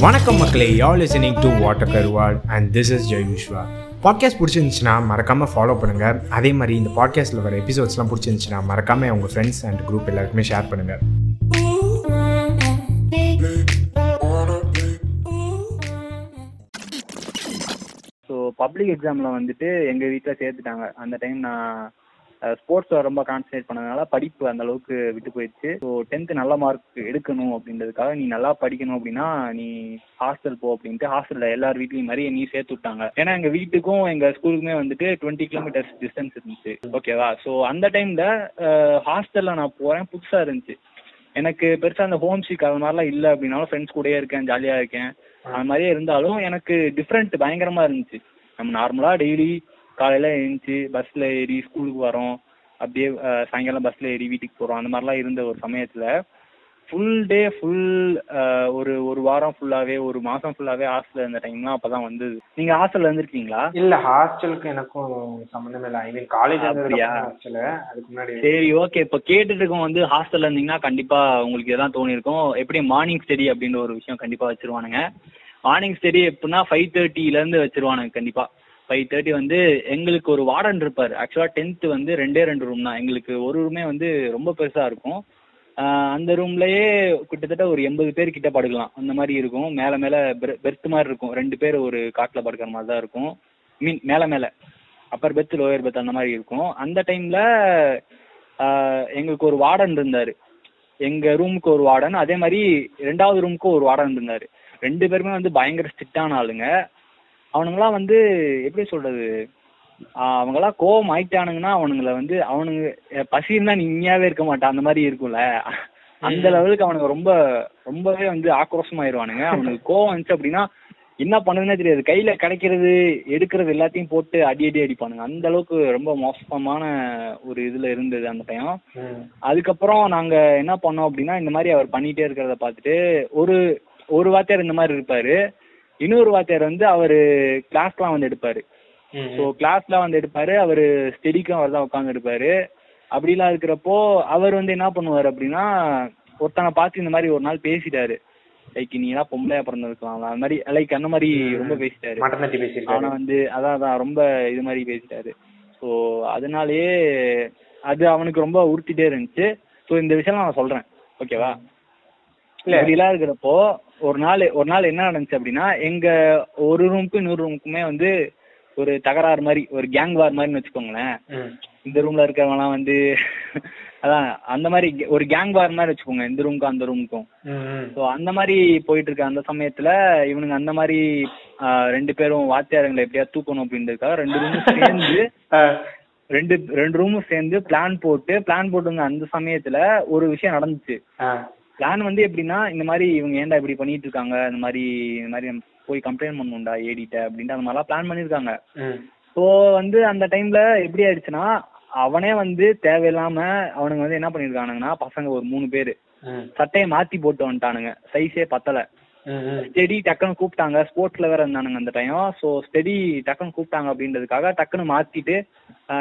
வணக்கம் மக்களே யார் listening to water Karuval and this is Jai podcast பிடிச்சிருந்துச்சுன்னா மறக்காமல் ஃபாலோ பண்ணுங்கள் அதே மாதிரி இந்த பாட்காஸ்ட்டில் வர எபிசோட்ஸ்லாம் பிடிச்சிருந்துச்சுன்னா மறக்காமல் உங்கள் ஃப்ரெண்ட்ஸ் அண்ட் குரூப் எல்லாருக்குமே ஷேர் பண்ணுங்கள் பப்ளிக் எக்ஸாமில் வந்துட்டு எங்கள் வீட்டில் சேர்த்துட்டாங்க. அந்த டைம் நான் ஸ்போர்ட்ஸில் ரொம்ப கான்சன்ட்ரேட் பண்ணதுனால படிப்பு அந்த அளவுக்கு விட்டு போயிடுச்சு. ஸோ டென்த்து நல்ல மார்க் எடுக்கணும் அப்படின்றதுக்காக நீ நல்லா படிக்கணும் அப்படின்னா நீ ஹாஸ்டல் போ அப்படின்ட்டு ஹாஸ்டலில் எல்லார் வீட்லையும் மாதிரி நீ சேர்த்து விட்டாங்க. ஏன்னா எங்கள் வீட்டுக்கும் எங்கள் ஸ்கூலுக்குமே வந்துட்டு டுவெண்ட்டி கிலோமீட்டர்ஸ் டிஸ்டன்ஸ் இருந்துச்சு. ஓகேவா ஸோ அந்த டைமில் ஹாஸ்டலில் நான் போகிறேன் புதுசாக இருந்துச்சு. எனக்கு பெருசாக அந்த ஹோம் சிக் அது மாதிரிலாம் இல்லை அப்படின்னாலும் ஃப்ரெண்ட்ஸ் கூடயே இருக்கேன் ஜாலியாக இருக்கேன். அது மாதிரியே இருந்தாலும் எனக்கு டிஃப்ரெண்ட் பயங்கரமாக இருந்துச்சு. நம்ம நார்மலாக டெய்லி காலையில் எழுந்துச்சு பஸ்ஸில் ஏறி ஸ்கூலுக்கு வரோம். அப்படியே சாயங்காலம் பஸ்ஸில் ஏறி வீட்டுக்கு போகிறோம் அந்த மாதிரிலாம் இருந்த ஒரு சமயத்தில் ஃபுல் டே ஃபுல் ஒரு ஒரு வாரம் ஃபுல்லாகவே ஒரு மாதம் ஃபுல்லாகவே ஹாஸ்டலில் இருந்த டைம்லாம் அப்போ தான் வந்தது. நீங்கள் ஹாஸ்டலில் இருந்திருக்கீங்களா? இல்ல ஹாஸ்டலுக்கு எனக்கும் சம்பந்தமே இல்ல. ஐ மீன் காலேஜ் அப்படியா? ஹாஸ்டல் அதுக்கு முன்னாடி சரி ஓகே இப்போ கேட்டுட்டு இருக்கோம் வந்து ஹாஸ்டல்ல இருந்தீங்கன்னா கண்டிப்பா உங்களுக்கு இதெல்லாம் தோணிருக்கும் எப்படி மார்னிங் ஸ்டடி அப்படின்ற ஒரு விஷயம் கண்டிப்பா வச்சிருவானுங்க. மார்னிங் ஸ்டடி எப்படின்னா ஃபைவ் தேர்ட்டில இருந்து வச்சிருவானுங்க கண்டிப்பா. ஃபைவ் தேர்ட்டி வந்து எங்களுக்கு ஒரு வார்டன் இருப்பார். ஆக்சுவலா டென்த் வந்து ரெண்டே ரெண்டு ரூம் தான். எங்களுக்கு ஒரு ரூமே வந்து ரொம்ப பெருசா இருக்கும். அந்த ரூம்லயே கிட்டத்தட்ட ஒரு எண்பது பேர் கிட்ட படுக்கலாம். அந்த மாதிரி இருக்கும். மேல மேல பெர்த் மாதிரி இருக்கும். ரெண்டு பேர் ஒரு காட்டுல படுக்கிற மாதிரி தான் இருக்கும். மீன் மேல மேல. அப்பர் பெர்த் லோயர் பெர்த் அந்த மாதிரி இருக்கும். அந்த டைம்ல எங்களுக்கு ஒரு வார்டன் இருந்தாரு. எங்க ரூமுக்கு ஒரு வார்டன். அதே மாதிரி ரெண்டாவது ரூமுக்கு ஒரு வார்டன் இருந்தாரு. ரெண்டு பேருமே வந்து பயங்கர ஸ்ட்ரிக்டான ஆளுங்க. அவனுங்களாம் வந்து எப்படி சொல்றது? ஆஹ் அவங்கெல்லாம் கோவம் ஆயிட்டானுங்கன்னா அவனுங்களை வந்து அவனுங்க அஹ் பசி இருந்தா நீ இங்கேயாவே இருக்க மாட்டான் அந்த மாதிரி இருக்கும்ல. அந்த லெவலுக்கு அவனுங்க ரொம்ப ரொம்பவே வந்து ஆக்ரோஷமாயிருவானுங்க. அவனுக்கு கோவம் வந்துச்சு அப்படின்னா என்ன பண்ணுதுன்னே தெரியாது. கையில கிடைக்கிறது எடுக்கிறது எல்லாத்தையும் போட்டு அடி அடி அடிப்பானுங்க. அந்த அளவுக்கு ரொம்ப மோசமான ஒரு இதுல இருந்தது அந்த டைம். அதுக்கப்புறம் நாங்க என்ன பண்ணோம் அப்படின்னா இந்த மாதிரி அவர் பண்ணிட்டே இருக்கிறத பார்த்துட்டு ஒரு ஒரு வாத்தியார் இந்த மாதிரி இருப்பாரு. இன்னொரு வாத்தியார் வந்து அவரு கிளாஸ்லாம் வந்து எடுப்பாரு. ம், ஸோ கிளாஸ்ல வந்து எடுப்பாரு. அவரு ஸ்டெடிக்கும் அவர் தான் உட்காந்து எடுப்பாரு. அப்படிலாம் இருக்கிறப்போ அவர் வந்து என்ன பண்ணுவார் அப்படின்னா ஒருத்தனை பார்த்து இந்த மாதிரி ஒரு நாள் பேசிட்டாரு. லைக் நீ எல்லாம் பொம்பளையா பிறந்திருக்கலாம். அந்த மாதிரி லைக் அந்த மாதிரி ரொம்ப பேசிட்டாரு. பேசியிருக்காரு. வந்து அதான் அதான் ரொம்ப இது மாதிரி பேசிட்டாரு. ஸோ அதனாலயே அது அவனுக்கு ரொம்ப உறுத்திட்டே இருந்துச்சு. ஸோ இந்த விஷயம் நான் சொல்றேன். ஓகேவா. இப்படிலாம் இருக்கிறப்போ ஒரு நாள் ஒரு நாள் என்ன நடந்துச்சு அப்படின்னா எங்க ஒரு ரூமுக்கும் இன்னொரு ரூமுக்குமே வந்து ஒரு தகராறு மாதிரி ஒரு கேங் வார் மாதிரின்னு வச்சுக்கோங்களேன். இந்த ரூம்ல இருக்கிறவங்கலாம் வந்து அதான் அந்த மாதிரி ஒரு கேங் வார் மாதிரி வச்சுக்கோங்க இந்த ரூமுக்கும் அந்த ரூமுக்கும். ஸோ அந்த மாதிரி போயிட்டு இருக்க அந்த சமயத்துல இவனுங்க அந்த மாதிரி ரெண்டு பேரும் வாத்தியாரங்களை எப்படியா தூக்கணும் அப்படின்றதுக்காக ரெண்டு ரூமும் சேர்ந்து ரெண்டு ரெண்டு ரூமும் சேர்ந்து பிளான் போட்டு பிளான் போட்டுங்க அந்த சமயத்துல ஒரு விஷயம் நடந்துச்சு. பிளான் வந்து எப்படின்னா இந்த மாதிரி இவங்க ஏன்டா இப்படி பண்ணிட்டு இருக்காங்க இந்த மாதிரி இந்த மாதிரி போய் கம்ப்ளைண்ட் பண்ணணும்டா ஏடிட்ட அப்படின்ட்டு அந்த மாதிரிலாம் பிளான் பண்ணியிருக்காங்க ம். ஸோ வந்து அந்த டைம்ல எப்படி ஆயிடுச்சுன்னா அவனே வந்து தேவையில்லாம அவனுங்க வந்து என்ன பண்ணிருக்கானுங்கன்னா பசங்க ஒரு மூணு பேரு. சட்டையை மாத்தி போட்டு வந்துட்டானுங்க சைஸே பத்தல. ஸ்டெடி டக்குன்னு கூப்பிட்டாங்க. ஸ்போர்ட்ஸ்ல வேற இருந்தானுங்க அந்த டைம் ஸோ ஸ்டெடி டக்குன்னு கூப்பிட்டாங்க அப்படின்றதுக்காக டக்குன்னு மாத்திட்டு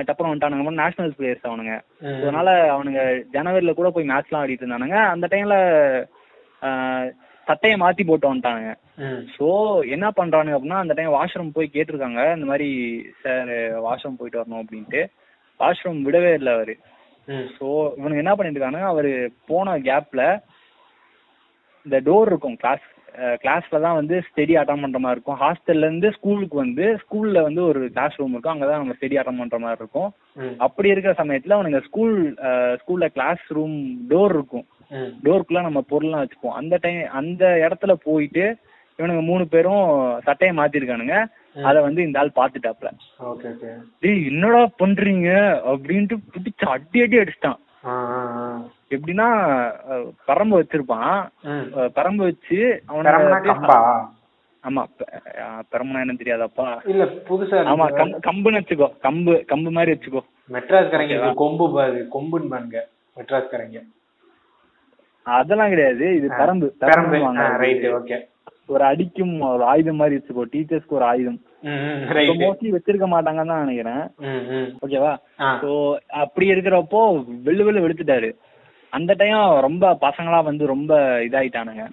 டப்புறம் வந்துட்டானுங்க. நேஷனல் பிளேயர்ஸ் அவனுங்க. அதனால அவனுங்க ஜனவரில கூட போய் மேட்ச்லாம் ஆடிட்டு இருந்தானுங்க. அந்த டைம்ல சட்டையை மாத்தி போட்டு வந்துட்டானுங்க. ஸோ என்ன பண்றானுங்க அப்படின்னா அந்த டைம் வாஷ்ரூம் போய் கேட்டிருக்காங்க. இந்த மாதிரி சார் வாஷ்ரூம் போயிட்டு வரணும் அப்படின்ட்டு. வாஷ்ரூம் விடவே இல்லை அவரு. ம். ஸோ இவனுங்க என்ன பண்ணிட்டு இருக்காங்க அவரு போன கேப்ல இந்த டோர் இருக்கும் கிளாஸ் கிளாஸ்ல தான் வந்து ஸ்டெடி அட்டன் பண்ற மாதிரி இருக்கும். ஹாஸ்டல்ல இருந்து ஸ்கூலுக்கு வந்து ஸ்கூல்ல வந்து ஒரு கிளாஸ் ரூம் இருக்கும். அங்கதான் நம்ம ஸ்டெடி அட்டன் பண்ற மாதிரி இருக்கும். அப்படி இருக்கிற சமயத்துல அவனுங்க ஸ்கூல் ஸ்கூல்ல கிளாஸ் ரூம் டோர் இருக்கும். டோருக்குள்ள நம்ம பொருள்லாம் வச்சுப்போம். அந்த டைம் அந்த இடத்துல போயிட்டு இவனுங்க மூணு பேரும் சட்டையை மாத்திருக்கானுங்க. அத வந்து இந்த ஆள் பாத்துட்டாப்ல டேய் என்னடா பண்றீங்க? அப்படின்ட்டு பிடிச்சு அடி அடி அடிச்சிட்டான். எப்படின்னா பரம்பு வச்சிருப்பான். பரம்பு வச்சு அவன ஆமா பெரம்புனா என்னன்னு தெரியாதாப்பா? இல்ல புதுசா ஆமா கம்புன்னு வச்சுக்கோ. கம்பு கம்பு மாதிரி வச்சுக்கோ. மெட்ராஸ்காரங்க இது கொம்பு பாரு கொம்புன்னு பாருங்க மெட்ராஸ்காரங்க அதெல்லாம் கிடையாது. இது பெரம்பு பெரம்பு. ரைட் ஓகே ஒரு அடிக்கும் ஒரு ஆயுதம் மாதிரி வச்சுக்கோ. டீச்சர்ஸ்க்கு ஒரு ஆயுதம். மோஸ்ட்லி வச்சிருக்க மாட்டாங்கன்னு தான் நினைக்கிறேன். ஓகேவா? ஸோ அப்படி இருக்கிறப்போ வெள்ளு வெள்ளு வெளுத்துட்டாரு. அந்த டைம் ரொம்ப பசங்களா வந்து ரொம்ப இதாயிட்டானுங்க.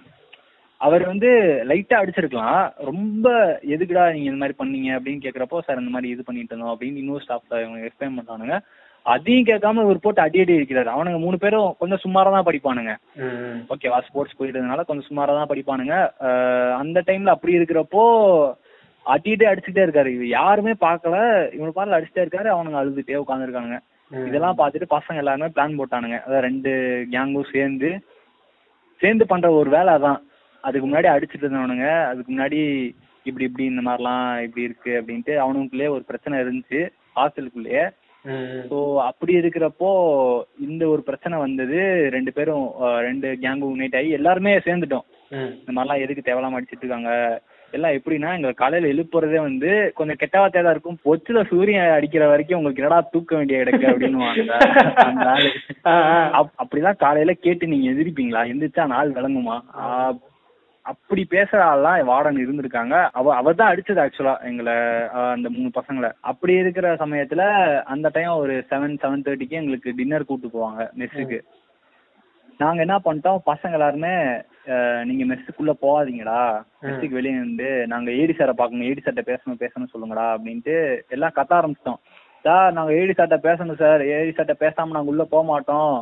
அவர் வந்து லைட்டா அடிச்சிருக்கலாம். ரொம்ப எதுக்குடா நீங்க இந்த மாதிரி பண்ணீங்க அப்படின்னு கேக்குறப்போ சார் இந்த மாதிரி இது பண்ணிட்டு இருந்தோம் அப்படின்னு இன்னொரு ஸ்டாஃப் இவங்க எக்ஸ்பிளைன் பண்ணானுங்க அதையும் கேட்காம இவர் போட்டு அடி அடி இருக்கிறாரு அவனுங்க மூணு பேரும் கொஞ்சம் சுமாரா தான் படிப்பானுங்க. ஓகேவா ஸ்போர்ட்ஸ் போயிட்டதுனால கொஞ்சம் சுமாரா தான் படிப்பானுங்க. அந்த டைம்ல அப்படி இருக்கிறப்போ அடிட்டே அடிச்சுட்டே இருக்காரு. இவ யாருமே பார்க்கல. இவனு பாடல அடிச்சுட்டே இருக்காரு. அவனுங்க அழுதுட்டே உட்காந்துருக்கானுங்க. இதெல்லாம் பார்த்துட்டு பசங்க எல்லாருமே பிளான் போட்டானுங்க. அதாவது ரெண்டு கேங்கும் சேர்ந்து சேர்ந்து பண்ற ஒரு வேலை அதான். அதுக்கு முன்னாடி அடிச்சுட்டு இருந்தவனுங்க. அதுக்கு முன்னாடி இப்படி இப்படி இந்த மாதிரிலாம் இப்படி இருக்கு அப்படின்ட்டு அவனுக்குள்ளேயே ஒரு பிரச்சனை இருந்துச்சு ஹாஸ்டலுக்குள்ளேயே. ஸோ அப்படி இருக்கிறப்போ இந்த ஒரு பிரச்சனை வந்தது. ரெண்டு பேரும் ரெண்டு கேங்கும் யுனைட் ஆகி எல்லாருமே சேர்ந்துட்டோம். இந்த மாதிரிலாம் எதுக்கு தேவையில்லாம அடிச்சிட்டு இருக்காங்க? எல்லாம் எப்படின்னா எங்க காலையில எழுப்புறதே வந்து கொஞ்சம் கெட்ட வார்த்தையா தான் இருக்கும். பொச்சுல சூரியன் அடிக்கிற வரைக்கும் உங்களுக்கு என்னடா தூக்க வேண்டிய கிடக்கு அப்படின்னு அந்த ஆளு. ஆ ஆ. அப்- அப்படிலாம் காலையில கேட்டு நீங்க எதிர்ப்பீங்களா எந்திரிச்சா நாள் விளங்குமா? அப்படி பேசுற ஆள்லாம் வார்டன் இருந்திருக்காங்க. அவ அவர் தான் அடிச்சது ஆக்சுவலா எங்களை அந்த மூணு பசங்களை. அப்படி இருக்கிற சமயத்துல அந்த டைம் ஒரு செவன் செவன் தேர்ட்டிக்கு எங்களுக்கு டின்னர் கூட்டு போவாங்க மெஸ்ஸுக்கு நாங்க என்ன பண்ணிட்டோம் பசங்க எல்லாருமே நீங்க மெஸ்ஸுக்குள்ள போகாதீங்கடா. மெஸ்ஸுக்கு வெளியே நின்று நாங்க ஏடி சாரை பார்க்கணும். ஏடி சார்ட்ட பேசணும் பேசணும் சொல்லுங்கடா அப்படின்ட்டு எல்லாம் கத்த ஆரம்பிச்சிட்டோம். சார் நாங்க ஏடி சார்ட்ட பேசணும் சார் ஏடி சார்ட்ட பேசாம நாங்க உள்ள போக மாட்டோம்.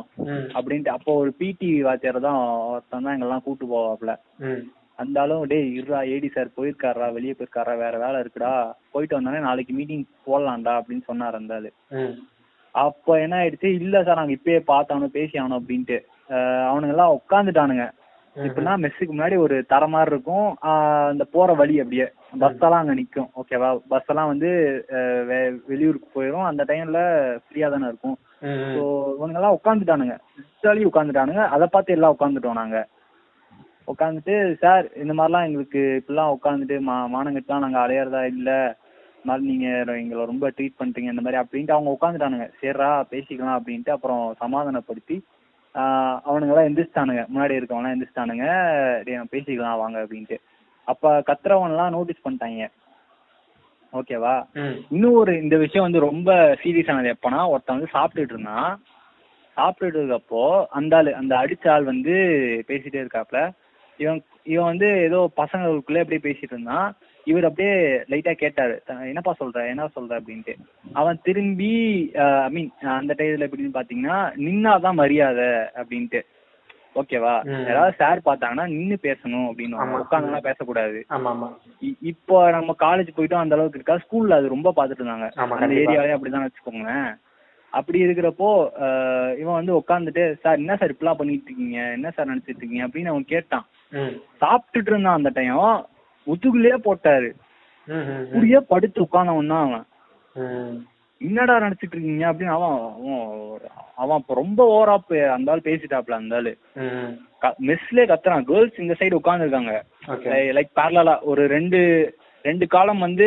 அப்படின்ட்டு அப்போ ஒரு பிடி வாத்தியார் தான் ஒருத்தன் தான் எங்கெல்லாம் கூட்டு போவாப்ல. ம். அந்த ஆளும் டேய் இருடா ஏடி சார் போயிருக்காரா வெளியே போயிருக்காரா வேற வேலை இருக்குடா. போயிட்டு வந்தானே நாளைக்கு மீட்டிங் போடலாம்டா அப்படின்னு சொன்னார் ம். அப்போ என்ன ஆயிடுச்சு? இல்ல சார் நாங்க இப்பயே பார்த்தானு பேசி ஆகணும் அப்படின்ட்டு. அவனுங்க எல்லாம் உட்காந்துட்டானுங்க இப்படின்னா மெஸ்ஸுக்கு முன்னாடி ஒரு தர மாதிரி இருக்கும். அந்த போற வழி அப்படியே. பஸ் எல்லாம் அங்க நிக்கும். ஓகேவா பஸ் எல்லாம் வந்து வெளியூருக்கு போயிடும் அந்த டைம்ல ஃப்ரீயா தானே இருக்கும். ஸோ இவங்க எல்லாம் உட்காந்துட்டானுங்க ஜாலி உட்காந்துட்டானுங்க அதை பார்த்து எல்லாம் உட்காந்துட்டோம் நாங்க. உட்காந்துட்டு சார் இந்த மாதிரிலாம் எங்களுக்கு இப்படிலாம் உட்காந்துட்டு மா மானங்கிட்டலாம் நாங்க அலையறதா இல்ல. இந்த மாதிரி நீங்க எங்களை ரொம்ப ட்ரீட் பண்றீங்க இந்த மாதிரி அப்படின்ட்டு அவங்க உட்காந்துட்டானுங்க சரிடா பேசிக்கலாம் அப்படின்ட்டு அப்புறம் சமாதானப்படுத்தி அவனுங்க எல்லாம் எந்திரிச்சிட்டானுங்க. முன்னாடி இருக்கவங்க எல்லாம் எந்திரிச்சிட்டானுங்க. டேய் நம்ம பேசிக்கலாம் வாங்க அப்படின்ட்டு. அப்ப கத்துறவன் எல்லாம் நோட்டீஸ் பண்ணிட்டாங்க. ஓகேவா? இன்னும் ஒரு இந்த விஷயம் வந்து ரொம்ப சீரியஸ் ஆனது எப்பனா ஒருத்தன் வந்து சாப்பிட்டுட்டு இருந்தான். சாப்பிட்டுட்டு இருக்கப்போ அந்த ஆள் அந்த அடிச்ச ஆள் வந்து பேசிட்டே இருக்காப்ல இவன் இவன் வந்து ஏதோ பசங்களுக்குள்ள அப்படியே பேசிட்டு இருந்தான். இவர் அப்படியே லைட்டா கேட்டாரு. "த- என்னப்பா சொல்ற? என்ன சொல்ற? அப்படின்ட்டு. அவன் திரும்பி ஐ மீன் அந்த டைத்துல எப்படின்னு பாத்தீங்கன்னா நின்னாதான் மரியாதை அப்படின்ட்டு. ஓகேவா. யாராவது சார் பார்த்தாங்கன்னா நின்னு பேசணும் அப்படின்னு. ஆமா. உட்காந்துலாம் பேசக்கூடாது. இப்போ நம்ம காலேஜ் போயிட்டோம் அந்த அளவுக்கு இருக்கா ஸ்கூல்ல அது ரொம்ப பாத்துட்டு இருந்தாங்க. அந்த. ஏரியாவே அப்படிதான் வச்சுக்கோங்களேன். அப்படி இருக்கிறப்போ இவன் வந்து உட்காந்துட்டு சார் என்ன சார் இப்படிலாம் பண்ணிட்டு இருக்கீங்க? என்ன சார் நினைச்சிட்டு இருக்கீங்க? அப்படின்னு அவன் கேட்டான். சாப்பிட்டுட்டு இருந்தான் அந்த டைம் முதுகுலயே போட்டாரு. அப்படியே படுத்து உட்கார்ந்தவன் தான் அவன் என்னடா நினைச்சிட்டு இருக்கீங்க அப்படின்னு அவன் அவன் ரொம்ப ஓவரா அந்த ஆள் பேசிட்டாப்ல அந்த ஆளு. மெஸ்லயே கத்துறான். கேர்ள்ஸ் இந்த சைடு உட்காந்துருக்காங்க லைக் பேரலா ஒரு ரெண்டு ரெண்டு காலம் வந்து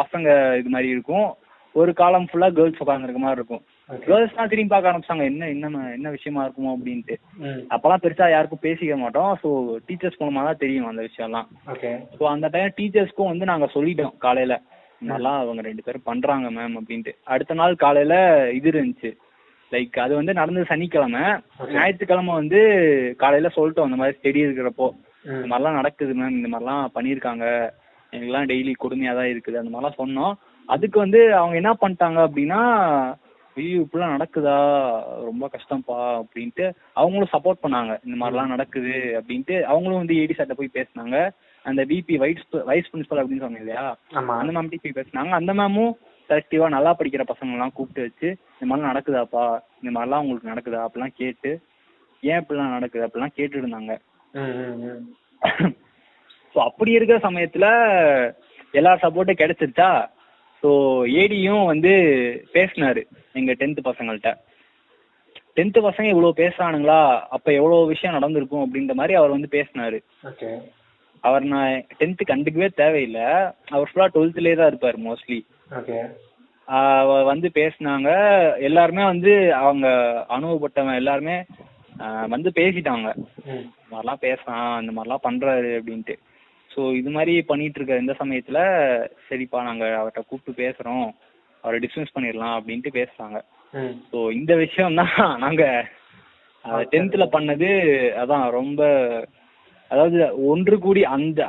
பசங்க இது மாதிரி இருக்கும். ஒரு காலம் ஃபுல்லா கேர்ள்ஸ் உட்காந்துருக்க மாதிரி இருக்கும். ஓகே கேர்ள்ஸ்லாம் திரும்பி பார்க்க ஆரம்பிச்சாங்க என்ன என்ன என்ன விஷயமா இருக்குமோ அப்படின்ட்டு. அப்பெல்லாம் பெருசா யாருக்கும் பேசிக்க மாட்டோம். ஸோ டீச்சர்ஸ் மூலமா தான் தெரியும் அந்த விஷயம்லாம். ஸோ அந்த டைம் டீச்சர்ஸ்க்கும் வந்து நாங்க சொல்லிட்டோம் காலையில. நல்லா அவங்க ரெண்டு பேரும் பண்றாங்க மேம் அப்படின்ட்டு. அடுத்த நாள் காலையில இது இருந்துச்சு. லைக் அது வந்து நடந்தது சனிக்கிழமை. ஞாயிற்றுக்கிழமை வந்து காலையில சொல்லிட்டோம் அந்த மாதிரி ஸ்டெடி இருக்கிறப்போ. இந்த மாதிரிலாம் நடக்குது மேம் இந்த மாதிரிலாம் பண்ணியிருக்காங்க. எங்களுக்குலாம் டெய்லி கொடுமையா தான் இருக்குது. அந்த மாதிரிலாம் சொன்னோம். அதுக்கு வந்து அவங்க என்ன பண்ணிட்டாங்க அப்படின்னா ஐயோ இப்படிலாம் நடக்குதா? ரொம்ப கஷ்டம்ப்பா அப்படின்ட்டு அவங்களும் சப்போர்ட் பண்ணாங்க. இந்த மாதிரிலாம் நடக்குது அப்படின்ட்டு அவங்களும் வந்து ஏடி சார்ட்ட போய் பேசினாங்க. அந்த விபி வைஸ் வைஸ் பிரின்சிபல் அப்படின்னு சொன்னேன் இல்லையா? அந்த மேம் போய் பேசினாங்க. அந்த மேமும் செலக்டிவா நல்லா படிக்கிற பசங்கள்லாம் கூப்பிட்டு வச்சு இந்த மாதிரிலாம் நடக்குதாப்பா? இந்த மாதிரிலாம் உங்களுக்கு நடக்குதா? அப்படிலாம் கேட்டு ஏன் இப்படிலாம் நடக்குது? அப்படிலாம் கேட்டுட்டு இருந்தாங்க. ஸோ அப்படி இருக்கிற சமயத்துல எல்லா சப்போர்ட்டும் கிடைச்சிருச்சா? ஸோ ஏடியும் வந்து பேசினாரு எங்க டென்த் பசங்கள்ட்ட. டென்த் பசங்க இவ்வளவு பேசுறானுங்களா? அப்ப எவ்வளவு விஷயம் நடந்திருக்கும் அப்படின்ற மாதிரி அவர் வந்து பேசினாரு. அவர் நான் டென்த்து கண்டுக்கவே தேவையில்லை. அவர் ஃபுல்லா டுவெல்த்லேயே தான் இருப்பார் மோஸ்ட்லி வந்து பேசினாங்க. எல்லாருமே வந்து அவங்க அனுபவப்பட்டவங்க எல்லாருமே வந்து பேசிட்டாங்க. இந்த மாதிரிலாம் பேசுறான் இந்த மாதிரிலாம் பண்றாரு அப்படின்ட்டு. ஸோ இது மாதிரி பண்ணிட்டு இருக்க இந்த சமயத்துல சரிப்பா நாங்க அவர்கிட்ட கூப்பிட்டு பேசுறோம். அவரை டிஸ்மிஸ் பண்ணிடலாம் அப்படின்ட்டு பேசுறாங்க. ஸோ இந்த விஷயம் தான் நாங்க டென்த்ல பண்ணது அதான் ரொம்ப அதாவது ஒன்று கூடி அந்த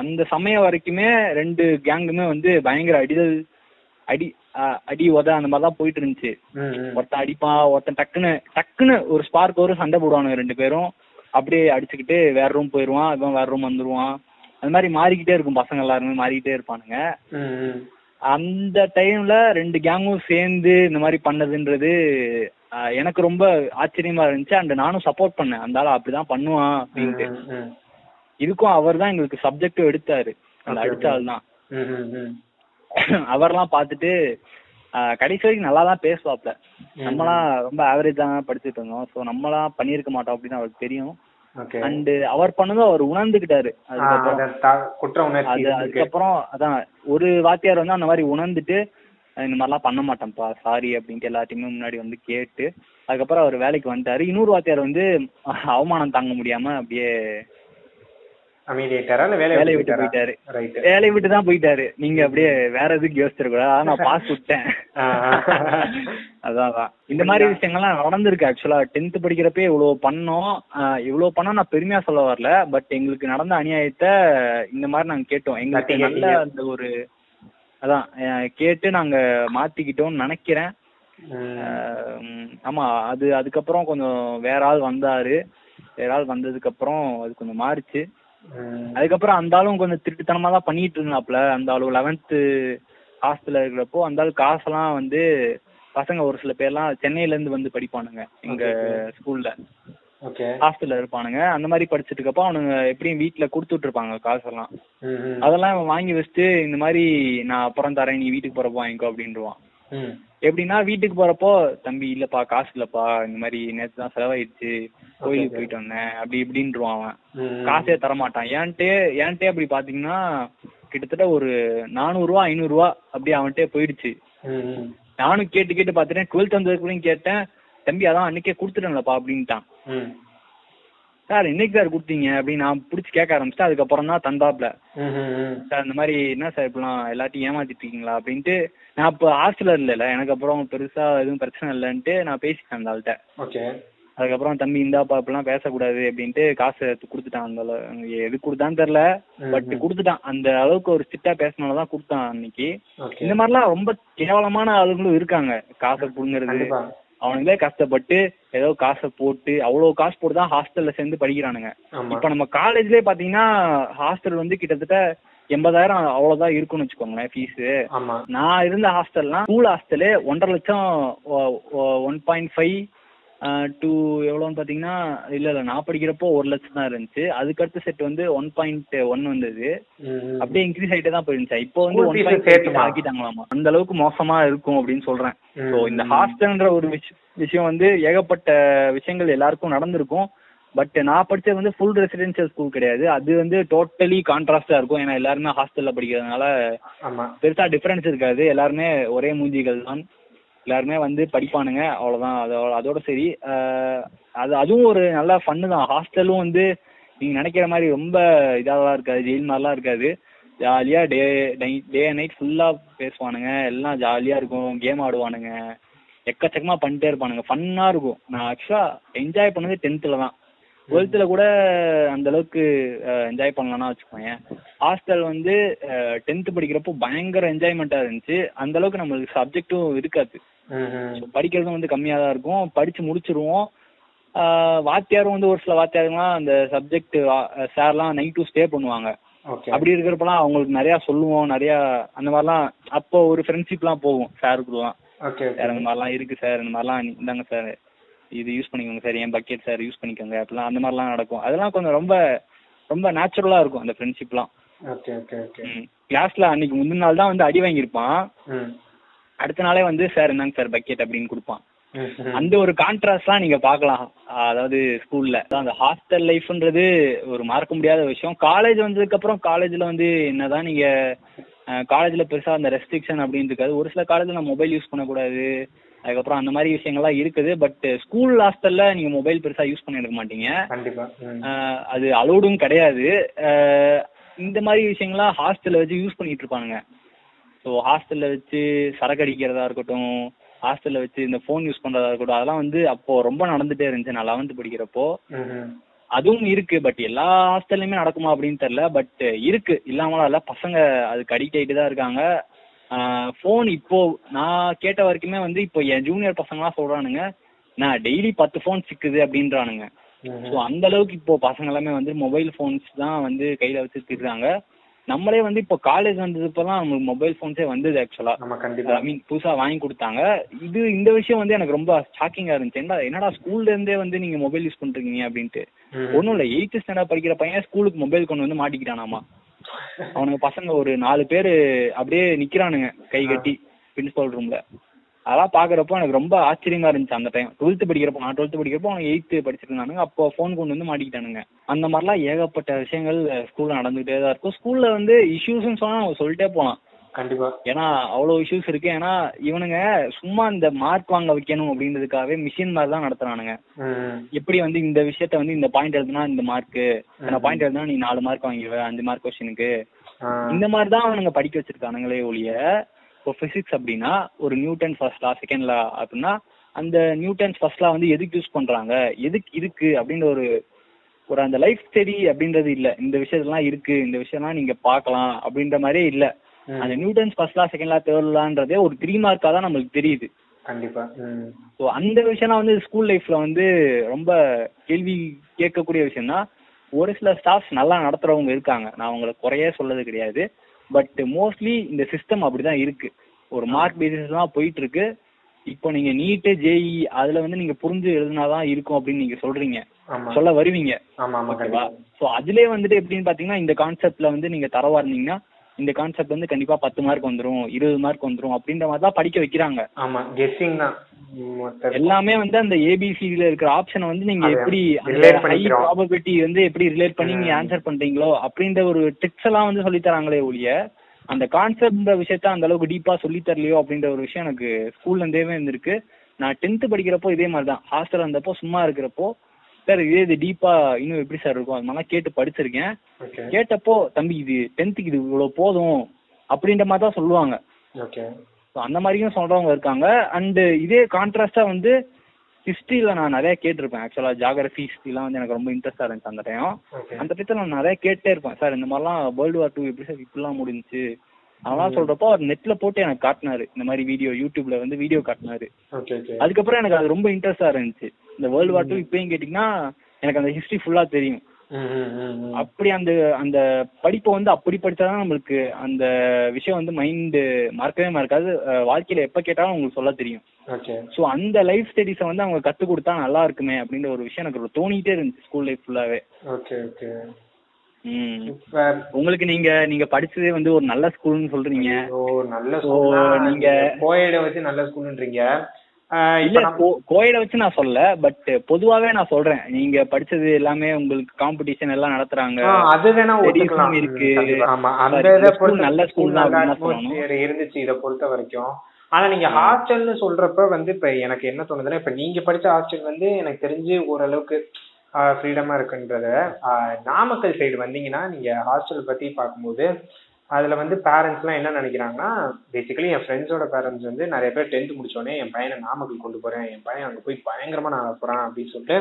அந்த சமயம் வரைக்குமே ரெண்டு கேங்குமே வந்து பயங்கர அடிதல் அடி அடி உத அந்த மாதிரி தான் போயிட்டு இருந்துச்சு. ஒருத்தன் அடிப்பான் ஒருத்தன் டக்குன்னு டக்குன்னு ஒரு ஸ்பார்க் வரும் சண்டை போடுவானுங்க ரெண்டு பேரும். அப்படியே அடிச்சுக்கிட்டு வேற ரூம் போயிடுவான் இவன் வேற ரூம் வந்துருவான். அந்த மாதிரி மாறிக்கிட்டே இருக்கும் பசங்க எல்லாருமே மாறிக்கிட்டே இருப்பானுங்க. அந்த டைம்ல ரெண்டு கேங்கும் சேர்ந்து இந்த மாதிரி பண்ணதுன்றது எனக்கு ரொம்ப ஆச்சரியமா இருந்துச்சு. அண்ட் நானும் சப்போர்ட் பண்ணேன். அந்த ஆள் அப்படிதான் பண்ணுவான் அப்படின்ட்டு. இதுக்கும் அவர் தான் எங்களுக்கு சப்ஜெக்டும் எடுத்தாரு. அந்த அடிச்ச ஆள் தான். அவர்லாம் பார்த்துட்டு கடைசி வரைக்கும் நல்லா தான் பேசுவாப்ல. ம். நம்மலாம் ரொம்ப ஆவரேஜ் தான் படிச்சுட்டு இருந்தோம். ஸோ நம்மலாம் பண்ணியிருக்க மாட்டோம் அப்படின்னு அவருக்கு தெரியும். அண்ட் அவர் பண்ணதும் அவர் உணர்ந்துக்கிட்டாரு ஆ, அதுக்கப்புறம் அதான் ஒரு வாத்தியார் வந்து அந்த மாதிரி உணர்ந்துட்டு இந்த மாதிரிலாம் பண்ண மாட்டேன்ப்பா சாரி அப்படின்ட்டு எல்லாத்தையுமே முன்னாடி வந்து கேட்டு அதுக்கப்புறம் அவர் வேலைக்கு வந்துட்டாரு. இன்னொரு வாத்தியார் வந்து அவமானம் தாங்க முடியாம அப்படியே அமைதியாயிட்டாரா? வேலையை விட்டு போயிட்டாரு? வேலையை விட்டு தான் போயிட்டாரு. நீங்க அப்படியே வேற எதுக்கு யோசிச்சிருக்கூடாது நான் பாஸ் விட்டேன். அதான் இந்த மாதிரி விஷயங்கள்லாம் நடந்திருக்கு ஆக்சுவலா டென்த் படிக்கிறப்பே இவ்வளவு பண்ணோம். இவ்வளவு பண்ணோம் நான் பெருமையா சொல்ல வரல. பட் எங்களுக்கு நடந்த அநியாயத்தை இந்த மாதிரி நாங்க கேட்டோம். எங்களுக்கு நல்ல. அந்த ஒரு அதான் கேட்டு நாங்க மாத்திக்கிட்டோம்னு நினைக்கிறேன். ஆமா அது அதுக்கப்புறம் கொஞ்சம் வேற ஆள் வந்தாரு. வேற ஆள் வந்ததுக்கு அப்புறம் அது கொஞ்சம் மாறுச்சு. அதுக்கப்புறம் அந்த ஆளும் கொஞ்சம் திருட்டுத்தனமா தான் பண்ணிட்டு இருந்தாப்ல அந்த ஆளு லெவன்த்து ஹாஸ்டல்ல இருக்கிறப்போ அந்த ஆளு காசெல்லாம் வந்து பசங்க ஒரு சில பேர்லாம் சென்னையில இருந்து வந்து படிப்பானுங்க எங்க ஸ்கூல்ல ஹாஸ்டல்ல இருப்பானுங்க. அந்த மாதிரி படிச்சுட்டு இருக்கப்போ அவனுங்க எப்படியும் வீட்டுல கொடுத்துட்டு இருப்பாங்க காசெல்லாம் அதெல்லாம் வாங்கி வச்சுட்டு இந்த மாதிரி நான் அப்புறம் தரேன் நீ வீட்டுக்கு போறப்போ வாங்கிக்கோ அப்படின்றான் எப்படின்னா வீட்டுக்கு போறப்போ தம்பி இல்லப்பா காசு இல்லப்பா இந்த மாதிரி நேத்து தான் செலவாயிடுச்சு கோயிலுக்கு போயிட்டு வந்தேன் அப்படி இப்படின்றான் அவன். காசே தர மாட்டான் ஏன்ட்டே ஏன்ட்டே அப்படி பாத்தீங்கன்னா கிட்டத்தட்ட ஒரு நானூறு ரூபா ஐநூறு ரூபா அப்படி அவன்கிட்ட போயிடுச்சு நானும் கேட்டு கேட்டு பாத்துட்டேன். டுவெல்த் வந்ததுக்குள்ளயும் கேட்டேன் தம்பி அதான் அன்னைக்கே கொடுத்துட்டேன்லப்பா அப்படின்ட்டான். சார் இன்னைக்கு சார் கொடுத்தீங்க அப்படின்னு நான் பிடிச்சி கேட்க ஆரம்பிச்சிட்டேன் அதுக்கப்புறம் தான் தந்தாப்ல சார் இந்த மாதிரி என்ன சார் இப்படிலாம் எல்லாத்தையும் ஏமாத்திட்டு இருக்கீங்களா? அப்படின்ட்டு நான் இப்போ ஹாஸ்டல்ல இல்லைல்ல எனக்கு அப்புறம் பெருசா எதுவும் பிரச்சனை இல்லைன்ட்டு நான் பேசிட்டேன் அந்த ஆள்கிட்ட. ஓகே. அதுக்கப்புறம் தம்பி இந்தாப்பா இப்படிலாம் பேசக்கூடாது அப்படின்ட்டு காசை கொடுத்துட்டான் அந்த அளவு. எது கொடுத்தான்னு தெரியல. பட் கொடுத்துட்டான். அந்த அளவுக்கு ஒரு ஸ்ட்ரிக்டா பேசினாலதான் கொடுத்தான் அன்னைக்கு. இந்த மாதிரிலாம் ரொம்ப கேவலமான ஆளுங்களும் இருக்காங்க. காசை புடுங்கிறது அவனுங்களே கஷ்டப்பட்டு ஏதோ காசை போட்டு அவ்வளவு காசு போட்டு தான் ஹாஸ்டல்ல சேர்ந்து படிக்கிறானுங்க. இப்ப நம்ம காலேஜ்லயே பாத்தீங்கன்னா ஹாஸ்டல் வந்து கிட்டத்தட்ட எண்பதாயிரம் அவ்வளவுதான் இருக்கும்னு வச்சுக்கோங்களேன் ஃபீஸ் நான் இருந்த ஹாஸ்டல்லாம் ஸ்கூல் ஹாஸ்டலு ஒன்றரை லட்சம் ஒன் பாயிண்ட் ஃபைவ் டூ எவ்வளோன்னு பார்த்தீங்கன்னா இல்லை இல்லை நான் படிக்கிறப்போ ஒரு லட்சம் தான் இருந்துச்சு. அதுக்கடுத்த செட் வந்து ஒன் பாயிண்ட் ஒன் வந்தது. அப்படியே இன்க்ரீஸ் ஆகிட்டே தான் போயிருந்துச்சு. இப்போ வந்து ஒன் பாயிண்ட்? ஆக்கிட்டாங்களாமா. அந்த அளவுக்கு மோசமா இருக்கும் அப்படின்னு சொல்றேன். ஸோ இந்த ஹாஸ்டல்ன்ற ஒரு விஷ- விஷயம் வந்து ஏகப்பட்ட விஷயங்கள் எல்லாருக்கும் நடந்திருக்கும். பட் நான் படிச்சது வந்து ஃபுல் ரெசிடென்ஷியல் ஸ்கூல் கிடையாது. அது வந்து டோட்டலி கான்ட்ராஸ்டா இருக்கும். ஏன்னா எல்லாருமே ஹாஸ்டல்ல படிக்கிறதுனால பெருசா டிஃபரன்ஸ் இருக்காது. எல்லாருமே ஒரே மூஞ்சிகள் தான் எல்லாருமே வந்து படிப்பானுங்க. அவ்வளவுதான். அதோட அதோட சரி. அது அதுவும் ஒரு நல்ல ஃபன்னு தான். ஹாஸ்டலும் வந்து நீங்க நினைக்கிற மாதிரி ரொம்ப இதாலாம் இருக்காது. ஜெயில் மாதிரிலாம் இருக்காது. ஜாலியா டே டே நைட் ஃபுல்லா பேசுவானுங்க. எல்லாம் ஜாலியா இருக்கும். கேம் ஆடுவானுங்க. எக்கச்சக்கமா பண்ணிட்டே இருப்பானுங்க. ஃபன்னா இருக்கும். நான் ஆக்சுவலா என்ஜாய் பண்ணது டென்த்ல தான். டுவெல்த்ல கூட அந்த அளவுக்கு என்ஜாய் பண்ணலாம்னா வச்சுக்கோங்க ஹாஸ்டல் வந்து டென்த் படிக்கிறப்போ பயங்கர என்ஜாய்மெண்ட்டா இருந்துச்சு. அந்த அளவுக்கு நம்மளுக்கு சப்ஜெக்டும் இருக்காது. படிக்கிறதும் வந்து கம்மியா தான் இருக்கும். படிச்சு முடிச்சிருவோம். வாத்தியாரும் வந்து ஒரு சில வாத்தியாருங்களாம் அந்த சப்ஜெக்ட் சார்லாம் நைட் டு ஸ்டே பண்ணுவாங்க. அப்படி இருக்கிறப்பலாம் அவங்களுக்கு நிறைய சொல்லுவோம். நிறைய அந்த மாதிரிலாம் அப்போ ஒரு ஃப்ரெண்ட்ஷிப்லாம் போகும். சாருக்குலாம் சார் இந்த மாதிரிலாம் இருக்கு சார். இந்த மாதிரிலாம் இந்தாங்க சார். இது யூஸ் பண்ணிக்கோங்க சார் என் பக்கெட் சார் யூஸ் பண்ணிக்கோங்க அப்படிலாம் அந்த மாதிரிலாம் நடக்கும். அதெல்லாம் கொஞ்சம் ரொம்ப ரொம்ப நேச்சுரலா இருக்கும் அந்த ஃப்ரெண்ட்ஷிப்லாம் கிளாஸ்ல அன்னைக்கு முந்தின நாள் தான் வந்து அடி வாங்கியிருப்பான். அடுத்த நாளே வந்து சார் என்னங்க சார் பக்கெட் அப்படின்னு கொடுப்பான். அந்த ஒரு கான்ட்ராஸ்ட்லாம் நீங்க பார்க்கலாம். அதாவது ஸ்கூல்ல அந்த ஹாஸ்டல் லைஃப்ன்றது ஒரு மறக்க முடியாத விஷயம். காலேஜ் வந்ததுக்கு அப்புறம் காலேஜ்ல வந்து என்னதான் நீங்க காலேஜ்ல பெருசா அந்த ரெஸ்ட்ரிக்ஷன் அப்படின்னு இருக்காது. ஒரு சில காலேஜ்ல மொபைல் யூஸ் பண்ணக்கூடாது. அதுக்கப்புறம் அந்த மாதிரி விஷயங்கள்லாம் இருக்குது. பட் ஸ்கூல் ஹாஸ்டல்ல நீங்க மொபைல் பெருசா யூஸ் பண்ணிருக்க மாட்டீங்க. கண்டிப்பா. ம். ஆஹ் அது அலோடும் கிடையாது. இந்த மாதிரி விஷயங்கள்லாம் ஹாஸ்டல்ல வச்சு யூஸ் பண்ணிட்டு இருப்பானுங்க. ஸோ ஹாஸ்டல்ல வச்சு சரக்கு அடிக்கிறதா இருக்கட்டும் ஹாஸ்டல்ல வச்சு இந்த ஃபோன் யூஸ் பண்றதா இருக்கட்டும் அதெல்லாம் வந்து அப்போ ரொம்ப நடந்துட்டே இருந்துச்சு. நான் லெவன்த் படிக்கிறப்போ. அதுவும் இருக்கு. பட் எல்லா ஹாஸ்டல்லையுமே நடக்குமா அப்படின்னு தெரியல. பட் இருக்கு. இல்லாமலாம் இல்ல. பசங்க அதுக்கு அடிக்ட் ஆயிட்டு தான் இருக்காங்க. ஃபோன் இப்போ நான் கேட்ட வரைக்குமே வந்து இப்போ என் ஜூனியர் பசங்கலாம் சொல்றானுங்க நான் டெய்லி பத்து ஃபோன் சிக்குது அப்படின்றானுங்க. ஸோ அந்த அளவுக்கு இப்போ பசங்க எல்லாமே வந்து மொபைல் ஃபோன்ஸ் தான் வந்து கையில வச்சு திடுறாங்க நம்மளே வந்து இப்போ காலேஜ் வந்தது இப்போலாம் நமக்கு மொபைல் ஃபோன்ஸே வந்தது ஆக்சுவலா ஐ மீன் புதுசா வாங்கி கொடுத்தாங்க. இது இந்த விஷயம் வந்து எனக்கு ரொம்ப ஷாக்கிங்கா இருந்துச்சு. என்னடா என்னடா ஸ்கூல்ல இருந்தே வந்து நீங்க மொபைல் யூஸ் பண்றீங்க அப்படின்ட்டு. ம். ஒண்ணும் இல்ல எயித்து ஸ்டாண்டர்ட் படிக்கிற பையன் ஸ்கூலுக்கு மொபைல் கொண்டு வந்து மாட்டிக்கிட்டானாமா. அவனுங்க பசங்க ஒரு நாலு பேரு அப்படியே நிக்கிறானுங்க கை கட்டி பிரின்சிபல் ரூம்ல அதெல்லாம் பாக்குறப்போ எனக்கு ரொம்ப ஆச்சரியமா இருந்துச்சு அந்த டைம் டுவெல்த் படிக்கிறப்போ நான் டுவெல்த் படிக்கிறப்போ அவன் எயித்து படிச்சிட்டு இருந்தானுங்க. அப்போ ஃபோன் கொண்டு வந்து மாட்டிக்கிட்டானுங்க. அந்த மாதிரிலாம் ஏகப்பட்ட விஷயங்கள் ஸ்கூல்ல நடந்துகிட்டே தான் இருக்கும். ஸ்கூல்ல வந்து இஷ்யூஸ்ன்னு சொன்னா அவங்க சொல்லிட்டே போலாம். கண்டிப்பா. ஏன்னா அவ்வளவு இஷ்யூஸ் இருக்கு. ஏன்னா இவனுங்க சும்மா இந்த மார்க் வாங்க வைக்கணும் அப்படின்றதுக்காகவே மிஷின் மாதிரி தான் நடத்துறானுங்க. எப்படி வந்து இந்த விஷயத்த வந்து இந்த பாயிண்ட் எழுதுனா இந்த மார்க் இந்த பாயிண்ட் எழுதுனா நீ நாலு மார்க் வாங்கிடுவ அஞ்சு மார்க் கொஸ்டினுக்கு. இந்த மாதிரி தான் அவனுங்க படிக்க வச்சிருக்கானுங்களே ஒழிய இப்போ பிசிக்ஸ் அப்படின்னா ஒரு Newton first law second law அப்படின்னா அந்த நியூட்டன்ஸ் ஃபர்ஸ்ட் லா வந்து எதுக்கு யூஸ் பண்றாங்க? எதுக்கு இருக்கு அப்படின்ற ஒரு ஒரு அந்த லைஃப் ஸ்டடி அப்படின்றது இல்ல. இந்த விஷயத்தெல்லாம் இருக்கு இந்த விஷயம்லாம் நீங்க பார்க்கலாம் அப்படின்ற மாதிரியே இல்ல. அந்த Newton's first law second law third லான்றதே ஒரு த்ரீ மார்க்கா தான் நம்மளுக்கு தெரியுது. கண்டிப்பா. ஸோ அந்த விஷயம்லாம் வந்து ஸ்கூல் லைஃப்ல வந்து ரொம்ப கேள்வி கேட்கக்கூடிய விஷயம் தான் ஒரு சில ஸ்டாஃப்ஸ் நல்லா நடத்துறவங்க இருக்காங்க. நான் அவங்களை குறையே சொல்லது கிடையாது. பட் மோஸ்ட்லி இந்த சிஸ்டம் அப்படிதான் இருக்கு. ஒரு மார்க் பேசிஸ் தான் போயிட்டு இருக்கு இப்போ நீங்க நீட்டு ஜேஇ அதுல வந்து நீங்க புரிஞ்சு எழுதினாதான் இருக்கும் அப்படின்னு நீங்க சொல்றீங்க. சொல்ல வருவீங்க. ஓகேவா ஸோ அதுலயே வந்துட்டு எப்படின்னு பாத்தீங்கன்னா இந்த கான்செப்ட்ல வந்து நீங்க தரவா இருந்தீங்கன்னா இந்த கான்செப்ட் வந்து கண்டிப்பா பத்து மார்க் வந்துரும் இருபது மார்க் வந்துரும் அப்படின்ற மாதிரி தான் படிக்க வைக்கிறாங்க. ஆமா கெஸ்ஸிங் தான். எல்லாமே வந்து அந்த ஏபிசிடில இருக்கிற ஆப்ஷனை வந்து நீங்க எப்படி ஹை. ப்ராபபிலிட்டி வந்து எப்படி ரிலேட் பண்ணி நீங்க. ஆன்சர் பண்றீங்களோ அப்படின்ற ஒரு ட்ரிக்ஸ் எல்லாம் வந்து சொல்லி தராங்களே ஒழிய அந்த கான்செப்ட்ன்ற விஷயத்த அந்த அளவுக்கு டீப்பா சொல்லி தரலையோ அப்படின்ற ஒரு விஷயம் எனக்கு ஸ்கூல்ல இருந்தே இருந்திருக்கு. நான் டென்த் படிக்கிறப்போ இதே மாதிரி தான் ஹாஸ்டல் இருந்தப்போ சும்மா இருக்கிறப்போ சார் இதே இது டீப்பா இன்னும் எப்படி சார் இருக்கும்? அது மாதிரிலாம் கேட்டு படிச்சிருக்கேன். கேட்டப்போ தம்பி இது டென்த்துக்கு இது இவ்வளவு போதும். அப்படின்ற மாதிரி தான் சொல்லுவாங்க. ஸோ அந்த மாதிரியும் சொல்றவங்க இருக்காங்க. அண்ட் இதே கான்ட்ராஸ்டா வந்து ஹிஸ்டரியில நான் நிறைய கேட்டிருப்பேன். ஆக்சுவலா ஜாகிரபி ஹிஸ்ட்ரிலாம் வந்து எனக்கு ரொம்ப இன்ட்ரெஸ்டா இருந்துச்சு அந்த டைம் அந்த டயத்துல நான் நிறைய கேட்டே இருப்பேன். சார் இந்த மாதிரிலாம் வேர்ல்டு வார் டூ எப்படி சார் இப்படிலாம் முடிஞ்சுச்சு? அதெல்லாம் சொல்றப்போ அவர் நெட்ல போட்டு எனக்கு காட்டினாரு. இந்த மாதிரி வீடியோ யூடியூப்ல வந்து வீடியோ காட்டினாரு. அதுக்கப்புறம் எனக்கு அது ரொம்ப இன்ட்ரெஸ்டா இருந்துச்சு. இந்த வேர்ல்டு வார் டூ இப்பயும் கேட்டீங்கன்னா எனக்கு அந்த ஹிஸ்டரி ஃபுல்லா தெரியும். அப்படி அந்த அந்த படிப்பை வந்து அப்படி படிச்சாதான் நம்மளுக்கு அந்த விஷயம் வந்து மைண்டு மறக்கவே மறக்காது. வாழ்க்கையில எப்ப கேட்டாலும் உங்களுக்கு சொல்ல தெரியும். ஸோ அந்த லைஃப் ஸ்டடிஸை வந்து அவங்க கற்றுக் கொடுத்தா நல்லா இருக்குமே அப்படின்ற ஒரு விஷயம் எனக்கு தோணிட்டே இருந்துச்சு ஸ்கூல் லைஃப் ஃபுல்லாவே உங்களுக்கு நீங்க நீங்க படிச்சதே வந்து ஒரு நல்ல ஸ்கூல்னு சொல்றீங்க. நல்ல ஸ்கூல் நீங்க- கோயட வச்சு நல்ல ஸ்கூல்ன்றீங்க இல்ல கோயிட வச்சு நான் சொல்லல பட் பொதுவாவே நான் சொல்றேன். நீங்க படிச்சது எல்லாமே உங்களுக்கு காம்படிஷன் எல்லாம் நடத்துறாங்க. அது வேணா ஒத்துக்கலாம். இருக்கு. ஆமா அந்த நல்ல school தான் இருந்துச்சு இதை பொறுத்த வரைக்கும். ஆனா நீங்க ஹாஸ்டல்னு சொல்றப்ப வந்து இப்ப எனக்கு என்ன தோணுதுன்னா இப்ப நீங்க படிச்ச ஹாஸ்டல் வந்து எனக்கு தெரிஞ்சு ஓரளவுக்கு ஃப்ரீடமா இருக்குன்றத நாமக்கல் சைடு வந்தீங்கன்னா நீங்க ஹாஸ்டல் பத்தி பார்க்கும்போது அதுல வந்து பேரண்ட்ஸ்லாம் என்ன நினைக்கிறாங்கன்னா பேசிக்கலி என் ஃப்ரெண்ட்ஸோட பேரண்ட்ஸ் வந்து நிறைய பேர் டென்த் முடிச்சோடனே என் பையனை நாமக்கல் கொண்டு போறேன் என் பையன் அங்கே போய் பயங்கரமா நான் போறான் அப்படின்னு சொல்லிட்டு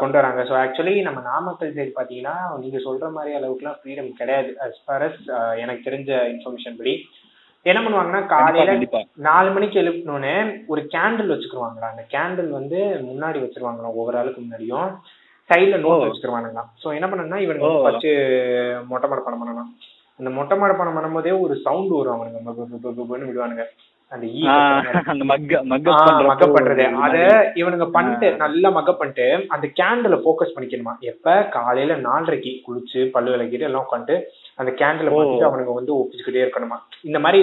கொண்டு வராங்க. ஸோ ஆக்சுவலி நம்ம நாமக்கல் சைடு பார்த்தீங்கன்னா நீங்க சொல்ற மாதிரி அளவுக்குலாம் ஃப்ரீடம் கிடையாது. அஸ் ஃபார் அஸ் எனக்கு தெரிஞ்ச இன்ஃபர்மேஷன் படி என்ன பண்ணுவாங்கன்னா காலையில நாலு மணிக்கு எழுப்பினோடனே ஒரு கேண்டில் வச்சுக்கிருவாங்களா? அந்த கேண்டில் வந்து முன்னாடி வச்சிருவாங்களாம் ஒவ்வொரு ஆளுக்கு முன்னாடியும். சைடுல நோட் ஓ. வச்சுக்கிருவானுங்களாம். ஸோ என்ன பண்ணணும்னா இவனுக்கு. ஃபர்ஸ்ட் மொட்டை மடப்பணம் பண்ணணும் அந்த மொட்டை மடப்பணம் பண்ணும்போதே ஒரு சவுண்ட் வரும் அவனுங்க விடுவானுங்க. அந்த ஈ பண்றப்போ மக்கப் பண்றது. அத. இவனுங்க பண்ணிட்டு நல்லா மக்கப் பண்ணிட்டு அந்த கேண்டில ஃபோக்கஸ் பண்ணிக்கணுமா? எப்ப? காலையில நாலரைக்கு குளிச்சு பல்லு விளக்கிட்டு எல்லாம் உட்காந்துட்டு அந்த கேண்டில. பார்த்துட்டு அவனுங்க வந்து ஒப்பிச்சுக்கிட்டே இருக்கணுமா இந்த மாதிரி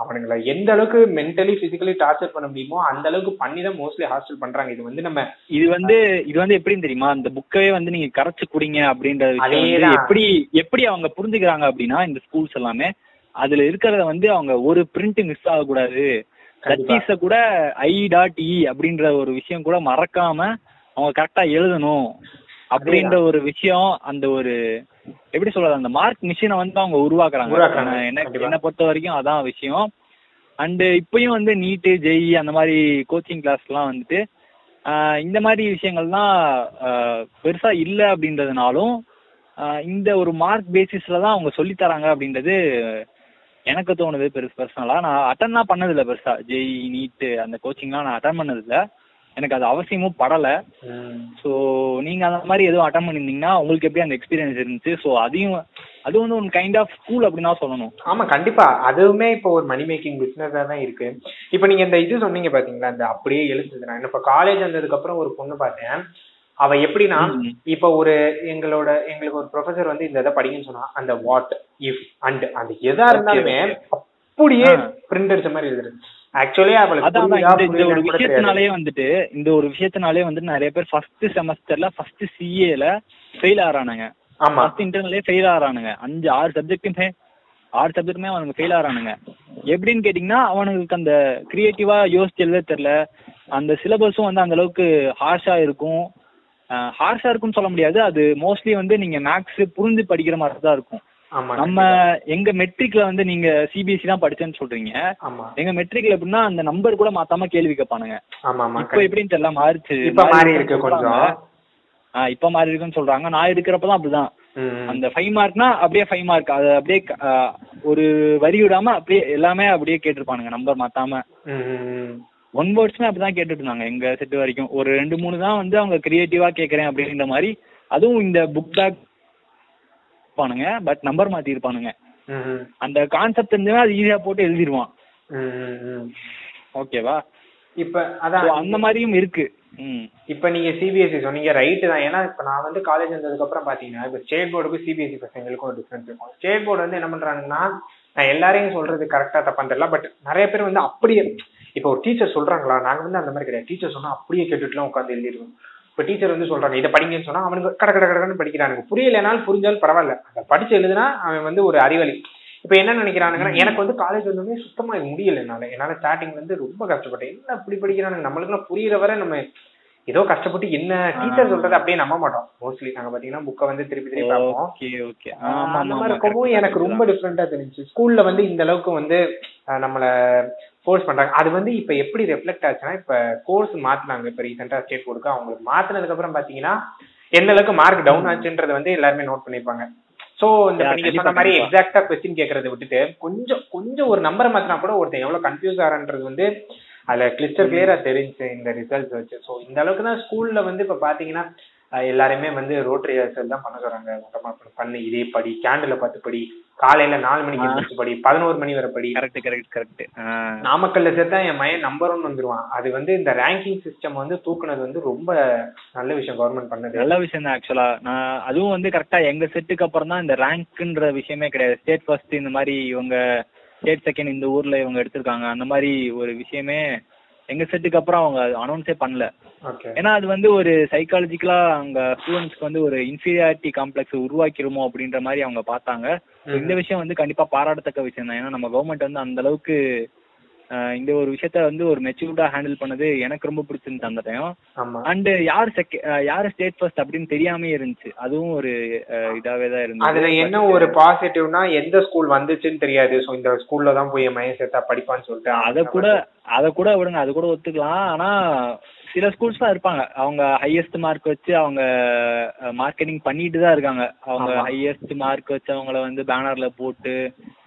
அவனுங்களை எந்த அளவுக்கு மென்டலி பிசிக்கலி டார்ச்சர் பண்ண முடியுமோ அந்த அளவுக்கு பண்ணி தான் மோஸ்ட்லி ஹாஸ்டல் பண்றாங்க இது வந்து நம்ம இது வந்து இது வந்து எப்படின்னு தெரியுமா இந்த புக்கவே வந்து நீங்க கரைச்சு குடிங்க அப்படின்ற விஷயம் வந்து அதேதான். எப்படி எப்படி அவங்க புரிஞ்சுக்கிறாங்க அப்படின்னா இந்த ஸ்கூல்ஸ் எல்லாமே அதுல இருக்கிறத வந்து அவங்க ஒரு பிரிண்ட் மிஸ் ஆகக்கூடாது. லத்தீஸ கூட ஐ டாட் இ அப்படின்ற ஒரு விஷயம் கூட மறக்காம அவங்க கரெக்டா எழுதணும் அப்படின்ற ஒரு விஷயம் அந்த ஒரு எப்படி சொல்றது அந்த மார்க் மிஷினை வந்து அவங்க உருவாக்குறாங்க. கண்டிப்பா. என்ன பொறுத்த வரைக்கும் அதான் விஷயம். அண்டு இப்பயும் வந்து நீட்டு ஜெய் அந்த மாதிரி கோச்சிங் கிளாஸ்லாம் வந்துட்டு இந்த மாதிரி விஷயங்கள்லாம் ஆஹ் பெருசா இல்லை அப்படின்றதுனாலும் இந்த ஒரு மார்க் பேசிஸ்ல தான் அவங்க சொல்லித் தராங்க அப்படின்றது எனக்கு தோணுது பெருசு பர்சனலா நான் அட்டன் தான் பண்ணதில்லை பெருசா. ஜெய் நீட்டு அந்த கோச்சிங்லாம் நான் அட்டன் பண்ணதில்லை. எனக்கு அது அவசியமும் படலை. ஸோ நீங்க அந்த மாதிரி எதுவும் அட்டன் பண்ணியிருந்தீங்கன்னா உங்களுக்கு எப்படி அந்த எக்ஸ்பீரியன்ஸ் இருந்துச்சு? ஸோ அதையும் அது வந்து ஒரு கைண்ட் ஆஃப் ஸ்கூல் அப்படின்னு தான் சொல்லணும். ஆமா கண்டிப்பா. அதுவுமே இப்போ ஒரு மணி மேக்கிங் பிசினஸா தான் இருக்கு. இப்போ நீங்க இந்த இது சொன்னீங்க பாத்தீங்களா? இந்த அப்படியே எழுத்துது நான் இப்ப காலேஜ் வந்ததுக்கு அப்புறம் ஒரு பொண்ணு பார்த்தேன். அவ எப்படின்னா. இப்ப ஒரு எங்களோட எங்களுக்கு ஒரு ப்ரொஃபசர் வந்து இந்த இதை படிங்கன்னு சொன்னா அந்த வாட் இஃப் அண்ட் அந்த எதா இருந்தாலுமே அப்படியே. பிரிண்ட் அடிச்ச மாதிரி எழுதுறது. ஆக்சுவலி ஒரு. விஷயத்தினாலே வந்துட்டு இந்த ஒரு விஷயத்தினாலே வந்துட்டு நிறைய பேர் ஃபர்ஸ்ட் செமஸ்டர்ல ஃபர்ஸ்ட் சிஏல ஃபெயில் ஆறானுங்க. ஆமா. ஃபர்ஸ்ட் இன்டர்னலே ஃபெயில் ஆறானுங்க. அஞ்சு ஆறு சப்ஜெக்ட்டுமே ஆறு சப்ஜெக்ட்டுமே அவனுக்கு ஃபெயில் ஆறானுங்க. எப்படின்னு கேட்டிங்கன்னா அவனுக்கு அந்த கிரியேட்டிவா யோசிச்சு எழுத தெரியல. அந்த சிலபஸும் வந்து அந்த அளவுக்கு ஹார்ஷா இருக்கும். ஹார்ஷா இருக்கும்னு சொல்ல முடியாது. அது மோஸ்ட்லி வந்து நீங்க மேக்ஸ் புரிஞ்சு படிக்கிற மாதிரி தான் இருக்கும். நம்ம எங்க மெட்ரிக்ல வந்து நீங்க சிபிஎஸ்சி தான் படிச்சேன்னு சொல்றீங்க. எங்க மெட்ரிக்ல எப்படின்னா அந்த நம்பர் கூட மாத்தாம கேள்வி கேட்பானுங்க. இப்போ எப்படின்னு தெரியல மாறிச்சு. இப்ப மாறி இருக்கு கொஞ்சம். இப்ப மாறி இருக்குன்னு சொல்றாங்க. நான் எடுக்கிறப்பதான் அப்படிதான். அந்த ஃபைவ் மார்க்னா அப்படியே ஃபைவ் மார்க் அது அப்படியே ஒரு வரி விடாம அப்படியே எல்லாமே அப்படியே கேட்டிருப்பானுங்க நம்பர் மாத்தாம. ஒன் வேர்ட்ஸ்மே அப்படிதான் கேட்டுட்டு இருந்தாங்க எங்க செட் வரைக்கும். ஒரு ரெண்டு மூணு தான் வந்து அவங்க கிரியேட்டிவா கேக்குறேன் அப்படின்ற மாதிரி. அதுவும் இந்த புக் பேக் இருப்பானுங்க பட் நம்பர் மாத்தி இருப்பானுங்க. அந்த கான்செப்ட் தெரிஞ்சவன் அது ஈஸியா போட்டு ம். ஓகேவா இப்ப அதான். அந்த மாதிரியும் இருக்கு. இப்ப நீங்க சிபிஎஸ்சி சொன்னீங்க ரைட்டு தான். ஏன்னா இப்ப நான் வந்து காலேஜ் வந்ததுக்கு அப்புறம் பாத்தீங்கன்னா இப்ப ஸ்டேட் போர்டுக்கும் சிபிஎஸ்சி பசங்களுக்கும் ஒரு டிஃபரன்ஸ் இருக்கும். ஸ்டேட் போர்டு வந்து என்ன பண்றாங்கன்னா நான் எல்லாரையும் சொல்றது கரெக்டா தப்பான்னு தெரியல பட் நிறைய பேர் வந்து அப்படியே இப்போ ஒரு டீச்சர் சொல்றாங்களா? நாங்க வந்து அந்த மாதிரி கிடையாது. டீச்சர் சொன்னா அப்படியே கேட்டுட்டுலாம் உட்காந்து எழுதிடுவோம் இப்ப டீச்சர் வந்து சொல்றாங்க இதை படிங்கன்னு சொன்னா அவனுக்கு கட கட கடன்னு படிக்கிறானுங்க. புரியலைனாலும் புரிஞ்சாலும் பரவாயில்ல. அதை படிச்சு எழுதுனா அவன் வந்து ஒரு அறிவாளி இப்ப என்ன நினைக்கிறானுங்கன்னா எனக்கு வந்து காலேஜ் வந்தோடனே சுத்தமா முடியல என்னால. என்னால ஸ்டார்டிங் வந்து ரொம்ப கஷ்டப்பட்டேன். என்ன இப்படி படிக்கிறானுங்க? நம்மளுக்கு புரியுற வரை நம்ம ஏதோ கஷ்டப்பட்டு என்ன டீச்சர் சொல்றதை அப்படியே நம்ப மாட்டோம். மோஸ்ட்லி நாங்க பாத்தீங்கன்னா புக்கை வந்து திருப்பி திருப்பி பார்ப்போம். ஓகே ஓகே அந்த மாதிரி இருக்கவும் எனக்கு ரொம்ப டிஃப்ரெண்டா தெரிஞ்சு ஸ்கூல்ல வந்து இந்த அளவுக்கு வந்து நம்மள ஃபோர்ஸ் பண்றாங்க. அது வந்து இப்ப எப்படி ரெஃப்ளெக்ட் ஆச்சுன்னா இப்ப கோர்ஸ் மாத்துனாங்க. இப்ப ரீசெண்டா ஸ்டேட் போர்டுக்கு அவங்களுக்கு மாத்துனதுக்கு அப்புறம் பாத்தீங்கன்னா எந்த அளவுக்கு மார்க் டவுன் ஆச்சுன்றத வந்து எல்லாருமே நோட் பண்ணிருப்பாங்க சோ இந்த நீங்க சொன்ன மாதிரி. எக்ஸாக்டா கொஸ்டின் கேக்குறதை விட்டுட்டு கொஞ்சம் கொஞ்சம் ஒரு நம்பரை மாத்தினா கூட ஒருத்தன் எவ்வளவு கன்ஃபியூஸ் ஆறான்றது வந்து அதுல கிளிஸ்டர் கிளியரா தெரிஞ்சு இந்த ரிசல்ட்ஸ் வச்சு. சோ இந்த அளவுக்கு தான் ஸ்கூல்ல வந்து இப்ப பாத்தீங்கன்னா எல்லாருமே வந்து ரோட்டரி ரிஹர்சல் தான் பண்ண சொல்றாங்க மொத்தமா பண்ணு இதே படி கேண்டில பார்த்து படி காலையில நாலு மணிக்கு ஆ. எந்திரிச்சு படி பதினோரு மணி வரை படி. கரெக்ட் கரெக்ட் கரெக்ட் நாமக்கல்ல சேர்த்தா என் மயன் நம்பர் ஒன் வந்துருவான். அது வந்து இந்த ரேங்கிங் சிஸ்டம் வந்து தூக்குனது வந்து ரொம்ப நல்ல விஷயம் கவர்மெண்ட் பண்ணது. நல்ல விஷயம் தான் ஆக்சுவலா நான் அதுவும் வந்து கரெக்டா எங்க செட்டுக்கு அப்புறம் தான் இந்த ரேங்க்ன்ற விஷயமே கிடையாது. ஸ்டேட் ஃபர்ஸ்ட் இந்த மாதிரி இவங்க ஸ்டேட் செகண்ட் இந்த ஊர்ல இவங்க எடுத்திருக்காங்க. அந்த மாதிரி ஒரு விஷயமே எங்க செட்டுக்கு அப்புறம் அவங்க அனௌன்ஸே பண்ணல. ஏன்னா அது வந்து ஒரு சைக்காலஜிக்கலா அங்க ஸ்டூடெண்ட்ஸ்க்கு வந்து ஒரு இன்ஃபீரியாரிட்டி காம்ப்ளெக்ஸ் உருவாக்கிருமோ அப்படின்ற மாதிரி அவங்க பார்த்தாங்க. இந்த விஷயம் வந்து கண்டிப்பா பாராட்டத்தக்க விஷயம் தான். ஏன்னா நம்ம கவர்மெண்ட் வந்து அந்த அளவுக்கு இந்த ஒரு விஷயத்த வந்து ஒரு மெச்சூர்டா ஹேண்டில் பண்ணது எனக்கு ரொம்ப பிடிச்சிருந்துச்சு அந்த டைம் அண்ட் யார் செக யார் ஸ்டேட் ஃபர்ஸ்ட் அப்படின்னு தெரியாமே இருந்துச்சு. அதுவும் ஒரு இதாவே தான் இருந்துச்சு அதுல என்ன ஒரு பாசிட்டிவ்னா எந்த ஸ்கூல் வந்துச்சுன்னு தெரியாது. சோ இந்த ஸ்கூல்ல தான் போய் மயன் சேர்த்தா படிப்பான்னு சொல்லிட்டு அத கூட அத கூட விடுங்க அது கூட ஒத்துக்கலாம். ஆனா சில ஸ்கூல்ஸ் தான் இருப்பாங்க. அவங்க ஹையஸ்ட் மார்க் வச்சு அவங்க மார்க்கெட்டிங் பண்ணிட்டு தான் இருக்காங்க. அவங்க. ஹையஸ்ட் மார்க் வச்சு அவங்கள வந்து பேனர்ல போட்டு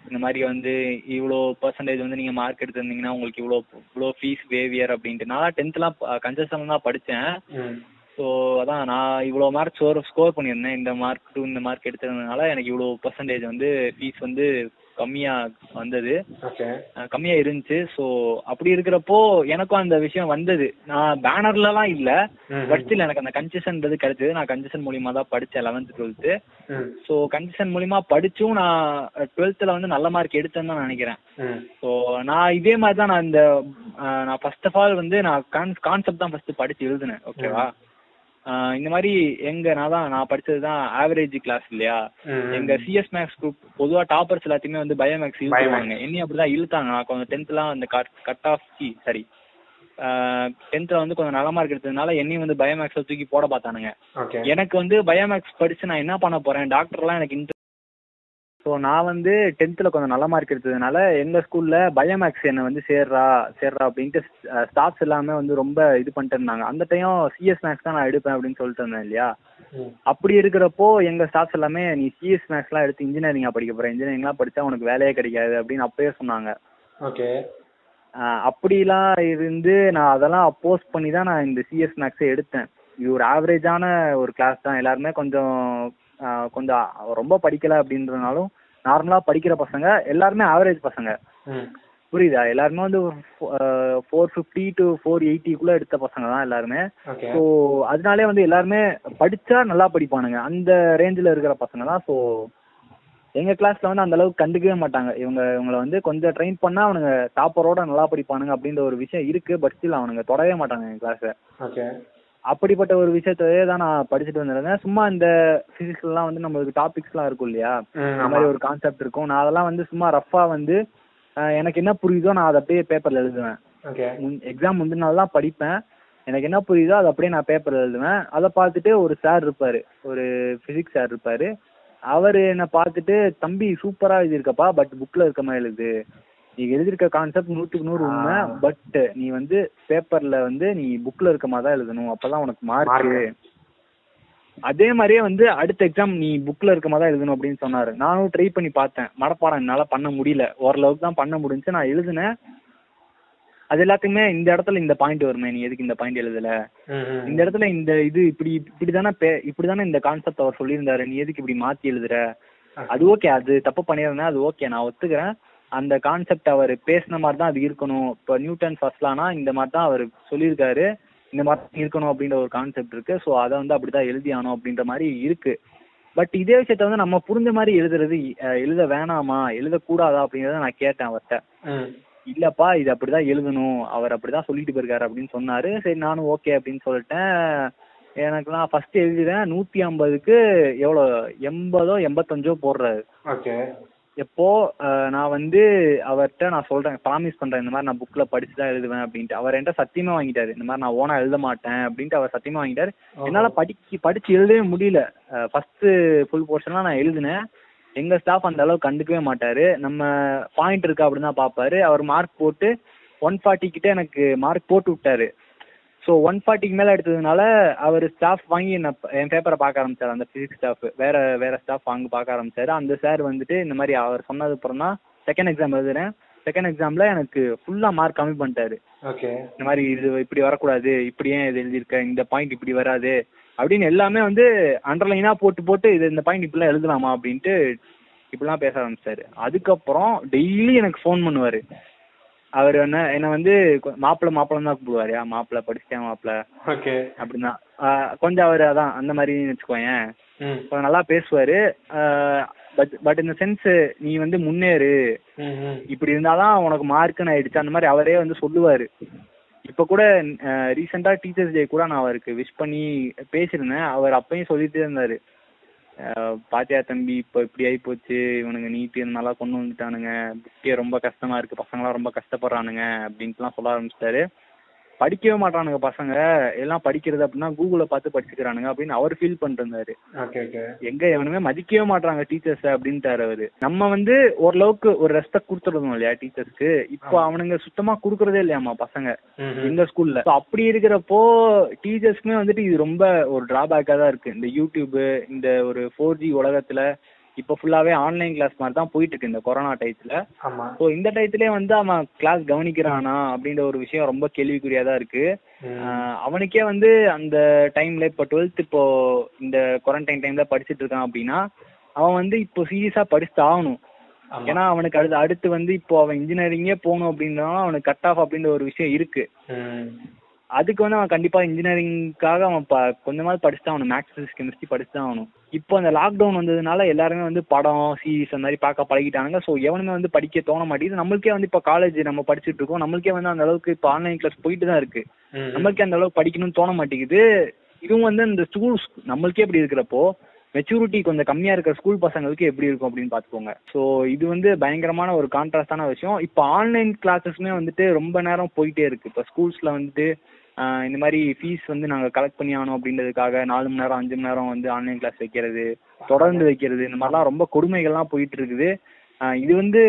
இந்த மாதிரி வந்து இவ்வளோ பர்சன்டேஜ் வந்து நீங்க மார்க் எடுத்திருந்தீங்கன்னா உங்களுக்கு இவ்வளோ இவ்வளோ ஃபீஸ் வேவியர் அப்படின்ட்டு. நான் டென்த்லாம் கன்செஷன் தான் படிச்சேன். ம். ஸோ அதான் நான் இவ்வளோ மார்க் ஸ்கோர் ஸ்கோர் பண்ணியிருந்தேன். இந்த மார்க் டூ இந்த மார்க் எடுத்ததுனால எனக்கு இவ்வளோ பர்சன்டேஜ் வந்து ஃபீஸ் வந்து கம்மியா வந்தது. கம்மியா இருந்துச்சு. ஸோ அப்படி இருக்கிறப்போ எனக்கும் அந்த விஷயம் வந்தது. நான் பேனர்லலாம் இல்ல. ம். பட் ஸ்டில் எனக்கு அந்த கன்செஷன்றது கிடைச்சது. நான் கன்செஷன் மூலியமா தான் படிச்சேன் லெவன்த் டுவெல்த்து ம். ஸோ கன்செஷன் மூலியமா படிச்சும் நான் டுவெல்த்தில் வந்து நல்ல மார்க் எடுத்தேன்னு தான் நினைக்கிறேன். ஸோ நான் இதே மாதிரி தான் நான் இந்த நான் ஃபர்ஸ்ட் ஆஃப் ஆல் வந்து நான் கான் கான்செப்ட் தான் ஃபர்ஸ்ட் படிச்சு எழுதினேன். ஓகேவா இந்த மாதிரி எங்க நான் தான் நான் படிச்சது தான் ஆவரேஜ் கிளாஸ் இல்லையா. எங்க சிஎஸ் மேக்ஸ் குரூப் பொதுவா டாப்பர்ஸ் எல்லாத்தையுமே வந்து பயோமேக்ஸ் Biomax. இழுத்துவாங்க என்னையும் அப்படிதான் இழுத்தாங்க. நான் கொஞ்சம் டென்த்லாம் அந்த கட் ஆஃப் சாரி டென்த்ல வந்து கொஞ்சம் நல்ல மார்க் எடுத்ததுனால என்னையும் வந்து பயோமேக்ஸ்ல தூக்கி போட பார்த்தானுங்க. எனக்கு வந்து பயோமேக்ஸ் படிச்சு நான் என்ன பண்ண போறேன்? டாக்டர்லாம் எனக்கு ஸோ நான் வந்து டென்த்தில் கொஞ்சம் நல்ல மார்க் எடுத்ததுனால எங்கள் ஸ்கூலில் பயோமேக்ஸ் என்னை வந்து சேர்றா சேர்றா அப்படின்ட்டு ஸ்டாஃப்ஸ் எல்லாமே வந்து ரொம்ப இது பண்ணிட்டு இருந்தாங்க. அந்த டைம் சிஎஸ் மேக்ஸ் தான் நான் எடுப்பேன் அப்படின்னு சொல்லிட்டு இருந்தேன் இல்லையா? அப்படி இருக்கிறப்போ எங்கள் ஸ்டாஃப்ஸ் எல்லாமே நீ சிஎஸ் மேக்ஸ்லாம் எடுத்து இன்ஜினியரிங்காக படிக்க போகிற இன்ஜினியரிங்லாம் படித்தா உனக்கு வேலையே கிடைக்காது அப்படின்னு அப்பயே சொன்னாங்க. ஓகே. அப்படிலாம் இருந்து நான் அதெல்லாம் அப்போஸ் பண்ணி தான் நான் இந்த சிஎஸ் மேக்ஸே எடுத்தேன். இது ஒரு ஆவரேஜான ஒரு கிளாஸ் தான். எல்லாருமே கொஞ்சம் கொஞ்சம் ரொம்ப படிக்கல அப்படின்றதுனாலும் நார்மலாக படிக்கிற பசங்க எல்லாருமே ஆவரேஜ் பசங்க. புரியுதா? எல்லாருமே வந்து ஃபோர் ஃபிஃப்டி டு ஃபோர் எயிட்டிக்குள்ளே எடுத்த பசங்க தான் எல்லாருமே. ஸோ அதனாலே வந்து எல்லாருமே படிச்சா நல்லா படிப்பானுங்க. அந்த ரேஞ்சில் இருக்கிற பசங்க தான். ஸோ எங்கள் கிளாஸில் வந்து அந்த அளவுக்கு கண்டுக்கவே மாட்டாங்க. இவங்க இவங்களை வந்து கொஞ்சம் ட்ரெயின் பண்ணால் அவனுங்க டாப்பரோட நல்லா படிப்பானுங்க அப்படின்ற ஒரு விஷயம் இருக்குது பட் ஸ்டில் அவனுங்க தொடவே மாட்டாங்க எங்கள் கிளாஸை ஓகே அப்படிப்பட்ட ஒரு விஷயத்தையே தான் நான் படிச்சுட்டு வந்திருந்தேன். சும்மா இந்த ஃபிசிக்ஸ்லாம் வந்து நம்மளுக்கு டாபிக்ஸ்லாம் இருக்கும் இல்லையா? ம் இந்த மாதிரி ஒரு கான்செப்ட் இருக்கும். நான் அதெல்லாம் வந்து சும்மா ரஃபாக வந்து எனக்கு என்ன புரியுதோ நான் அதை அப்படியே பேப்பரில் எழுதுவேன். எக்ஸாம் முந்தின நாள் தான் படிப்பேன். எனக்கு என்ன புரியுதோ அதை அப்படியே நான் பேப்பரில் எழுதுவேன். அதை பார்த்துட்டு ஒரு சார் இருப்பார். ஒரு ஃபிசிக்ஸ் சார் இருப்பார். அவர் என்னை பார்த்துட்டு தம்பி சூப்பராக எழுதியிருக்கப்பா பட் புக்கில் இருக்க மாதிரி எழுது. நீ எழுதியிருக்க கான்செப்ட் நூற்றுக்கு நூறு உண்மை. பட் நீ வந்து பேப்பரில் வந்து நீ புக்கில் இருக்க மாதிரி தான் எழுதணும். அப்போ தான் உனக்கு மார்க்கு. அதே மாதிரியே வந்து அடுத்த எக்ஸாம் நீ புக்கில் இருக்க மாதிரி தான் எழுதணும் அப்படின்னு சொன்னார். நானும் ட்ரை பண்ணி பார்த்தேன். மனப்பாடம் என்னால் பண்ண முடியல. ஓரளவுக்கு தான் பண்ண முடிஞ்சுச்சு. நான் எழுதினேன். அது எல்லாத்துக்குமே இந்த இடத்துல இந்த பாயிண்ட் வருமே. நீ எதுக்கு இந்த பாயிண்ட் எழுதல? இந்த இடத்துல இந்த இது இப்படி இப்படி தானே இப்படி தானே இந்த கான்செப்ட் அவர் சொல்லியிருந்தாரு. நீ எதுக்கு இப்படி மாத்தி எழுதுற? அது ஓகே அது தப்பு பண்ணியிருந்தேன் அது ஓகே நான் ஒத்துக்கிறேன். அந்த கான்செப்ட் அவர் பேசின மாதிரி தான் அது இருக்கணும். இப்போ நியூட்டன் ஃபர்ஸ்ட்லானா இந்த மாதிரி தான் அவர் சொல்லியிருக்காரு. இந்த மாதிரி இருக்கணும் அப்படின்ற ஒரு கான்செப்ட் இருக்கு. ஸோ அதை வந்து அப்படிதான் எழுதி ஆகணும் அப்படின்ற மாதிரி இருக்கு. பட் இதே விஷயத்த வந்து நம்ம புரிஞ்ச மாதிரி எழுதுறது எழுத வேணாமா? எழுதக்கூடாதா அப்படின்றத நான் கேட்டேன் அவர்கிட்ட. இல்லப்பா இது அப்படிதான் எழுதணும். அவர் அப்படிதான் சொல்லிட்டு போயிருக்காரு அப்படின்னு சொன்னாரு. சரி நானும் ஓகே அப்படின்னு சொல்லிட்டேன். எனக்கு நான் ஃபர்ஸ்ட் எழுதிறேன் நூத்தி ஐம்பதுக்கு எவ்வளோ எண்பதோ எண்பத்தஞ்சோ போடுறாரு. ஓகே. எப்போ நான் வந்து அவர்கிட்ட நான் சொல்றேன் ப்ராமிஸ் பண்றேன் இந்த மாதிரி நான் புக்ல படிச்சு தான் எழுதுவேன் அப்படின்ட்டு. அவர் என்கிட்ட சத்தியமா வாங்கிட்டாரு. இந்த மாதிரி நான் ஓனா எழுத மாட்டேன் அப்படின்ட்டு அவர் சத்தியமா வாங்கிட்டாரு. என்னால படிக்க படிச்சு எழுதவே முடியல. ஃபர்ஸ்ட் ஃபுல் போர்ஷன்லாம் நான் எழுதினேன். எங்க ஸ்டாஃப் அந்த அளவுக்கு கண்டுக்கவே மாட்டாரு. நம்ம பாயிண்ட் இருக்கா அப்படின்னு தான் பார்ப்பாரு. அவர் மார்க் போட்டு ஒன் ஃபார்ட்டி கிட்ட எனக்கு மார்க் போட்டு விட்டாரு. ஸோ ஒன் ஃபார்ட்டிக்கு மேலே எடுத்ததுனால அவர் ஸ்டாஃப் வாங்கி என்ன என் பேப்பரை பார்க்க ஆரம்பிச்சார். அந்த ஃபிசிக்ஸ் ஸ்டாஃப் வேற வேற ஸ்டாஃப் வாங்கி பார்க்க ஆரம்பிச்சாரு. அந்த சார் வந்துட்டு இந்த மாதிரி அவர் சொன்னது அப்புறம் தான் செகண்ட் எக்ஸாம் எழுதுறேன் செகண்ட் எக்ஸாம்ல எனக்கு ஃபுல்லாக மார்க் கம்மி பண்ணிட்டாரு. ஓகே இந்த மாதிரி இது இப்படி வரக்கூடாது இப்படி ஏன் இது எழுதியிருக்க இந்த பாயிண்ட் இப்படி வராது அப்படின்னு எல்லாமே வந்து அண்டர்லைனா போட்டு போட்டு இது இந்த பாயிண்ட் இப்படிலாம் எழுதலாமா அப்படின்ட்டு இப்படிலாம் பேச ஆரம்பிச்சாரு. அதுக்கப்புறம் டெய்லி எனக்கு ஃபோன் பண்ணுவாரு. அவர் என்ன என்னை வந்து மாப்பிள்ளை மாப்பிள்ளை தான் கூப்பிடுவாரு. "ஆ, மாப்பிள்ளை படிச்சிட்டேன் மாப்பிள்ளை. ஓகே. அப்படின்னா கொஞ்சம் அவர் அதான் அந்த மாதிரி வச்சுக்கோயேன். ம். கொஞ்சம் நல்லா பேசுவாரு. பட் பட் இந்த சென்ஸ் நீ வந்து முன்னேறு. இப்படி இருந்தாதான் உனக்கு மார்க்குன்னு ஆயிடுச்சு. அந்த மாதிரி அவரே வந்து சொல்லுவாரு. இப்போ கூட ரீசெண்டா டீச்சர்ஸ் டே கூட நான் அவருக்கு விஷ் பண்ணி பேசியிருந்தேன். அவர் அப்பயும் சொல்லிட்டே இருந்தாரு. பாத்தியா தம்பி இப்ப இப்படி ஆகி போச்சு. இவனுங்க நீட்டு நல்லா கொண்டு வந்துட்டானுங்க. புக்கே ரொம்ப கஷ்டமா இருக்கு. பசங்களாம் ரொம்ப கஷ்டப்படுறானுங்க. அப்படின்ட்டுலாம் சொல்ல ஆரம்பிச்சிட்டாரு. படிக்கவே மாட்டானுங்க பசங்க. எல்லாம் படிக்கிறது அப்படின்னா கூகுளை பார்த்து படிச்சுக்கிறானுங்க அப்படின்னு அவர் ஃபீல் ஓகே எங்க எவனுமே மதிக்கவே மாட்றாங்க டீச்சர்ஸ் அப்படின்ட்டாரு அவரு. நம்ம வந்து ஓரளவுக்கு ஒரு ரெஸ்பெக்ட் கொடுத்துருந்தோம் இல்லையா டீச்சர்ஸ்க்கு இப்போ அவனுங்க சுத்தமா கொடுக்கறதே இல்லையாமா பசங்க எங்க ஸ்கூல்ல அப்படி இருக்கிறப்போ டீச்சர்ஸ்க்குமே வந்துட்டு இது ரொம்ப ஒரு டிராபேக்கா தான் இருக்கு. இந்த யூடியூப் இந்த ஒரு ஃபோர் ஜி உலகத்துல இப்போ ஃபுல்லாவே ஆன்லைன் கிளாஸ் மாதிரி தான் போயிட்டு இருக்கு இந்த கொரோனா டயத்துல ஸோ இந்த டயத்துலயே வந்து அவன் கிளாஸ் கவனிக்கிறானா அப்படின்ற ஒரு விஷயம் ரொம்ப கேள்விக்குறியா தான் இருக்கு அவனுக்கே வந்து அந்த டைம்ல இப்போ டுவெல்த் இப்போ இந்த குவாரண்டைன் டைம்ல படிச்சுட்டு இருக்கான் அப்படின்னா அவன் வந்து இப்போ சீரியஸா படிச்சு ஆகணும் ஏன்னா அவனுக்கு அடுத்து அடுத்து வந்து இப்போ அவன் இன்ஜினியரிங்கே போகணும் அப்படின்னா அவனுக்கு கட் ஆஃப் அப்படின்ற ஒரு விஷயம் இருக்கு. அதுக்கு வந்து அவன் கண்டிப்பா இன்ஜினியரிங்காக அவன் ப கொஞ்சமாவது படிச்சு தான் ஆகணும். மேக்ஸ் கெமிஸ்ட்ரி படிச்சு தான் ஆகணும். இப்போ அந்த லாக்டவுன் வந்ததுனால எல்லாருமே வந்து படம் சீரிஸ் அந்த மாதிரி பார்க்க பழகிட்டானுங்க. ஸோ எவனுமே வந்து படிக்க தோண மாட்டேங்குது. நம்மளுக்கே வந்து இப்போ காலேஜ் நம்ம படிச்சுட்டு இருக்கோம். நம்மளுக்கே வந்து அந்த அளவுக்கு இப்போ ஆன்லைன் கிளாஸ் போயிட்டு தான் இருக்கு நம்மளுக்கே அந்த அளவுக்கு படிக்கணும்னு தோண மாட்டேங்குது. இதுவும் வந்து இந்த ஸ்கூல்ஸ் நம்மளுக்கே இப்படி இருக்கிறப்போ மெச்சூரிட்டி கொஞ்சம் கம்மியா இருக்கிற ஸ்கூல் பசங்களுக்கு எப்படி இருக்கும் அப்படின்னு பாத்துக்கோங்க ஸோ இது வந்து பயங்கரமான ஒரு கான்ட்ராஸ்டான விஷயம். இப்போ ஆன்லைன் கிளாஸஸ்மே வந்துட்டு ரொம்ப நேரம் போயிட்டே இருக்கு. இப்போ ஸ்கூல்ஸ்ல வந்துட்டு இந்த மாதிரி ஃபீஸ் வந்து நாங்க கலெக்ட் பண்ணி ஆகணும் அப்படின்றதுக்காக நாலு மணி நேரம் அஞ்சு மணி நேரம் வந்து ஆன்லைன் கிளாஸ் வைக்கிறது தொடர்ந்து வைக்கிறது இந்த மாதிரிலாம் ரொம்ப கொடுமைகள்லாம் போயிட்டு இருக்குது இது வந்து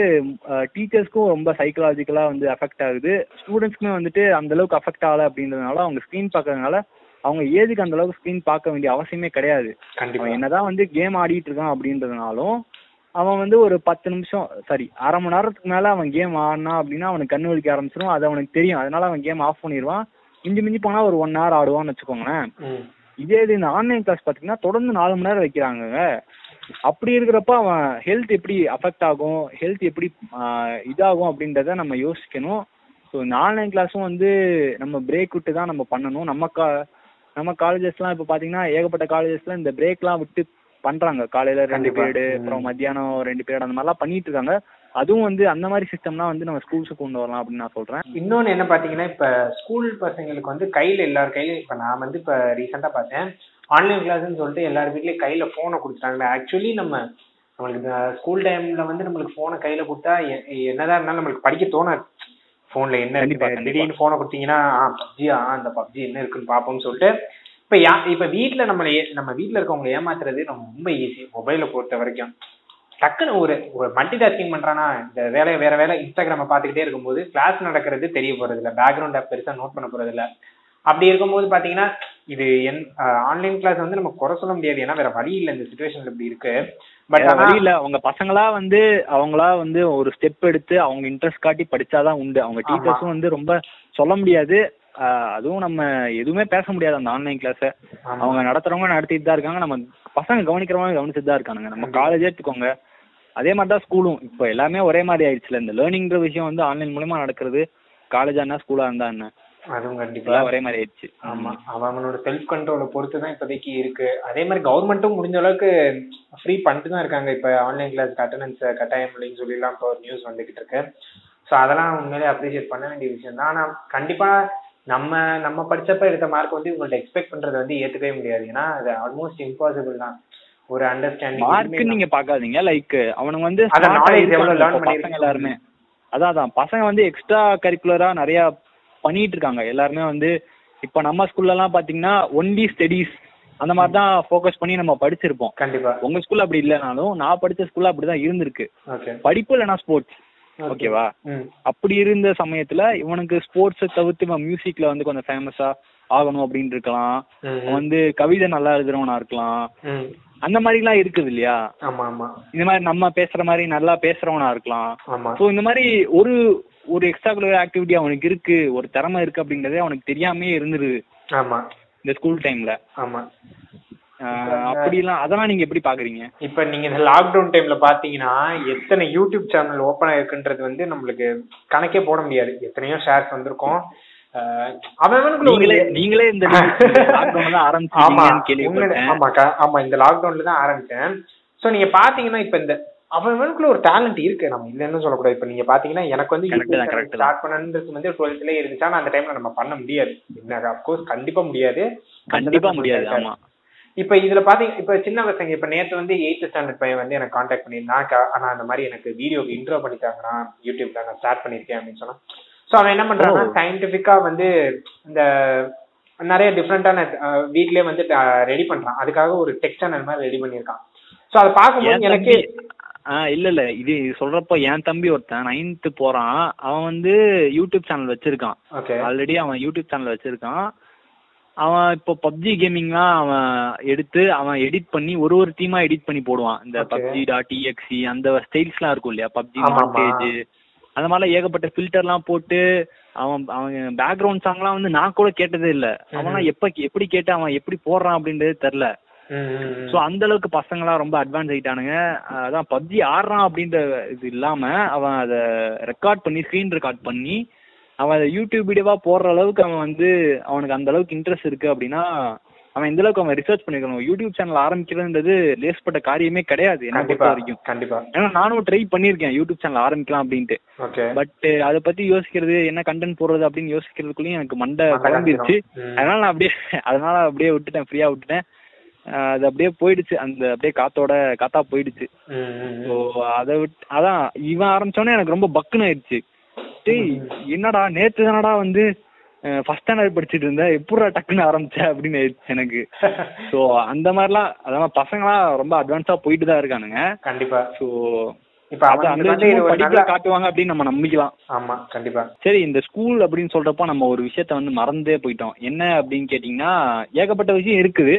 டீச்சர்ஸ்க்கும் ரொம்ப சைக்கலாஜிக்கலா வந்து அஃபெக்ட் ஆகுது. ஸ்டூடெண்ட்ஸ்க்குமே வந்துட்டு அந்த அளவுக்கு அஃபெக்ட் ஆகல அப்படின்றதுனால அவங்க ஸ்க்ரீன் பார்க்கறதுனால அவங்க ஏஜுக்கு அந்த அளவுக்கு ஸ்க்ரீன் பார்க்க வேண்டிய அவசியமே கிடையாது. என்னதான் வந்து கேம் ஆடிட்டு இருக்கான் அப்படின்றதுனாலும் அவன் வந்து ஒரு பத்து நிமிஷம் சாரி அரை மணி நேரத்துக்கு மேல அவன் கேம் ஆடினா அப்படின்னா அவனுக்கு கண்ணு வலிக்க ஆரம்பிச்சிடும் அது அவனுக்கு தெரியும். அதனால அவன் கேம் ஆஃப் பண்ணிடுவான். மிஞ்சி மிஞ்சி போனா ஒரு ஒன் ஹவர் ஆடுவான்னு வச்சுக்கோங்களேன். இதே இது இந்த ஆன்லைன் கிளாஸ் பார்த்தீங்கன்னா தொடர்ந்து நாலு மணி நேரம் வைக்கிறாங்க அப்படி இருக்கிறப்ப அவன் ஹெல்த் எப்படி அஃபெக்ட் ஆகும் ஹெல்த் எப்படி இதாகும் அப்படின்றத நம்ம யோசிக்கணும் ஸோ இந்த ஆன்லைன் கிளாஸும் வந்து நம்ம பிரேக் விட்டு தான் நம்ம பண்ணணும் நம்ம கா நம்ம காலேஜஸ்லாம் இப்போ பார்த்தீங்கன்னா ஏகப்பட்ட காலேஜஸ்ல இந்த பிரேக்லாம் விட்டு பண்றாங்க காலையில ரெண்டு. பீரியடு. அப்புறம் மத்தியானம் ரெண்டு பீரியட் அந்த மாதிரிலாம் பண்ணிட்டு இருக்காங்க அதுவும் வந்து அந்த மாதிரி சிஸ்டம்லாம் வந்து நம்ம ஸ்கூல்ஸுக்கு கொண்டு வரலாம் அப்படின்னு நான் சொல்றேன். இன்னொன்னு என்ன பாத்தீங்கன்னா இப்ப ஸ்கூல் பசங்களுக்கு வந்து கையில எல்லார் கையிலயும் இப்ப நான் வந்து இப்ப ரீசெண்டா பார்த்தேன். ஆன்லைன் கிளாஸ்னு சொல்லிட்டு எல்லார் வீட்லயும் கையில போனை கொடுத்துட்டாங்க ஆக்சுவலி நம்ம நம்மளுக்கு ஸ்கூல் டைம்ல வந்து நம்மளுக்கு போனை கையில கொடுத்தா என்னதான் இருந்தாலும் நம்மளுக்கு படிக்க தோணாது. போன்ல என்ன இருக்கு. திடீர்னு போனை கொடுத்தீங்கன்னா ஆ பப்ஜியா அந்த பப்ஜி என்ன இருக்குன்னு பாப்போம்னு சொல்லிட்டு. இப்ப யா இப்ப வீட்ல நம்மள நம்ம வீட்ல இருக்கவங்க ஏமாத்துறது நம்ம ரொம்ப ஈஸி மொபைலை பொறுத்த வரைக்கும். டக்குன்னு ஒரு ஒரு மல்டி டாஸ்கிங் பண்றானா இந்த வேலையை வேற வேலை இன்ஸ்டாகிராம பார்த்துக்கிட்டே இருக்கும்போது கிளாஸ் நடக்கிறது தெரிய போறது இல்ல பேக்ரவுண்ட் ஆப் பெருசா நோட் பண்ண போறது இல்ல அப்படி இருக்கும்போது பாத்தீங்கன்னா இது என் ஆன்லைன் கிளாஸ் வந்து நம்ம குறை சொல்ல முடியாது. ஏன்னா வேற வழி இல்ல. இந்த சுச்சுவேஷன்ல இப்படி இருக்கு. பட் வழி இல்ல. அவங்க பசங்களா வந்து அவங்களா வந்து ஒரு ஸ்டெப் எடுத்து அவங்க இன்ட்ரெஸ்ட் காட்டி படிச்சாதான் உண்டு. அவங்க. டீச்சர்ஸும் வந்து ரொம்ப சொல்ல முடியாது. ஆஹ் அதுவும் நம்ம எதுவுமே பேச முடியாது அந்த ஆன்லைன் கிளாஸ. அவங்க நடத்துறவங்க நடத்திட்டு தான் இருக்காங்க. நம்ம பசங்க கவனிக்கிறவங்க கவனிச்சுட்டு தான் இருக்கானுங்க. நம்ம காலேஜே எடுத்துக்கோங்க. அதே மாதிரி தான் ஸ்கூலும் இப்போ எல்லாமே ஒரே மாதிரி ஆயிடுச்சுல. இந்த லேர்னிங்ற விஷயம் வந்து ஆன்லைன் மூலமா நடக்கிறது காலேஜா என்ன ஸ்கூலா இருந்தா என்ன? அதுவும் கண்டிப்பா. ஒரே மாதிரி ஆயிடுச்சு. ஆமா. அவங்களோட செல்ஃப் கண்ட்ரோலை பொறுத்து தான் இப்போதைக்கு இருக்கு. அதே மாதிரி கவர்மெண்ட்டும் முடிஞ்ச அளவுக்கு ஃப்ரீ பண்ணிட்டு தான் இருக்காங்க. இப்ப ஆன்லைன் கிளாஸ் அட்டண்டன்ஸ் கட்டாயம் இல்லைன்னு சொல்லிலாம் இப்போ ஒரு நியூஸ் வந்துகிட்டு இருக்கு. ஸோ அதெல்லாம் உண்மையிலே அப்ரிஷியேட் பண்ண வேண்டிய விஷயம் தான் ஆனா கண்டிப்பா நம்ம நம்ம படிச்சப்ப எடுத்த மார்க் வந்து இவங்கள்ட்ட எக்ஸ்பெக்ட் பண்றதை வந்து ஏத்துக்கவே முடியாது. ஏன்னா அது ஆல்மோஸ்ட் இம்பாசிபிள் தான். ஒரு மார்க் அண்டர்ஸ்டாண்டிங் நீங்க பாக்காதீங்க லைக் அவனுங்க வந்து அத knowledge எவ்வளவு இப்ப பசங்க எல்லாருமே. அதான் அதான். பசங்க வந்து எக்ஸ்ட்ரா கரிக்குலரா நிறைய பண்ணிட்டு இருக்காங்க. எல்லாருமே வந்து இப்ப நம்ம ஸ்கூல்ல எல்லாம் பாத்தீங்கன்னா ஒன்லி ஸ்டடீஸ் அந்த மாதிரி தான் ஃபோக்கஸ் பண்ணி நம்ம படிச்சிருப்போம். கண்டிப்பா. உங்க ஸ்கூல்ல அப்படி இல்லைனாலும் நான் படிச்ச ஸ்கூல்ல அப்படிதான் இருந்திருக்கு. படிப்பு இல்லைன்னா ஸ்போர்ட்ஸ் ஓகேவா அப்படி இருந்த சமயத்துல இவனுக்கு ஸ்போர்ட்ஸை தவிர்த்து இவன் மியூசிக்ல வந்து கொஞ்சம் ஃபேமஸா ஆகணும் அப்படின்னு இருக்கலாம். வந்து கவிதை நல்லா எழுதுறவனா இருக்கலாம். அந்த மாதிரிலாம் இருக்குது இல்லையா? ஆமா ஆமா. இந்த மாதிரி நம்ம பேசுற மாதிரி நல்லா பேசுறவனா இருக்கலாம். ஸோ இந்த மாதிரி ஒரு ஒரு எக்ஸ்ட்ரா கரிக்குலர் ஆக்டிவிட்டி அவனுக்கு இருக்கு ஒரு திறமை இருக்கு அப்படிங்கறதே அவனுக்கு தெரியாமே இருந்துருது. ஆமா. இந்த ஸ்கூல் டைம்ல ஆமா. அப்படிலாம் அதெல்லாம் நீங்க எப்படி பாக்குறீங்க? இப்ப நீங்க இந்த லாக்டவுன் டைம்ல பாத்தீங்கன்னா எத்தனை யூடியூப் சேனல் ஓபன் ஆயிருக்குன்றது வந்து நம்மளுக்கு கணக்கே போட முடியாது. எத்தனையோ ஷேர்ஸ் வந்திருக்கும். நீங்களே இந்த தான் ஆமா. இந்த லாக்டவுன்ல தான் ஆரம்பிச்சேன். சோ நீங்க பாத்தீங்கன்னா இப்ப இந்த அவனுக்குள்ள ஒரு டேலண்ட் இருக்கு. நம்ம இல்லைன்னு சொல்லக்கூடாது இப்ப நீங்க பாத்தீங்கன்னா எனக்கு வந்து. ஸ்டார்ட் பண்ணணுன்றது வந்து டுவெல்த்லயே இருந்துச்சு. அந்த டைம்ல நம்ம பண்ண முடியாது. அப்கோர்ஸ் கண்டிப்பா முடியாது. கண்டிப்பா முடியாது. ஆமா. இப்ப இதுல பாத்தீங்க இப்ப சின்ன பசங்க இப்ப நேத்து வந்து எயித் ஸ்டாண்டர்ட் பையன் வந்து எனக்கு காண்டாக்ட் பண்ணியிருந்தான். ஆனா அந்த மாதிரி எனக்கு வீடியோக்கு இன்ட்ரோ பண்ணிட்டாங்கண்ணா யூடியூப்ல நான் ஸ்டார்ட் பண்ணிருக்கேன் அப்படின்னு சொன்னான். சோ அவன் என்ன பண்றான்னா ஓ. சயின்டிபிக்கா வந்து இந்த நிறைய டிஃப்ரெண்டான வீட்லயே வந்து ரெடி பண்றான். அதுக்காக ஒரு டெக் சேனல் மாதிரி ரெடி பண்ணியிருக்கான். சோ அதை பார்க்கும்போது என் எனக்கு தம்பி ஆ இல்ல இல்ல. இது சொல்றப்போ என் தம்பி ஒருத்தன் நைன்த் போறான். அவன் வந்து யூடியூப் சேனல் வச்சிருக்கான். ஆல்ரெடி அவன் யூடியூப் சேனல் வச்சிருக்கான். அவன் இப்போ பப்ஜி கேமிங்லாம் அவன் எடுத்து அவன் எடிட் பண்ணி ஒரு ஒரு டீமா எடிட் பண்ணி போடுவான். இந்த. பப்ஜி டாட் இஎக்ஸி அந்த ஸ்டைல்ஸ்லாம் இருக்கும் இல்லையா? பப்ஜி. மாண்டேஜ் அந்த மாதிரிலாம் ஏகப்பட்ட ஃபில்டர்லாம் போட்டு அவன் அவன் பேக்ரவுண்ட் சாங்லாம் வந்து நான் கூட கேட்டதே இல்ல. அவன்லாம் எப்ப எப்படி கேட்டு அவன் எப்படி போடுறான் அப்படின்றது தெரியல சோ அந்த அளவுக்கு பசங்களாம் ரொம்ப அட்வான்ஸ் ஆயிட்டானுங்க. அதான் பப்ஜி ஆடுறான் அப்படின்ற இது இல்லாம அவன் அதை ரெக்கார்ட் பண்ணி ஸ்கிரீன் ரெக்கார்ட் பண்ணி அவன் அதை யூடியூப் வீடியோவா போடுற அளவுக்கு அவன் வந்து அவனுக்கு அந்த அளவுக்கு இன்ட்ரெஸ்ட் இருக்கு அப்படின்னா அவன் இந்த அளவுக்கு அவன் ரிசர்ச் பண்ணிக்கணும் யூடியூப் சேனல் ஆரம்பிக்கிறதுன்றது லேஸ்பட்ட காரியமே கிடையாது என்ன கண்டிப்பா பொறுத்த வரைக்கும். கண்டிப்பா. ஏன்னா நானும் ட்ரை பண்ணியிருக்கேன் யூடியூப் சேனல் ஆரம்பிக்கலாம் அப்படின்ட்டு. பட் அதை பத்தி யோசிக்கிறது என்ன கண்டென்ட் போடுறது அப்படின்னு யோசிக்கிறதுக்குள்ளயும் எனக்கு மண்டை குழம்பிருச்சு. அதனால நான் அப்படியே அதனால அப்படியே விட்டுட்டேன் ஃப்ரீயா விட்டுட்டேன். அது அப்படியே போயிடுச்சு. அந்த அப்படியே காத்தோட காத்தா போயிடுச்சு. ஸோ அதை விட்டு அதான் இவன் ஆரம்பிச்சோன்னே எனக்கு ரொம்ப பக்குன்னு ஆயிடுச்சு. டேய் என்னடா நேத்து தானடா வந்து ஃபர்ஸ்ட் ஸ்டாண்டர்ட் படிச்சுட்டு இருந்த எப்படா டக்குன்னு ஆரம்பிச்ச அப்படின்னு ஆயிடுச்சு எனக்கு. ஸோ அந்த மாதிரிலாம் அதான் பசங்களாம் ரொம்ப அட்வான்ஸா போயிட்டு தான் இருக்கானுங்க. கண்டிப்பா. ஸோ காட்டுவாங்க அப்படின்னு நம்ம நம்பிக்கலாம். ஆமா கண்டிப்பா. சரி இந்த ஸ்கூல் அப்படின்னு சொல்றப்ப நம்ம ஒரு விஷயத்த வந்து மறந்தே போயிட்டோம். என்ன அப்படின்னு கேட்டிங்கன்னா ஏகப்பட்ட விஷயம் இருக்குது.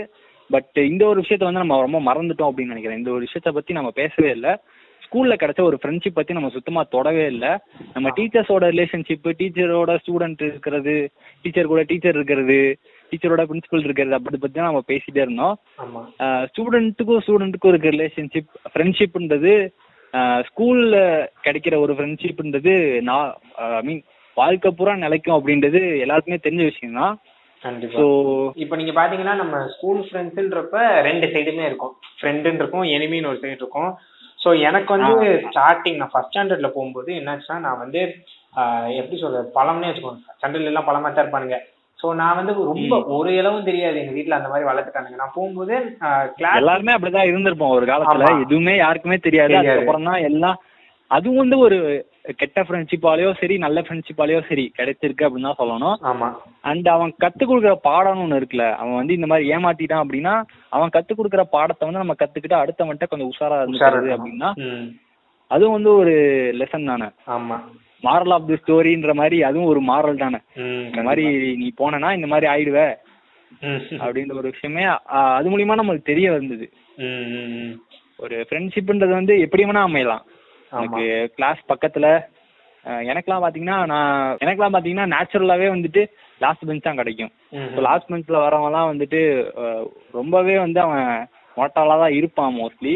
பட் இந்த ஒரு விஷயத்த வந்து நம்ம ரொம்ப மறந்துட்டோம் அப்படின்னு நினைக்கிறேன். இந்த ஒரு விஷயத்த பத்தி நம்ம பேசவே இல்லை. ஸ்கூல்ல கிடைச்ச ஒரு ஃப்ரெண்ட்ஷிப் பத்தி நம்ம சுத்தமா தொடவே இல்லை. நம்ம டீச்சர்ஸோட ரிலேஷன்ஷிப் டீச்சரோட ஸ்டூடெண்ட் இருக்கிறது டீச்சர் கூட டீச்சர் இருக்கிறது டீச்சரோட பிரின்சிபல் இருக்கிறது அப்படி பத்தி தான் நம்ம பேசிட்டே இருந்தோம். ஸ்டூடெண்ட்டுக்கும் ஸ்டூடெண்ட்டுக்கும் இருக்க ரிலேஷன்ஷிப் ஃப்ரெண்ட்ஷிப்ன்றது ஸ்கூல்ல கிடைக்கிற ஒரு ஃப்ரெண்ட்ஷிப்ன்றது நான் ஐ மீன் வாழ்க்கை பூரா நிலைக்கும் அப்படின்றது எல்லாருக்குமே தெரிஞ்ச விஷயம் தான் ஸோ இப்போ நீங்க பாத்தீங்கன்னா நம்ம ஸ்கூல் ஃப்ரெண்ட்ஸ்ன்றப்ப ரெண்டு சைடுமே இருக்கும். ஃப்ரெண்டுன்னு இருக்கும் எனிமின்னு ஒரு சைடு இருக்கும். ஸோ எனக்கு வந்து ஸ்டார்டிங் நான் ஃபர்ஸ்ட் ஸ்டாண்டர்ட்ல போகும்போது என்னாச்சுன்னா நான் வந்து எப்படி சொல்றது பழம்னே வச்சுக்கோங்க. ஸ்டாண்டர்ட்ல எல்லாம் பழமா தான் இருப்பானுங்க. ஸோ நான் வந்து ரொம்ப ஒரு இளவும் தெரியாது எங்க வீட்ல அந்த மாதிரி வளர்த்துட்டானுங்க. நான் போகும்போது எல்லாருமே அப்படிதான் இருந்திருப்போம் ஒரு காலத்துல. எதுவுமே யாருக்குமே தெரியாது. தெரியாது. அதுக்கப்புறம் தான் எல்லாம் அதுவும் வந்து ஒரு கெட்ட ஃப்ரெண்ட்ஷிப்பாலேயோ சரி நல்ல ஃப்ரெண்ட்ஷிப்பாலேயோ சரி கிடைச்சிருக்கு அப்படின்னு தான் சொல்லணும். ஆமா. அண்ட் அவன் கத்துக் கொடுக்குற பாடம்னு ஒன்று இருக்குல்ல அவன் வந்து இந்த மாதிரி ஏமாத்திட்டான் அப்படின்னா அவன் கத்துக் கொடுக்குற பாடத்தை வந்து நம்ம கத்துக்கிட்டு அடுத்தவன்ட்ட கொஞ்சம் உஷாரா இருந்துக்கிறது. அப்படின்னா அதுவும் வந்து ஒரு லெசன் தானே. ஆமா. மாரல் ஆஃப் தி ஸ்டோரின்ற மாதிரி அதுவும் ஒரு மாரல் தானே. இந்த மாதிரி நீ போனனா இந்த மாதிரி ஆயிடுவ. அப்படின்ற ஒரு விஷயமே அது மூலியமா நம்மளுக்கு தெரிய வந்தது. ஒரு ஃப்ரெண்ட்ஷிப்ன்றது வந்து எப்படி வேணா அமையலாம். எனக்கு கிளாஸ் பக்கத்துல எனக்கெல்லாம் பாத்தீங்கன்னா நான் எனக்கெல்லாம் பாத்தீங்கன்னா நேச்சுரலாவே வந்துட்டு லாஸ்ட் பெஞ்ச் தான் கிடைக்கும். இப்போ லாஸ்ட் பெஞ்ச்ல வரவன்லாம் வந்துட்டு ரொம்பவே வந்து அவன் மோட்டாலா தான் இருப்பான் மோஸ்ட்லி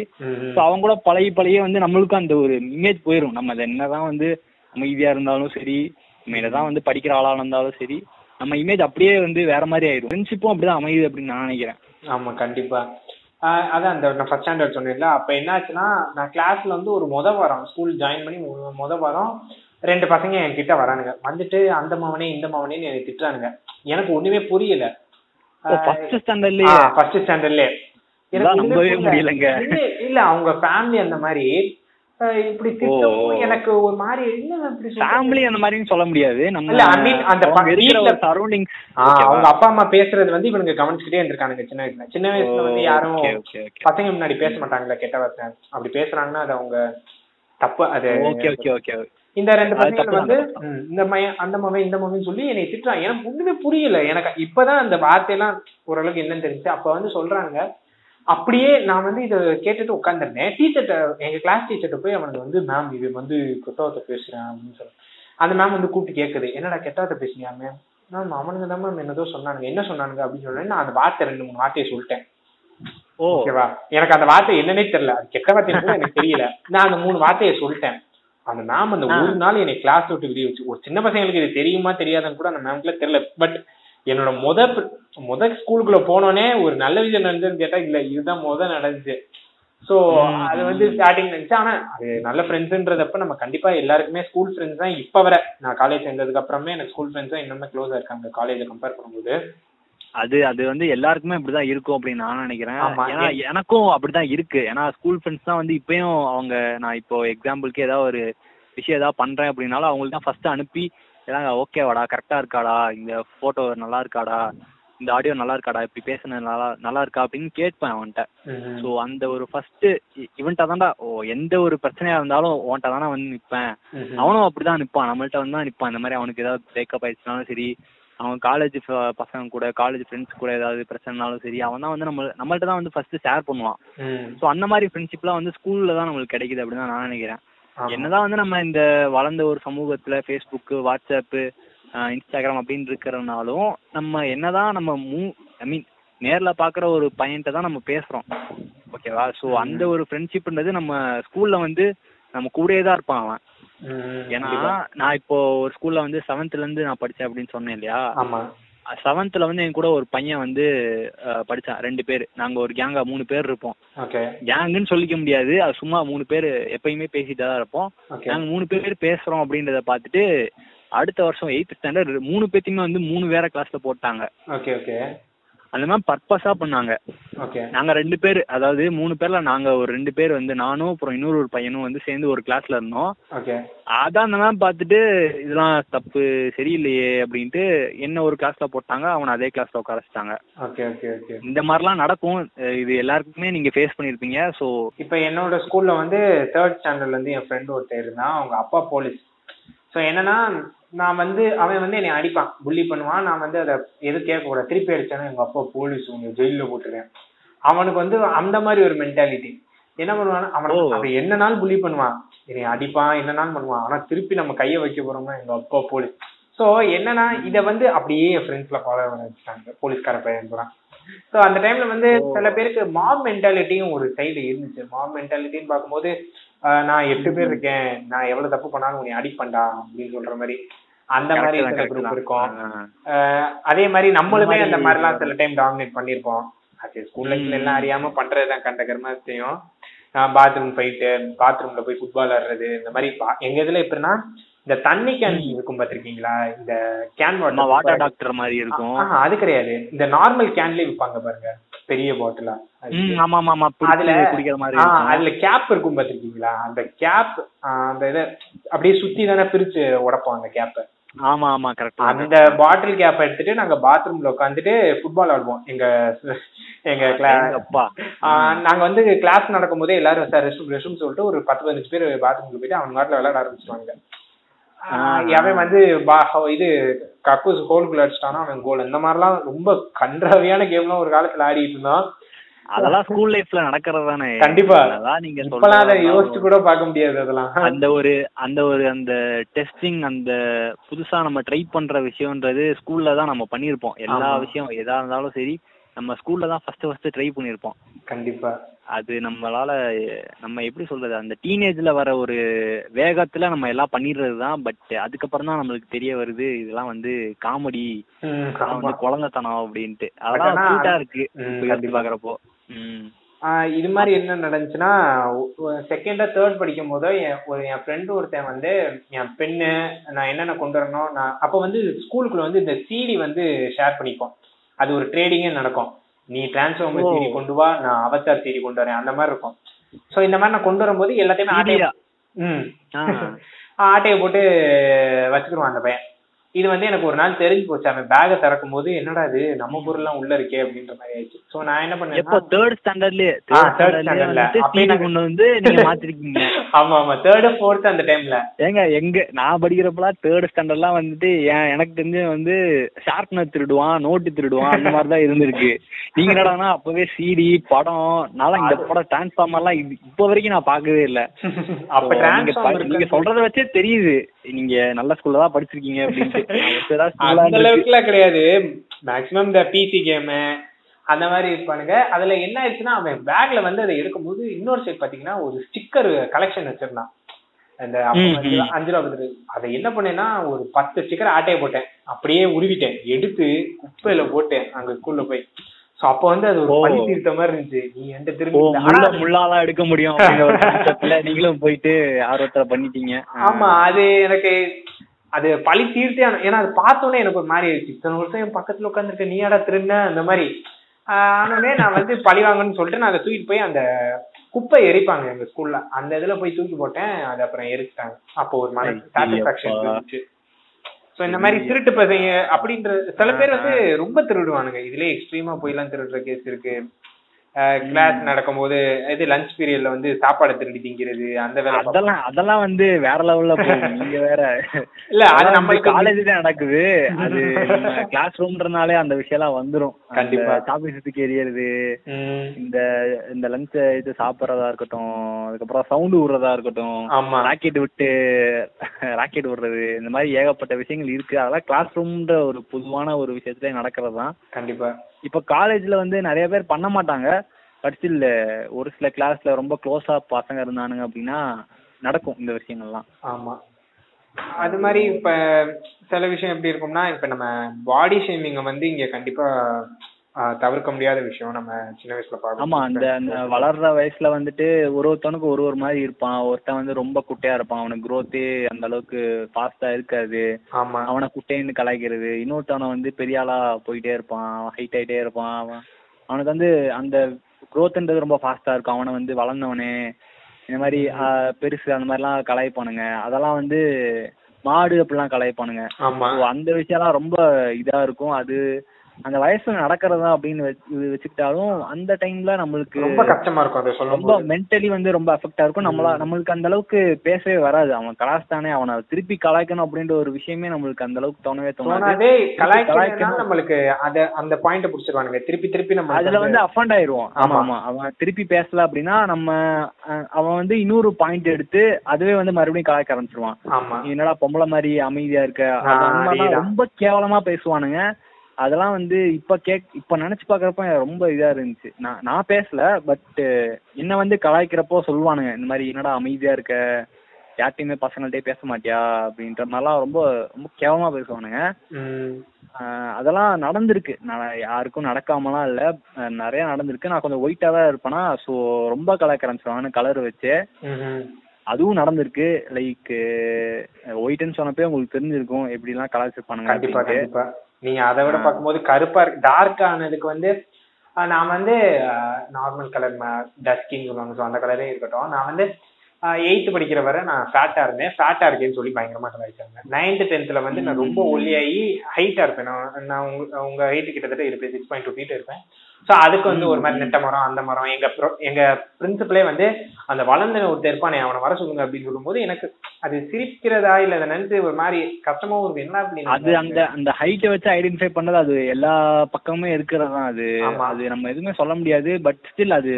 ஸோ அவங்க கூட பழகி பழகி வந்து நம்மளுக்கும் அந்த ஒரு இமேஜ் போயிடும் நம்ம அது என்னதான் வந்து அமைதியா இருந்தாலும் சரி நம்ம என்னதான் வந்து படிக்கிற ஆளா இருந்தாலும் சரி நம்ம இமேஜ் அப்படியே வந்து வேற மாதிரி ஆயிடும் ஃப்ரெண்ட்ஷிப்பும் அப்படிதான் அமையுது அப்படின்னு நான் நினைக்கிறேன். ஆமா கண்டிப்பா. அதான் அந்த ஃபர்ஸ்ட் ஸ்டாண்டர்ட் சொன்னேன்ல. அப்ப என்னாச்சுன்னா நான் கிளாஸ்ல வந்து ஒரு முத வாரம் ஸ்கூல் ஜாயின் பண்ணி முத வாரம் ரெண்டு பசங்க என் கிட்ட வரானுங்க. வந்துட்டு அந்த மவனே இந்த மவனேன்னு என்னை திட்டுறானுங்க. எனக்கு ஒண்ணுமே புரியல. ஃபர்ஸ்ட் ஸ்டாண்டர்ட்லயே ஃபர்ஸ்ட் ஸ்டாண்டர்ட்லயே முடியலங்க. இல்ல அவங்க ஃபேமிலி அந்த மாதிரி இப்படி திட்டவும் ஓ. எனக்கு ஒரு மாதிரி இப்படி? ஃபேமிலி அந்த மாதிரின்னு சொல்ல முடியாது. நம்ம அந்த வீட்ல- ஆஹ் அவங்க அப்பா அம்மா பேசுறது வந்து இவனுங்க கவனிச்சுக்கிட்டே இருந்திருக்கானுங்க சின்ன வயசுல. சின்ன வயசுல வந்து யாரும் பசங்க முன்னாடி பேச மாட்டாங்கல்ல கெட்ட வார்த்தை. அப்படி பேசுறாங்கன்னா அது அவங்க தப்பு அது ஓகே ஓகே ஓகே இந்த ரெண்டு பசங்க வந்து இந்த மையம் அந்த மவன் இந்த மவன் சொல்லி என்னை திட்டுறாங்க. எனக்கு ஒண்ணுமே புரியல. எனக்கு இப்பதான் அந்த வார்த்தையெல்லாம் ஓரளவுக்கு என்னன்னு தெரிஞ்சு அப்ப வந்து சொல்றாங்க அப்படியே நான் வந்து இதை கேட்டுட்டு உட்காந்துருந்தேன் டீச்சர்ட்ட எங்க கிளாஸ் டீச்சர்ட்ட போய் அவனுக்கு வந்து மேம் இது வந்து கெட்டவத்தை பேசுறேன் அப்படின்னு சொல்லி. அந்த மேம் வந்து கூப்பிட்டு கேக்குது. என்னடா கெட்டவத்தை பேசுனியா மேம் மேம் அவனுங்க தான் மேம் என்னதோ சொன்னானுங்க. என்ன சொன்னானுங்க? அப்படின்னு சொல்றேன் நான் அந்த வார்த்தை ரெண்டு மூணு வார்த்தையை சொல்லிட்டேன். ஓகேவா? எனக்கு அந்த வார்த்தை என்னன்னே தெரியல. அது கெட்ட வார்த்தை கூட எனக்கு தெரியல. நான் அந்த மூணு வார்த்தையை சொல்லிட்டேன். அந்த மேம் அந்த ஒரு நாள் என்னை கிளாஸ் விட்டு வெளியே வச்சு ஒரு சின்ன பசங்களுக்கு இது தெரியுமா தெரியாதுன்னு கூட அந்த மேம்க்குள்ள தெரியல. பட் என்னோட முத முத ஸ்கூலுக்குள்ள போனோடனே ஒரு நல்ல விஷயம் நடந்ததுன்னு கேட்டா இல்ல இதுதான் முத நடந்துச்சு. சோ. அது வந்து ஸ்டார்டிங் நினைச்சு ஆனா அது நல்ல ஃப்ரெண்ட்ஸ்ன்றதப்ப நம்ம கண்டிப்பா எல்லாருக்குமே ஸ்கூல் ஃப்ரெண்ட்ஸ் தான் இப்ப வர. நான் காலேஜ் சேர்ந்ததுக்கு அப்புறமே எனக்கு ஸ்கூல் ஃப்ரெண்ட்ஸ் தான் இன்னுமே க்ளோஸா இருக்காங்க காலேஜை கம்பேர் பண்ணும்போது. அது அது வந்து எல்லாருக்குமே அப்படிதான் இருக்கும் அப்படின்னு நான் நினைக்கிறேன். ஏன்னா எனக்கும் அப்படிதான் இருக்கு. ஏன்னா ஸ்கூல் ஃப்ரெண்ட்ஸ் தான் வந்து இப்பயும் அவங்க நான் இப்போ எக்ஸாம்பிளுக்கு ஏதாவது ஒரு விஷயம் ஏதாவது பண்றேன் அப்படின்னாலும் அவங்களுக்கு தான் ஃபர்ஸ்ட் அனுப்பி ஏதாவது ஓகேவாடா கரெக்டா இருக்காடா இந்த போட்டோ நல்லா இருக்காடா இந்த ஆடியோ நல்லா இருக்காடா இப்படி பேசுனது நல்லா நல்லா இருக்கா அப்படின்னு கேட்பேன் அவன்கிட்ட. ஸோ அந்த ஒரு ஃபர்ஸ்ட் இவன்ட்ட தான்டா ஓ எந்த ஒரு பிரச்சனையா இருந்தாலும் உன்கிட்ட தானே வந்து நிப்பேன். அவனும் அப்படிதான் நிப்பான் நம்மள்ட்ட வந்து தான் நிப்பான் இந்த மாதிரி அவனுக்கு ஏதாவது பிரேக்கப் ஆயிடுச்சுனாலும் சரி அவன் காலேஜ் பசங்க கூட காலேஜ் ஃப்ரெண்ட்ஸ் கூட ஏதாவது பிரச்சனைனாலும் சரி அவன் தான் வந்து நம்ம நம்மள்ட்ட தான் வந்து ஃபர்ஸ்ட் ஷேர் பண்ணுவான். ஸோ அந்த மாதிரி ஃப்ரெண்ட்ஷிப்லாம் வந்து ஸ்கூல்ல தான் நம்மளுக்கு கிடைக்குது அப்படின்னு தான் நான் நினைக்கிறேன். என்னதான் வந்து நம்ம இந்த வளர்ந்த ஒரு சமூகத்துல ஃபேஸ்புக்கு வாட்ஸ்அப்பு இன்ஸ்டாகிராம் அப்படின்னு இருக்கிறனாலும் நம்ம என்னதான் நம்ம மூ ஐ மீன் நேர்ல பாக்குற ஒரு பையன்கிட்ட தான் நம்ம பேசுறோம். ஓகேவா ஸோ அந்த ஒரு ஃப்ரெண்ட்ஷிப்ன்றது நம்ம ஸ்கூல்ல வந்து நம்ம கூடயே தான் இருப்பான் அவன். ஏன்னா. நான் இப்போ ஒரு ஸ்கூல்ல வந்து செவன்த்ல இருந்து நான் படிச்சேன் அப்படின்னு சொன்னேன் இல்லையா? ஆமா. செவன்த்ல வந்து என் கூட ஒரு பையன் வந்து படிச்சான். ரெண்டு பேர். நாங்க ஒரு கேங்கா மூணு பேர் இருப்போம். கேங்குன்னு சொல்லிக்க முடியாது. அது சும்மா மூணு பேர் எப்பயுமே பேசிட்டு தான் இருப்போம். நாங்க மூணு பேர் பேசுறோம் அப்படின்றத பார்த்துட்டு அடுத்த வருஷம் எயித் ஸ்டாண்டர்ட் மூணு பேத்தையுமே வந்து மூணு வேற கிளாஸ்ல போட்டாங்க. அந்த மாதிரி பர்பஸா பண்ணாங்க. ஓகே நாங்க ரெண்டு பேர் அதாவது மூணு பேர்ல நாங்க ஒரு ரெண்டு பேர் வந்து நானும் அப்புறம் இன்னொரு ஒரு பையனும் வந்து சேர்ந்து ஒரு கிளாஸ்ல இருந்தோம். அதான் அந்த மேம் பார்த்துட்டு இதெல்லாம் தப்பு சரியில்லையே அப்படின்ட்டு என்ன ஒரு கிளாஸ்ல போட்டாங்க அவனை அதே கிளாஸ்ல உட்கார வச்சுட்டாங்க. ஓகே ஓகே ஓகே இந்த மாதிரிலாம் நடக்கும். இது எல்லாருக்குமே நீங்க ஃபேஸ் பண்ணிருப்பீங்க ஸோ இப்போ என்னோட ஸ்கூல்ல வந்து தேர்ட் ஸ்டாண்டர்ட்ல இருந்து என் ஃப்ரெண்ட் ஒருத்தர் இருந்தான் அவங்க அப்பா போலீஸ் ஸோ என்னன்னா நான் வந்து அவன் வந்து என்னை அடிப்பான். புள்ளி பண்ணுவான். நான் வந்து அதை எது கேட்கக்கூடாது திருப்பி அடிச்சானா எங்க அப்பா போலீஸ் உங்க ஜெயில போட்டுருவேன் அவனுக்கு வந்து அந்த மாதிரி ஒரு மென்டாலிட்டி என்ன பண்ணுவான்? அவன். அவன் என்ன நாள் புள்ளி பண்ணுவான். என்னை அடிப்பான் என்ன நாள் பண்ணுவான். ஆனா திருப்பி நம்ம கையை வைக்க போறோம்னா எங்க அப்பா போலீஸ் ஸோ என்னன்னா இதை வந்து அப்படியே என் ஃப்ரெண்ட்ஸ்ல ஃபாலோ பண்ண வச்சுட்டாங்க. போலீஸ்கார பையன் போறான் ஸோ அந்த டைம்ல வந்து சில பேருக்கு மாப் மென்டாலிட்டியும் ஒரு சைடு இருந்துச்சு. மாப் மென்டாலிட்டின்னு பார்க்கும்போது ஆஹ் நான் எட்டு பேர் இருக்கேன். நான் எவ்வளவு தப்பு பண்ணாலும் உன்னை அடிப்பண்டா அப்படின்னு சொல்ற மாதிரி. அந்த மாதிரி சில குரூப் இருக்கும். அதே மாதிரி நம்மளுமே அந்த மாதிரி மாதிரிலாம் சில டைம் டாமினேட் பண்ணியிருப்போம் அது ஸ்கூல் லைஃப்ல எல்லாம் அறியாம பண்றதுதான் கண்ட கர்மா தெரியும் பாத்ரூம் போயிட்டு பாத்ரூம்ல போய் ஃபுட்பால் ஆடுறது இந்த மாதிரி எங்க இதுல எப்படின்னா இந்த தண்ணி கேன் இருக்கும் பாத்திருக்கீங்களா இந்த கேன் வாட்டர் டாக்டர் மாதிரி இருக்கும். அது கிடையாது. இந்த நார்மல் கேன்லயே விப்பாங்க பாருங்க. பெரிய பாட்டிலா ஆமா ஆமா அதுல குடிக்கிற மாதிரி. அதுல கேப் இருக்கும் பாத்திருக்கீங்களா அந்த கேப் அந்த இதை அப்படியே சுத்தி தானே பிரிச்சு உடைப்போம் அந்த கேப்பை ஆமா ஆமா கரெக்ட் அந்த பாட்டில் கேப் எடுத்துட்டு நாங்க பாத்ரூம்ல உட்காந்துட்டு ஃபுட்பால் ஆடுவோம். எங்க எங்க நாங்க வந்து கிளாஸ் நடக்கும் போதே எல்லாரும் சார் ரெஸ்ட் ரெஸ்ட்ரூம் சொல்லிட்டு ஒரு பத்து பதினஞ்சு பேர் பாத்ரூம்க்கு போயிட்டு அவங்க நாட்டில் விளையாட ஆரம்பிச்சிருவாங்க. ஆஹ் அவன் வந்து இது கக்கூஸ் கோலுக்குள்ள அடிச்சிட்டானா அவன் கோல் இந்த மாதிரிலாம் ரொம்ப கன்றாவியான கேம்லாம் ஒரு காலத்துல ஆடிட்டு இருந்தான். அதெல்லாம் ஸ்கூல் லைஃப்ல நடக்கிறது தானே கண்டிப்பா. அதான் நீங்க யோசிச்சு கூட பார்க்க முடியாது அதெல்லாம். அந்த ஒரு அந்த ஒரு அந்த டெஸ்டிங் அந்த புதுசா நம்ம ட்ரை பண்ற விஷயம்ன்றது ஸ்கூல்ல தான் நம்ம பண்ணியிருப்போம். எல்லா. விஷயம் எதா இருந்தாலும் சரி நம்ம ஸ்கூல்ல தான் ஃபர்ஸ்ட் ஃபர்ஸ்ட் ட்ரை பண்ணியிருப்போம். கண்டிப்பா. அது நம்மளால நம்ம எப்படி சொல்றது அந்த டீனேஜ்ல வர ஒரு வேகத்துல நம்ம எல்லாம் பண்ணிடுறது தான் பட் அதுக்கப்புறம் தான் நம்மளுக்கு தெரிய வருது இதெல்லாம் வந்து காமெடி. வந்து குழந்தைத்தனம் அப்படின்ட்டு. அதெல்லாம் ஸ்வீட்டா இருக்கு யோசிச்சு. பாக்குறப்போ இது மாதிரி என்ன நடந்துச்சுன்னா செகண்டா தேர்ட் படிக்கும் போதோ என் ஒரு என் ஃப்ரெண்டு ஒருத்தன் வந்து என் பெண்ணு நான் என்னென்ன கொண்டு வரணும் நான் அப்போ வந்து ஸ்கூலுக்குள்ள வந்து இந்த சிடி வந்து ஷேர் பண்ணிப்போம். அது ஒரு ட்ரேடிங்கே நடக்கும் நீ டிரான்ஸ்ஃபார்மர். சிடி கொண்டு வா நான் அவத்தார் சிடி கொண்டு வரேன் அந்த மாதிரி இருக்கும் ஸோ இந்த மாதிரி நான் கொண்டு வரும்போது எல்லாத்தையுமே ஆட்டையை? ம். ஆட்டையை போட்டு வச்சுக்கிடுவான் அந்த பையன் இது வந்து எனக்கு ஒரு நாள் தெரிஞ்சு போச்சு. அவன் பேகை திறக்கும் போது என்னடா இது? நம்ம பொருள்லாம் உள்ள இருக்கே அப்படின்ற மாதிரி ஆயிடுச்சு. ஸோ நான் என்ன பண்ணேன் தேர்ட் ஸ்டாண்டர்ட்லயே தேர்ட் கொண்டு வந்து நீங்க மாத்திருக்கீங்க. ஆமா ஆமா. தேர்டு ஃபோர்த் அந்த டைம்ல ஏங்க எங்க? நான் படிக்கிறப்பலாம் தேர்ட் ஸ்டாண்டர்ட்லாம் வந்துட்டு ஏன் எனக்கு தெரிஞ்சு வந்து ஷார்ப்னர் திருடுவான் நோட்டு திருடுவான் அந்த மாதிரி தான் இருந்திருக்கு. நீங்க என்னடான்னா அப்பவே சிடி படம் நான் இந்த படம் டிரான்ஸ்ஃபார்மர்லாம் இப்போ வரைக்கும் நான் பார்க்கவே இல்ல. அப்ப நீங்க சொல்றத வச்சே தெரியுது. நீங்க நல்ல ஸ்கூல்ல தான் படிச்சிருக்கீங்க அப்படின்ட்டு அந்த இருந்திருக்கு. அளவுக்குலாம் கிடையாது. மேக்ஸிமம் இந்த பிசி கேம் அந்த மாதிரி இருப்பானுங்க அதுல என்ன ஆயிடுச்சுன்னா அவன் பேக்ல வந்து அதை எடுக்கும்போது இன்னொரு சைடு பாத்தீங்கன்னா ஒரு ஸ்டிக்கர் கலெக்ஷன் வச்சிருந்தான். அந்த. அஞ்சு ரூபா பத்து. அதை என்ன பண்ணேன்னா ஒரு பத்து ஸ்டிக்கர் ஆட்டையை போட்டேன். அப்படியே உருவிட்டேன். எடுத்து குப்பையில போட்டேன் அங்க ஸ்கூல்ல போய். சோ அப்ப வந்து அது ஒரு. பழி தீர்த்த மாதிரி இருந்துச்சு. நீ ஓ திரும்பி முள்ளாலாம் எடுக்க முடியும் நீங்களும் போயிட்டு ஆர்வத்துல பண்ணிட்டீங்க. ஆமா அது எனக்கு அது பழி தீர்த்தே ஏன்னா அது பார்த்தோன்னே எனக்கு ஒரு மாதிரி ஆயிடுச்சு. இத்தனை வருஷம் என் பக்கத்துல உட்காந்துருக்க நீயாடா திருந்த அந்த மாதிரி. ஆனோடனே நான் வந்து பழி வாங்கணும்னு சொல்லிட்டு நான் அதை தூக்கிட்டு போய் அந்த குப்பை எரிப்பாங்க எங்க ஸ்கூல்ல அந்த இதுல போய் தூக்கி போட்டேன். அது அப்புறம் எரிச்சிட்டாங்க. அப்போ ஒரு ஐயப்பா. சாட்டிஸ்பாக்சன் இருந்துச்சு. இந்த மாதிரி திருட்டு பசங்க அப்படின்ற சில பேர் வந்து ரொம்ப திருடுவானுங்க. இதுலயே எக்ஸ்ட்ரீமா போய்லாம் திருடுற கேஸ் இருக்கு. கிளாஸ் நடக்கும்போது இது லஞ்ச் பீரியட்ல வந்து சாப்பாடு திருடி திங்கிறது அந்த வேலை. அதெல்லாம் அதெல்லாம் வந்து வேற லெவல்ல நீங்க வேற. இல்ல அது நம்ம நம்ம காலேஜ்ல நடக்குது. அது கிளாஸ் ரூம்ன்றனாலே அந்த விஷயம் எல்லாம் வந்துரும் கண்டிப்பா. சாப்பி சுத்துக்கு எரியறது இந்த இந்த லஞ்ச் இது சாப்பிட்றதா இருக்கட்டும் அதுக்கப்புறம் சவுண்ட் விடுறதா இருக்கட்டும் ஆமா. ராக்கெட் விட்டு ராக்கெட் விடுறது இந்த மாதிரி ஏகப்பட்ட விஷயங்கள் இருக்கு. அதெல்லாம் கிளாஸ் ரூம்ன்ற ஒரு பொதுவான ஒரு விஷயத்துல நடக்கிறது தான் கண்டிப்பா. இப்ப காலேஜ்ல வந்து நிறைய பேர் பண்ண மாட்டாங்க. பட் ஸ்டில் ஒரு சில கிளாஸ்ல ரொம்ப க்ளோஸா பசங்க இருந்தானுங்க அப்படின்னா நடக்கும் இந்த விஷயங்கள்லாம். ஆமா. அது மாதிரி இப்ப சில விஷயம் எப்படி இருக்கும்னா இப்ப நம்ம பாடி ஷேமிங்க வந்து இங்க கண்டிப்பா தவிர்க்க முடியாத விஷயம். நம்ம சின்ன வயசுல பார்க்கணும் ஆமா அந்த அந்த வளர்ற வயசுல வந்துட்டு ஒரு ஒருத்தனுக்கு ஒரு ஒரு மாதிரி இருப்பான். ஒருத்தன் வந்து ரொம்ப குட்டையா இருப்பான். அவனுக்கு growth அந்த அளவுக்கு ஃபாஸ்டா இருக்காது. ஆமா. அவனை குட்டைன்னு கலாய்க்கிறது. இன்னொருத்தவனை வந்து பெரிய ஆளா போயிட்டே இருப்பான். ஹைட் ஆயிட்டே இருப்பான். அவன் அவனுக்கு வந்து அந்த growthன்றது ரொம்ப ஃபாஸ்டா இருக்கும். அவனை வந்து வளர்ந்தவனே. இந்த மாதிரி பெருசு அந்த மாதிரிலாம் கலாய்ப்பானுங்க. அதெல்லாம் வந்து மாடு அப்படிலாம் கலாய்ப்பானுங்க. அந்த விஷயம்லாம் ரொம்ப இதா இருக்கும். அது அந்த வயசுல நடக்கிறதா அப்படின்னு வச்சு- வச்சுக்கிட்டாலும் அந்த டைம்ல நம்மளுக்கு ரொம்ப கஷ்டமா இருக்கும் ரொம்ப மென்டலி வந்து ரொம்ப அஃபெக்டா இருக்கும். நம்மளா நம்மளுக்கு அந்த அளவுக்கு பேசவே வராது. அவன் கலாஸ் தானே அவனை திருப்பி கலாய்க்கணும் அப்படின்ற ஒரு விஷயமே நம்மளுக்கு அந்த அளவுக்கு தோணவே தோணாது. கலாய்க்கணும். நம்மளுக்கு அத அந்த பாயிண்ட் புடிச்சிருவானுங்க திருப்பி திருப்பி நம்ம அதுல வந்து அஃபண்ட் ஆயிருவோம். ஆமா ஆமா. அவன் திருப்பி பேசல அப்படின்னா நம்ம அவன் வந்து இன்னொரு பாயிண்ட் எடுத்து அதுவே வந்து மறுபடியும் கலாய்க்க ஆரம்பிச்சிருவான். என்னடா பொம்பளை மாதிரி அமைதியா இருக்க. ரொம்ப கேவலமா பேசுவானுங்க. அதெல்லாம் வந்து இப்ப கேக் இப்ப நினைச்சு பாக்குறப்ப ரொம்ப இதா இருந்துச்சு. நான் நான் பேசல பட் என்ன வந்து கலாய்க்கிறப்போ சொல்லுவானுங்க இந்த மாதிரி என்னடா அமைதியா இருக்க? யார்ட்டையுமே பசங்கள்ட்டே பேச மாட்டியா? அப்படின்ற மாதிரிலாம் ரொம்ப ரொம்ப கேவலமா பேசுவானுங்க. அதெல்லாம் நடந்திருக்கு. யாருக்கும் நடக்காமலாம் இல்ல. நிறைய நடந்திருக்கு. நான் கொஞ்சம் ஒயிட்டா தான் இருப்பேனா ஸோ ரொம்ப கலாய்க்க ஆரம்பிச்சிருவாங்க கலர் வச்சு. அதுவும் நடந்திருக்கு. லைக் ஒயிட்னு சொன்னப்பே உங்களுக்கு தெரிஞ்சிருக்கும் எப்படிலாம். கண்டிப்பா. நீங்க அதை விட. பார்க்கும்போது கருப்பா இருக்கு. டார்க் ஆனதுக்கு வந்து நான் வந்து நார்மல் கலர் டஸ்கின்னு சொல்லுவாங்க. ஸோ அந்த கலரே இருக்கட்டும். நான் வந்து எயித்து படிக்கிற வரை நான் ஃபேட்டா இருந்தேன். ஃபேட்டா இருக்கேன்னு சொல்லி பயங்கரமா கலாய்ச்சாங்க நைன்த் டென்த்ல வந்து நான் ரொம்ப ஒல்லியாகி ஹைட்டா இருப்பேன். நான் நான் உங்க உங்க ஹைட் கிட்டத்தட்ட இருப்பேன் சிக்ஸ் பாயிண்ட் டூ ஃபீட் இருப்பேன். ஸோ அதுக்கு வந்து ஒரு மாதிரி நெட்ட மரம் அந்த மரம் எங்க எங்க பிரின்சிபலே வந்து அந்த வளர்ந்த ஒருத்தர் இருப்பானே அவனை வர சொல்லுங்க அப்படின்னு சொல்லும்போது எனக்கு அது சிரிக்கிறதா இல்ல அதை நினைச்சு ஒரு மாதிரி கஷ்டமாவும் இருக்கு என்ன அப்படின்னு அது அந்த அந்த ஹைட்டை வச்சு ஐடென்டிஃபை பண்ணது அது எல்லா பக்கமுமே இருக்கிறது அது. அது நம்ம எதுவுமே சொல்ல முடியாது. பட் ஸ்டில் அது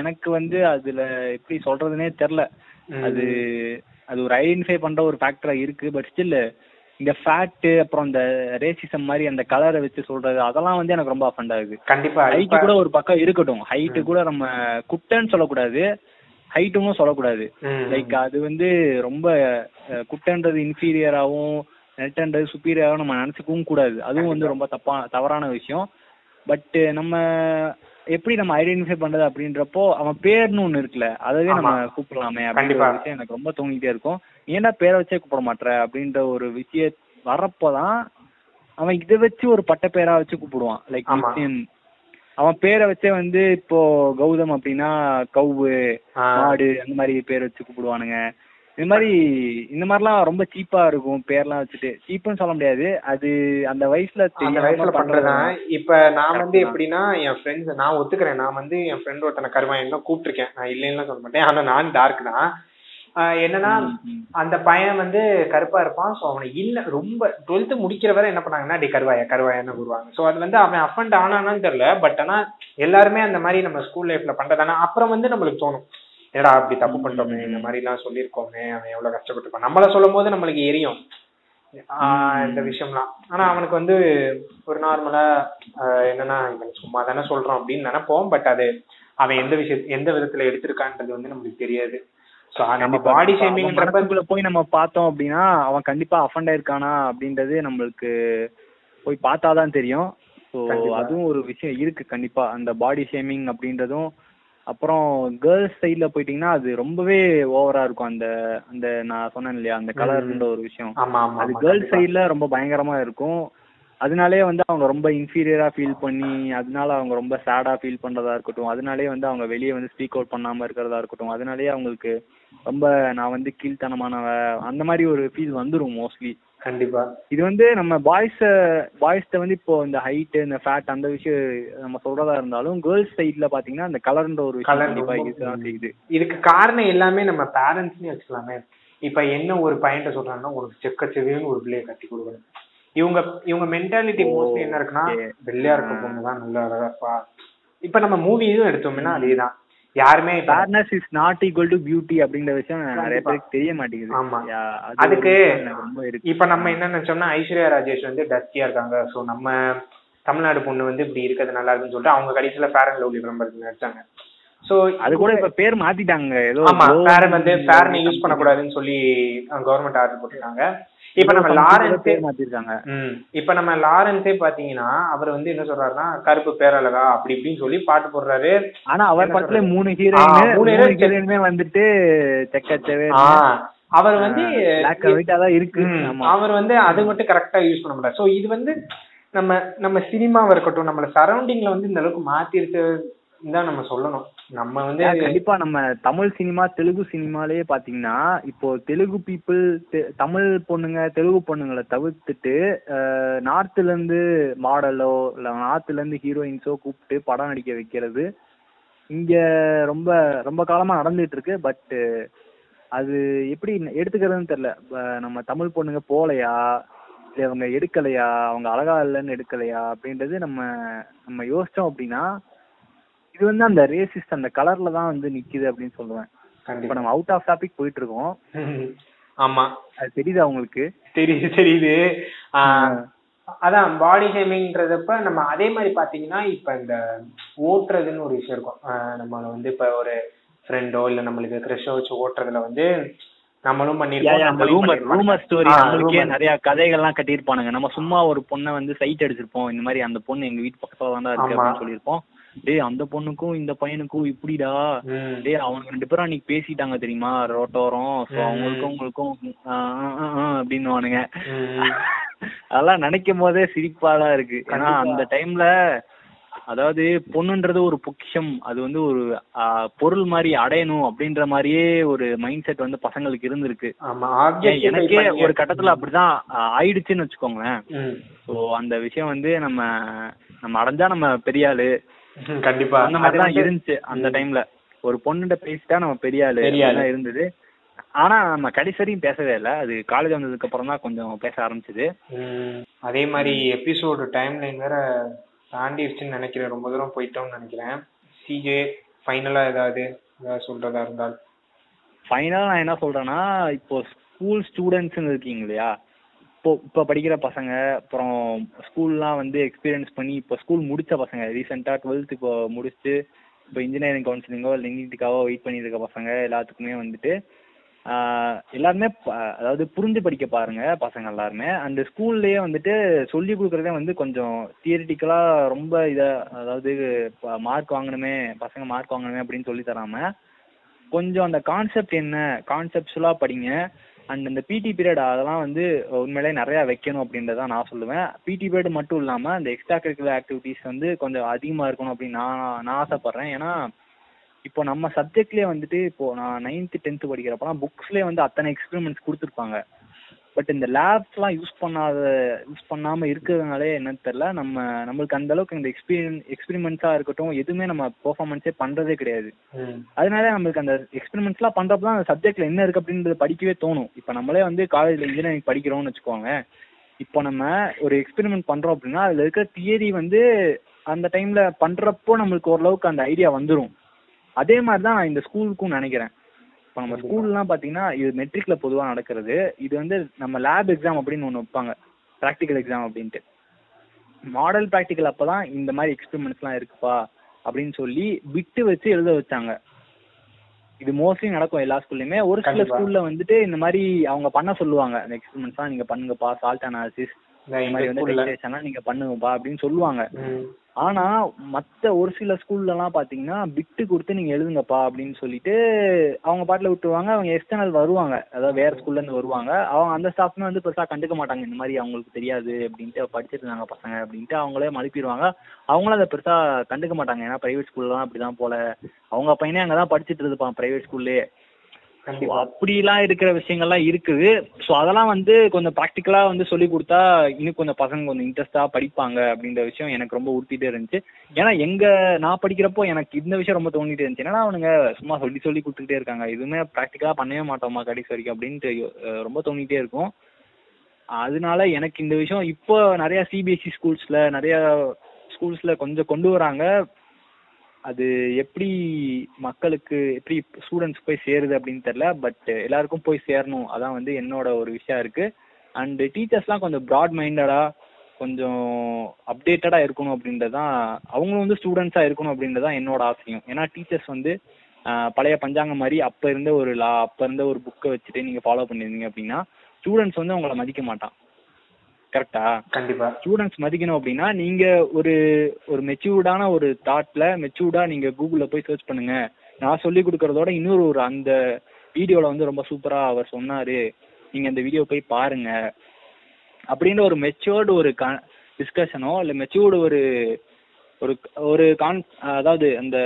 எனக்கு வந்து அதுல எப்படி சொல்றதுனே தெரியல. அது அது ஒரு ஐடென்டிஃபை பண்ற ஒரு ஃபேக்டரா இருக்கு. பட் ஸ்டில் இந்த ஃபேட்டு அப்புறம் இந்த ரேசிசம் மாதிரி அந்த கலரை வச்சு சொல்றது அதெல்லாம் வந்து எனக்கு ரொம்ப அஃபண்ட் ஆகுது. கண்டிப்பா இப்ப- கூட ஒரு பக்கம் இருக்கட்டும். ஹைட்டு கூட நம்ம குட்டைன்னு சொல்லக்கூடாது. ஹைட்டும் சொல்லக்கூடாது. லைக் அது வந்து ரொம்ப குட்டைன்றது இன்ஃபீரியராகவும் நெட்டன்றது சுப்பீரியராகவும் நம்ம நினச்சிக்கவும் கூடாது. அதுவும் வந்து ரொம்ப தப்பா தவறான விஷயம். பட் நம்ம எப்படி நம்ம ஐடென்டிஃபை பண்றது அப்படின்றப்போ அவன் பேர்னு ஒண்ணு இருக்குல்ல அதவே நம்ம. கூப்பிடலாமே விஷயம் எனக்கு ரொம்ப தோணிட்டே இருக்கும். ஏன்டா பேரை வச்சே கூப்பிட மாட்ற அப்படின்ற ஒரு விஷயம் வரப்போதான் அவன் இதை வச்சு ஒரு பட்ட பேரா வச்சு கூப்பிடுவான். லைக். அவன் பேரை வச்சே வந்து இப்போ கௌதம் அப்படின்னா கவ்வு ஆ. மாடு அந்த மாதிரி பேர் வச்சு கூப்பிடுவானுங்க. இந்த மாதிரி இந்த மாதிரிலாம் ரொம்ப சீப்பா இருக்கும் பேர்லாம் வச்சுட்டு. சீப்புன்னு சொல்ல முடியாது. அது அந்த வயசுல அந்த வயசுல பண்றதுதான். இப்ப நான் வந்து. எப்படின்னா என் ஃப்ரெண்ட்ஸ் நான் ஒத்துக்கிறேன். நான் வந்து என் ஃப்ரெண்ட் ஒருத்தனை கருவாயன் தான் கூப்பிட்டுருக்கேன். நான் இல்லைன்னு சொல்ல மாட்டேன். ஆனா நான் டார்க் தான். என்னன்னா. அந்த பையன் வந்து கருப்பா இருப்பான். ஸோ அவனை இல்ல ரொம்ப டுவெல்த் முடிக்கிற வரை என்ன பண்ணாங்கன்னா டே கருவாயா கருவாயான்னு கூறுவாங்க. ஸோ அது வந்து அவன் அஃபண்ட் ஆனானான்னு தெரியல பட் ஆனா எல்லாருமே அந்த மாதிரி நம்ம ஸ்கூல் லைஃப்ல பண்றதானா அப்புறம் வந்து நம்மளுக்கு தோணும். ஏடா அப்படி தப்பு பண்ணிட்டோமே இந்த மாதிரி எல்லாம் சொல்லியிருக்கோமே அவன் எவ்வளவு கஷ்டப்பட்டுப்பான் நம்மள சொல்லும் போது நம்மளுக்கு எரியும். ஆஹ் இந்த விஷயம்லாம். ஆனா அவனுக்கு வந்து ஒரு நார்மலா என்னன்னா இவன் சும்மா தானே சொல்றோம் அப்படின்னு நினைப்போம் பட் அது அவன் எந்த விஷயம் எந்த விதத்துல எடுத்திருக்கான்றது வந்து நம்மளுக்கு தெரியாது. நம்ம. பாடி ஷேமிங்ன்றப்ப போய் நம்ம பார்த்தோம் அப்படின்னா அவன் கண்டிப்பா அஃபண்ட் ஆயிருக்கானா அப்படின்றது நம்மளுக்கு போய் பார்த்தாதான் தெரியும் ஸோ. அதுவும் ஒரு விஷயம் இருக்கு கண்டிப்பா அந்த பாடி ஷேமிங் அப்படின்றதும் அப்புறம் கேர்ள்ஸ் சைட்ல போயிட்டீங்கன்னா அது ரொம்பவே ஓவரா இருக்கும் அந்த அந்த நான் சொன்னேன் இல்லையா அந்த கலர்ன்ற ஒரு விஷயம் அது கேர்ள்ஸ். சைட்ல ரொம்ப பயங்கரமா இருக்கும் அதனாலே வந்து அவங்க ரொம்ப இன்ஃபீரியரா ஃபீல் பண்ணி அதனால அவங்க ரொம்ப சேடா ஃபீல் பண்றதா இருக்கட்டும் அதனாலே வந்து அவங்க வெளியே வந்து ஸ்பீக் அவுட் பண்ணாம இருக்கிறதா இருக்கட்டும் அதனாலேயே அவங்களுக்கு ரொம்ப நான் வந்து கீழ்த்தனமானவ அந்த மாதிரி ஒரு ஃபீல் வந்துரும் மோஸ்ட்லி கண்டிப்பா. இது வந்து நம்ம பாய்ஸ் பாய்ஸ்ட வந்து இப்போ இந்த ஹைட் இந்த ஃபேட் அந்த விஷயம் நம்ம சொல்றதா இருந்தாலும் கேர்ள்ஸ் சைட்ல பாத்தீங்கன்னா அந்த கலர்ன்ற ஒரு கண்டிப்பா இதுதான் செய்யுது. இதுக்கு காரணம் எல்லாமே நம்ம பேரண்ட்ஸ்னே வச்சுக்கலாமே. இப்ப என்ன ஒரு பையன்ட்ட சொல்றாங்கன்னா உனக்கு செக்கச்செவின்னு ஒரு பிள்ளைய கட்டி கொடுக்கணும் இவங்க இவங்க மென்டாலிட்டி மோஸ்ட்லி என்ன இருக்குன்னா. வெள்ளையா இருக்க. பொண்ணு தான் நல்லா அழகாப்பா இப்ப நம்ம மூவியும் எடுத்தோம்னா அதேதான். யாருமே fairness is not equal to beauty அப்படிங்கிற விஷயம் நிறைய. பேருக்கு தெரிய மாட்டேங்குது ஆமா. அதுக்கு இப்ப நம்ம என்ன நினைச்சோம்னா ஐஸ்வர்யா ராஜேஷ் வந்து டஸ்டியா இருக்காங்க சோ நம்ம தமிழ்நாடு பொண்ணு வந்து இப்படி இருக்கிறது நல்லா இருக்குன்னு சொல்லிட்டு அவங்க கடைசியில ஃபேர் அண்ட் லவ்லி விளம்பரத்துல நடிச்சாங்க சோ அது கூட இப்ப பேர் மாத்திட்டாங்க ஏதோ ஆமா ஃபேர் வந்து ஃபேர் something. யூஸ் பண்ணக்கூடாதுன்னு சொல்லி கவர்மெண்ட் ஆர்டர் போட்டிருக்காங்க இப்ப நம்ம லாரன்ஸே மாத்திருக்காங்க. இப்ப நம்ம லாரன்ஸே பாத்தீங்கன்னா அவர் வந்து என்ன சொல்றாருன்னா கருப்பு பேரழகா அப்படி இப்படின்னு சொல்லி பாட்டு போடுறாரு. ஆனா அவர் படத்துல? மூணு ஹீரோயின் மூணு ஹீரோயினுமே வந்துட்டு செக்கச்சவே அவர் வந்து இருக்கு. அவர் வந்து அது மட்டும் கரெக்டா யூஸ் பண்ண முடியாது சோ இது வந்து நம்ம நம்ம சினிமாவா இருக்கட்டும் நம்மள சரௌண்டிங்ல வந்து இந்த அளவுக்கு மாத்திருக்கு தான் நம்ம சொல்லணும். நம்ம வந்து கண்டிப்பா நம்ம தமிழ் சினிமா தெலுங்கு சினிமாலயே பாத்தீங்கன்னா இப்போ தெலுங்கு பீப்புள் தமிழ் பொண்ணுங்க தெலுங்கு பொண்ணுங்களை தவிர்த்துட்டு நார்த்ல இருந்து மாடலோ இல்ல நார்த்ல இருந்து ஹீரோயின்ஸோ கூப்பிட்டு படம் நடிக்க வைக்கிறது இங்க ரொம்ப ரொம்ப காலமா நடந்துட்டு இருக்கு பட் அது எப்படி எடுத்துக்கிறதுன்னு தெரியல. நம்ம தமிழ் பொண்ணுங்க போலையா இல்ல அவங்க எடுக்கலையா? அவங்க அழகா இல்லைன்னு எடுக்கலையா? அப்படின்றது நம்ம நம்ம யோசிச்சோம் அப்படின்னா இது வந்து அந்த ரேசிஸ்ட் அந்த கலர்ல தான் வந்து நிக்குது அப்படின்னு சொல்லுவேன். இப்ப நம்ம அவுட் ஆஃப் டாபிக் போயிட்டு இருக்கோம் ஆமா. அது தெரியுதா உங்களுக்கு? தெரியுது. தெரியுது அதான் பாடி ஷேமிங்ன்றதப்ப நம்ம அதே மாதிரி பாத்தீங்கன்னா இப்ப இந்த ஓட்டுறதுன்னு ஒரு விஷயம் இருக்கும். நம்மள வந்து இப்ப ஒரு ஃப்ரெண்டோ இல்ல நம்மளுக்கு க்ரெஷோ வச்சு ஓட்டுறதுல வந்து நம்மளும் பண்ணிருப்போம் நம்மளையும் ரூமர் ஸ்டோரி rumor. நிறைய கதைகள்லாம் கட்டியிருப்பானுங்க. நம்ம சும்மா ஒரு பொண்ணை வந்து சைட் அடிச்சிருப்போம். இந்த மாதிரி அந்த பொண்ணு எங்க வீட்டு பக்கத்துல தான் இருக்கு. அப்படின்னு சொல்லியிருப்போம். டேய் அந்த பொண்ணுக்கும் இந்த பையனுக்கும் இப்படிடா. டேய் அவங்க ரெண்டு பேரும் அன்னைக்கு பேசிட்டாங்க தெரியுமா ரோட்டோரம் சோ. அவங்களுக்கும் உங்களுக்கும் அப்படின்னுவானுங்க ம். அதெல்லாம் நினைக்கும் போதே சிரிப்பா தான் இருக்கு ஏன்னா. அந்த டைம்ல அதாவது பொண்ணுன்றது ஒரு பொக்கிஷம் அது வந்து ஒரு பொருள் மாதிரி அடையணும் அப்படின்ற மாதிரியே ஒரு மைண்ட் செட் வந்து பசங்களுக்கு இருந்திருக்கு எனக்கே ஒரு கட்டத்துல அப்படிதான் ஆயிடுச்சுன்னு வச்சுக்கோங்களேன். ஸோ அந்த விஷயம் வந்து நம்ம நம்ம அடைஞ்சா நம்ம பெரிய ஆளு கண்டிப்பா. அந்த மாதிரி இருந்துச்சு அந்த டைம்ல ஒரு பொண்ணுகிட்ட பேசிட்டா நம்ம பெரிய ஆளு இருந்தது. ஆனா நம்ம கடைசி வரையும் பேசவே இல்லை. அது காலேஜ் வந்ததுக்கு அப்புறம் தான் கொஞ்சம் பேச ஆரம்பிச்சது. அதே மாதிரி எபிசோடு டைம் லைன் வேற தாண்டிடுச்சுன்னு நினைக்கிறேன். ரொம்ப தூரம் போயிட்டோம்னு நினைக்கிறேன். சிஜே ஃபைனலா ஏதாவது ஏதாவது சொல்றதா இருந்தால்? ஃபைனலா நான் என்ன சொல்றேன்னா இப்போ ஸ்கூல் ஸ்டூடெண்ட்ஸ்னு இருக்கீங்க இல்லையா? இப்போ இப்போ படிக்கிற பசங்க அப்புறம் ஸ்கூல்லாம் வந்து எக்ஸ்பீரியன்ஸ் பண்ணி இப்போ ஸ்கூல் முடிச்ச பசங்க ரீசெண்டாக டுவெல்த் இப்போ முடிச்சுட்டு இப்போ இன்ஜினியரிங் கவுன்சிலிங்கோ இல்லை நீட்டுக்காவோ வெயிட் பண்ணிட்டு இருக்க பசங்க எல்லாத்துக்குமே வந்துட்டு எல்லாருமே அதாவது புரிஞ்சு படிக்க பாருங்க பசங்க எல்லாருமே. அந்த ஸ்கூல்லேயே வந்துட்டு சொல்லி கொடுக்குறதே வந்து கொஞ்சம் தியரிட்டிக்கலா ரொம்ப இதை அதாவது மார்க் வாங்கணுமே பசங்க மார்க் வாங்கணுமே அப்படின்னு சொல்லி தராம கொஞ்சம் அந்த கான்செப்ட் என்ன கான்செப்ட்ஸுவலா படிங்க. அண்ட் இந்த பிடி பீரியட் அதெல்லாம் வந்து உண்மையிலே நிறைய வைக்கணும் அப்படின்றத நான் சொல்லுவேன். பிடி பீரியட் மட்டும் இல்லாம இந்த எக்ஸ்ட்ரா கரிக்குலர் ஆக்டிவிட்டீஸ் வந்து கொஞ்சம் அதிகமா இருக்கணும் அப்படின்னு நான் நான் ஆசைப்படுறேன். ஏன்னா இப்போ நம்ம சப்ஜெக்ட்லேயே வந்துட்டு இப்போ நான் நைன்த்து டென்த்து படிக்கிறப்பலாம் புக்ஸ்லேயே வந்து அத்தனை எக்ஸ்பிரிமெண்ட்ஸ் கொடுத்துருப்பாங்க. பட் இந்த லேப்ஸ்லாம் யூஸ் பண்ணாத யூஸ் பண்ணாம இருக்கிறதுனாலே என்னன்னு தெரியல. நம்ம நம்மளுக்கு அந்த அளவுக்கு இந்த எக்ஸ்பீரியன் எக்ஸ்பெரிமெண்ட்ஸா இருக்கட்டும் எதுவுமே நம்ம பெர்ஃபார்மன்ஸே பண்றதே கிடையாது. அதனால நம்மளுக்கு அந்த எக்ஸ்பெரிமெண்ட்ஸ்லாம் பண்றப்ப தான் அந்த சப்ஜெக்ட்ல என்ன இருக்கு அப்படின்றது படிக்கவே தோணும். இப்போ நம்மளே வந்து காலேஜ்ல இன்ஜினியரிங் படிக்கிறோம்னு வச்சுக்கோங்க இப்போ நம்ம ஒரு எக்ஸ்பெரிமெண்ட் பண்றோம் அப்படின்னா அதுல இருக்கிற தியரி வந்து அந்த டைம்ல பண்றப்போ நம்மளுக்கு ஓரளவுக்கு அந்த ஐடியா வந்துரும். அதே மாதிரி தான் நான் இந்த ஸ்கூலுக்கும் நினைக்கிறேன். இப்போ நம்ம ஸ்கூல்லாம் பார்த்தீங்கன்னா இது மெட்ரிக்ல பொதுவாக நடக்கிறது. இது வந்து நம்ம லேப் எக்ஸாம் அப்படின்னு ஒன்று வைப்பாங்க. ப்ராக்டிக்கல் எக்ஸாம் அப்படின்ட்டு. மாடல் ப்ராக்டிக்கல் அப்பதான் இந்த மாதிரி எக்ஸ்பெரிமெண்ட்ஸ்லாம் இருக்குப்பா அப்படின்னு சொல்லி விட்டு வச்சு எழுத வச்சாங்க. இது மோஸ்ட்லி நடக்கும் எல்லா ஸ்கூல்லையுமே ஒரு சில. ஸ்கூல்ல வந்துட்டு இந்த மாதிரி அவங்க பண்ண சொல்லுவாங்க. அந்த எக்ஸ்பெரிமெண்ட்ஸ்லாம் நீங்க பண்ணுங்கப்பா சால்ட் அனாலிசிஸ் இந்த மாதிரி வந்து நீங்க பண்ணுங்கப்பா அப்படின்னு சொல்லுவாங்க. ஆனா மத்த ஒரு சில ஸ்கூல்ல எல்லாம் பாத்தீங்கன்னா பிட்டு கொடுத்து நீங்க எழுதுங்கப்பா அப்படின்னு சொல்லிட்டு அவங்க பாட்டுல விட்டுருவாங்க. அவங்க எக்ஸ்டர்னல் வருவாங்க. அதாவது வேற ஸ்கூல்ல இருந்து வருவாங்க. அவங்க அந்த ஸ்டாஃப்மே வந்து பெருசா கண்டுக்க மாட்டாங்க. இந்த மாதிரி அவங்களுக்கு தெரியாது அப்படின்ட்டு படிச்சிட்டு இருந்தாங்க பசங்க அப்படின்ட்டு அவங்களே மழுப்பிடுவாங்க அவங்களும் அதை பெருசா கண்டுக்க மாட்டாங்க. ஏன்னா பிரைவேட் ஸ்கூல்லாம் அப்படிதான் போல. அவங்க பையனே அங்கதான் படிச்சிட்டு இருப்பான் பிரைவேட் ஸ்கூல்லே அப்படிலாம் இருக்கிற விஷயங்கள்லாம் இருக்குது. ஸோ அதெல்லாம் வந்து கொஞ்சம் ப்ராக்டிக்கலா வந்து சொல்லி கொடுத்தா இன்னும் கொஞ்சம் பசங்க கொஞ்சம் இன்ட்ரெஸ்டா படிப்பாங்க அப்படின்ற விஷயம் எனக்கு ரொம்ப உறுத்திட்டே இருந்துச்சு. ஏன்னா எங்க நான் படிக்கிறப்போ எனக்கு இந்த விஷயம் ரொம்ப தோணிட்டே இருந்துச்சு. ஏன்னா அவனுங்க சும்மா சொல்லி சொல்லி கொடுத்துக்கிட்டே இருக்காங்க. எதுவுமே ப்ராக்டிக்கலா பண்ணவே மாட்டோமா கடைசி வரைக்கும் அப்படின்ட்டு ரொம்ப தோணிட்டே இருக்கும். அதனால எனக்கு இந்த விஷயம் இப்போ நிறைய சிபிஎஸ்சி ஸ்கூல்ஸ்ல நிறைய ஸ்கூல்ஸ்ல கொஞ்சம் கொண்டு வராங்க. அது எப்படி மக்களுக்கு எப்படி ஸ்டூடெண்ட்ஸ் போய் சேருது அப்படின்னு தெரியல பட் எல்லாருக்கும் போய் சேரணும். அதான் வந்து என்னோட ஒரு விஷயம் இருக்கு. அண்ட் டீச்சர்ஸ்லாம் கொஞ்சம் ப்ராட் மைண்டடா கொஞ்சம் அப்டேட்டடா இருக்கணும் அப்படின்றதான் அவங்களும் வந்து ஸ்டூடெண்ட்ஸா இருக்கணும் அப்படின்றதான் என்னோட ஆசையும். ஏன்னா டீச்சர்ஸ் வந்து பழைய பஞ்சாங்கம் மாதிரி அப்ப இருந்த ஒரு லா அப்ப இருந்த ஒரு புக்கை வச்சுட்டு நீங்க ஃபாலோ பண்ணிருந்தீங்க அப்படின்னா ஸ்டூடெண்ட்ஸ் வந்து அவங்கள மதிக்க மாட்டான். கரெக்டா கண்டிப்பா. ஸ்டூடெண்ட்ஸ் மதிக்கணும் அப்படின்னா நீங்க ஒரு ஒரு மெச்சூர்டான ஒரு தாட்ல மெச்சூர்டா நீங்க கூகுள்ல போய் சர்ச் பண்ணுங்க. நான் சொல்லி கொடுக்கறதோட இன்னொரு ஒரு அந்த வீடியோல வந்து ரொம்ப சூப்பரா அவர் சொன்னாரு. நீங்க அந்த வீடியோ போய் பாருங்க. அப்படின்னு ஒரு மெச்சூர்டு ஒரு டிஸ்கஷனோ இல்ல மெச்சூர்டு ஒரு ஒரு ஒரு கான் அதாவது அந்த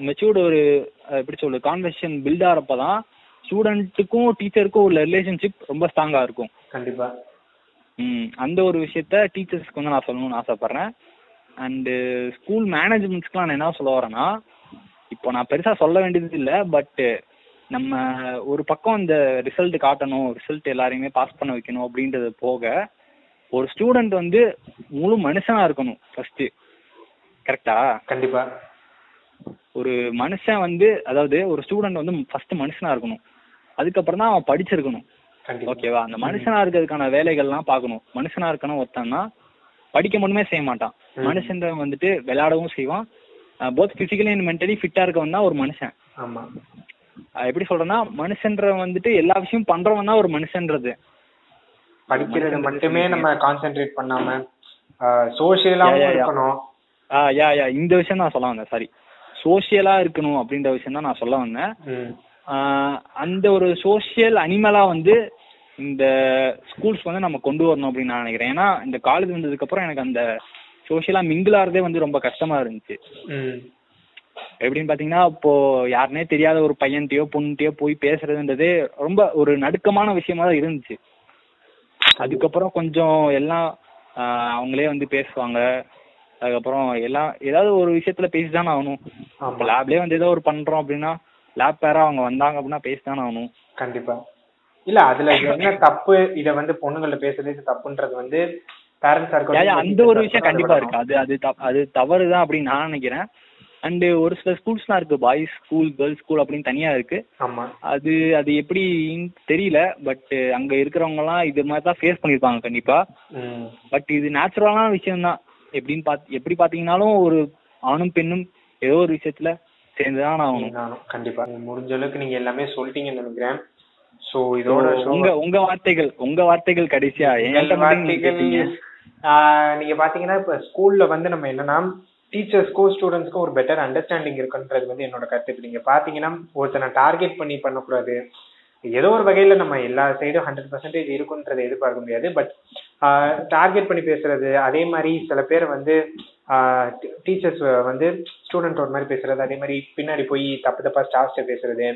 மெச்சூர்டு ஒரு எப்படி சொல்றது கான்வர்சேஷன் பில்ட் ஆகிறப்பதான் ஸ்டூடெண்ட்டுக்கும் டீச்சருக்கும் உள்ள ரிலேஷன்ஷிப் ரொம்ப ஸ்ட்ராங்கா இருக்கும். கண்டிப்பா. அந்த ஒரு விஷயத்த டீச்சர்ஸ்க்கு வந்து நான் சொல்லணும்னு ஆசைப்படுறேன். அண்டு ஸ்கூல் மேனேஜ்மெண்ட்ஸ்க்குலாம் நான் என்ன சொல்ல வரேன்னா இப்போ நான் பெருசாக சொல்ல வேண்டியது இல்லை பட் நம்ம ஒரு பக்கம் இந்த ரிசல்ட் காட்டணும் ரிசல்ட் எல்லாரையுமே பாஸ் பண்ண வைக்கணும் அப்படின்றது போக ஒரு ஸ்டூடெண்ட் வந்து முழு மனுஷனா இருக்கணும் ஃபர்ஸ்ட் கரெக்டா கண்டிப்பா. ஒரு மனுஷன் வந்து அதாவது ஒரு ஸ்டூடெண்ட் வந்து ஃபர்ஸ்ட் மனுஷனா இருக்கணும். அதுக்கப்புறம் தான் அவன் படிச்சிருக்கணும். ஓகேவா அந்த மனுஷனா இருக்கிறதுக்கான வேலைகள்லாம் பார்க்கணும். மனுஷனா இருக்கணும் ஒருத்தன்னா படிக்க மட்டுமே செய்ய மாட்டான். மனுஷன் வந்துட்டு விளையாடவும் செய்வான். போத் பிசிக்கலி அண்ட் மென்டலி ஃபிட்டா இருக்கவன் தான் ஒரு மனுஷன். ஆமா. எப்படி சொல்றேன்னா மனுஷன்றவன் வந்துட்டு எல்லா விஷயம் பண்றவன் தான் ஒரு மனுஷன்றது. படிக்கிறது மட்டுமே. நம்ம கான்சென்ட்ரேட் பண்ணாம சோசியலாவும். இருக்கணும். ஆ யா யா இந்த விஷயம் நான் சொல்ல வந்தேன். சாரி சோஷியலா இருக்கணும் அப்படின்ற விஷயம் தான் நான் சொல்ல வந்தேன். அந்த ஒரு சோஷியல் அனிமலா வந்து இந்த ஸ்கூல்ஸ் வந்து நம்ம கொண்டு வரணும் அப்படின்னு நான் நினைக்கிறேன். ஏன்னா இந்த காலேஜ் வந்ததுக்கு அப்புறம் எனக்கு அந்த சோஷியலா மிங்கிள் ஆறதே வந்து ரொம்ப கஷ்டமா இருந்துச்சு. எப்படின்னு பாத்தீங்கன்னா இப்போ யாருனே தெரியாத ஒரு பையன்கிட்டயோ பொண்ணுகிட்டயோ போய் பேசுறதுன்றதே ரொம்ப ஒரு நடுக்கமான விஷயமா தான் இருந்துச்சு. அதுக்கப்புறம் கொஞ்சம் எல்லாம் அவங்களே வந்து பேசுவாங்க. அதுக்கப்புறம் எல்லாம் ஏதாவது ஒரு விஷயத்துல பேசிதானே ஆகணும். லேப்லயே வந்து ஏதோ ஒரு பண்றோம் அப்படின்னா லேப் பேரா அவங்க வந்தாங்க அப்படின்னா பேசிதானே ஆகணும். கண்டிப்பா. இல்ல அதுல என்ன தப்பு? இத வந்து பொண்ணுங்கள பேசுறது தப்புன்றது வந்து அந்த ஒரு விஷயம் கண்டிப்பா இருக்கு. அது அது அது தவறு தான் அப்படின்னு நான் நினைக்கிறேன். அண்ட் ஒரு சில ஸ்கூல்ஸ்லாம் இருக்கு. பாய்ஸ் ஸ்கூல் கேர்ள்ஸ் ஸ்கூல் அப்படின்னு தனியா இருக்கு. ஆமா. அது அது எப்படின்னு தெரியல பட் அங்க இருக்கிறவங்க எல்லாம் இது மாதிரி தான் ஃபேஸ் பண்ணிருப்பாங்க கண்டிப்பா. பட் இது நேச்சுரலான விஷயம் தான் எப்படின்னு பாத் எப்படி பாத்தீங்கன்னாலும் ஒரு ஆணும் பெண்ணும் ஏதோ ஒரு விஷயத்துல சேர்ந்துதான் ஆகணும். கண்டிப்பா. முடிஞ்ச அளவுக்கு நீங்க எல்லாமே சொல்லிட்டீங்கன்னு நினைக்கிறேன். சோ இதோட உங்க உங்க வார்த்தைகள் உங்க வார்த்தைகள் கடைசியா? வார்த்தைகள் நீங்க பாத்தீங்கன்னா இப்ப ஸ்கூல்ல வந்து நம்ம என்னன்னா டீச்சர்ஸ்க்கும் ஸ்டூடெண்ட்ஸ்க்கும் ஒரு பெட்டர் அண்டர்ஸ்டாண்டிங் இருக்குன்றது வந்து என்னோட கருத்து. இப்ப நீங்க பாத்தீங்கன்னா ஒருத்தனை டார்கெட் பண்ணி பண்ணக்கூடாது. ஏதோ ஒரு வகையில நம்ம எல்லா சைடும் ஹண்ட்ரட் பர்சன்டேஜ் இருக்குன்றதை எதிர்பார்க்க முடியாது. பட் டார்கெட் பண்ணி பேசுறது அதே மாதிரி சில பேர் வந்து டீச்சர்ஸ் வந்து ஸ்டூடெண்ட் ஒரு மாதிரி பேசுறது அதே மாதிரி பின்னாடி போய் தப்பு தப்பா ஸ்டாஃப்ஸ்ட பேசுறது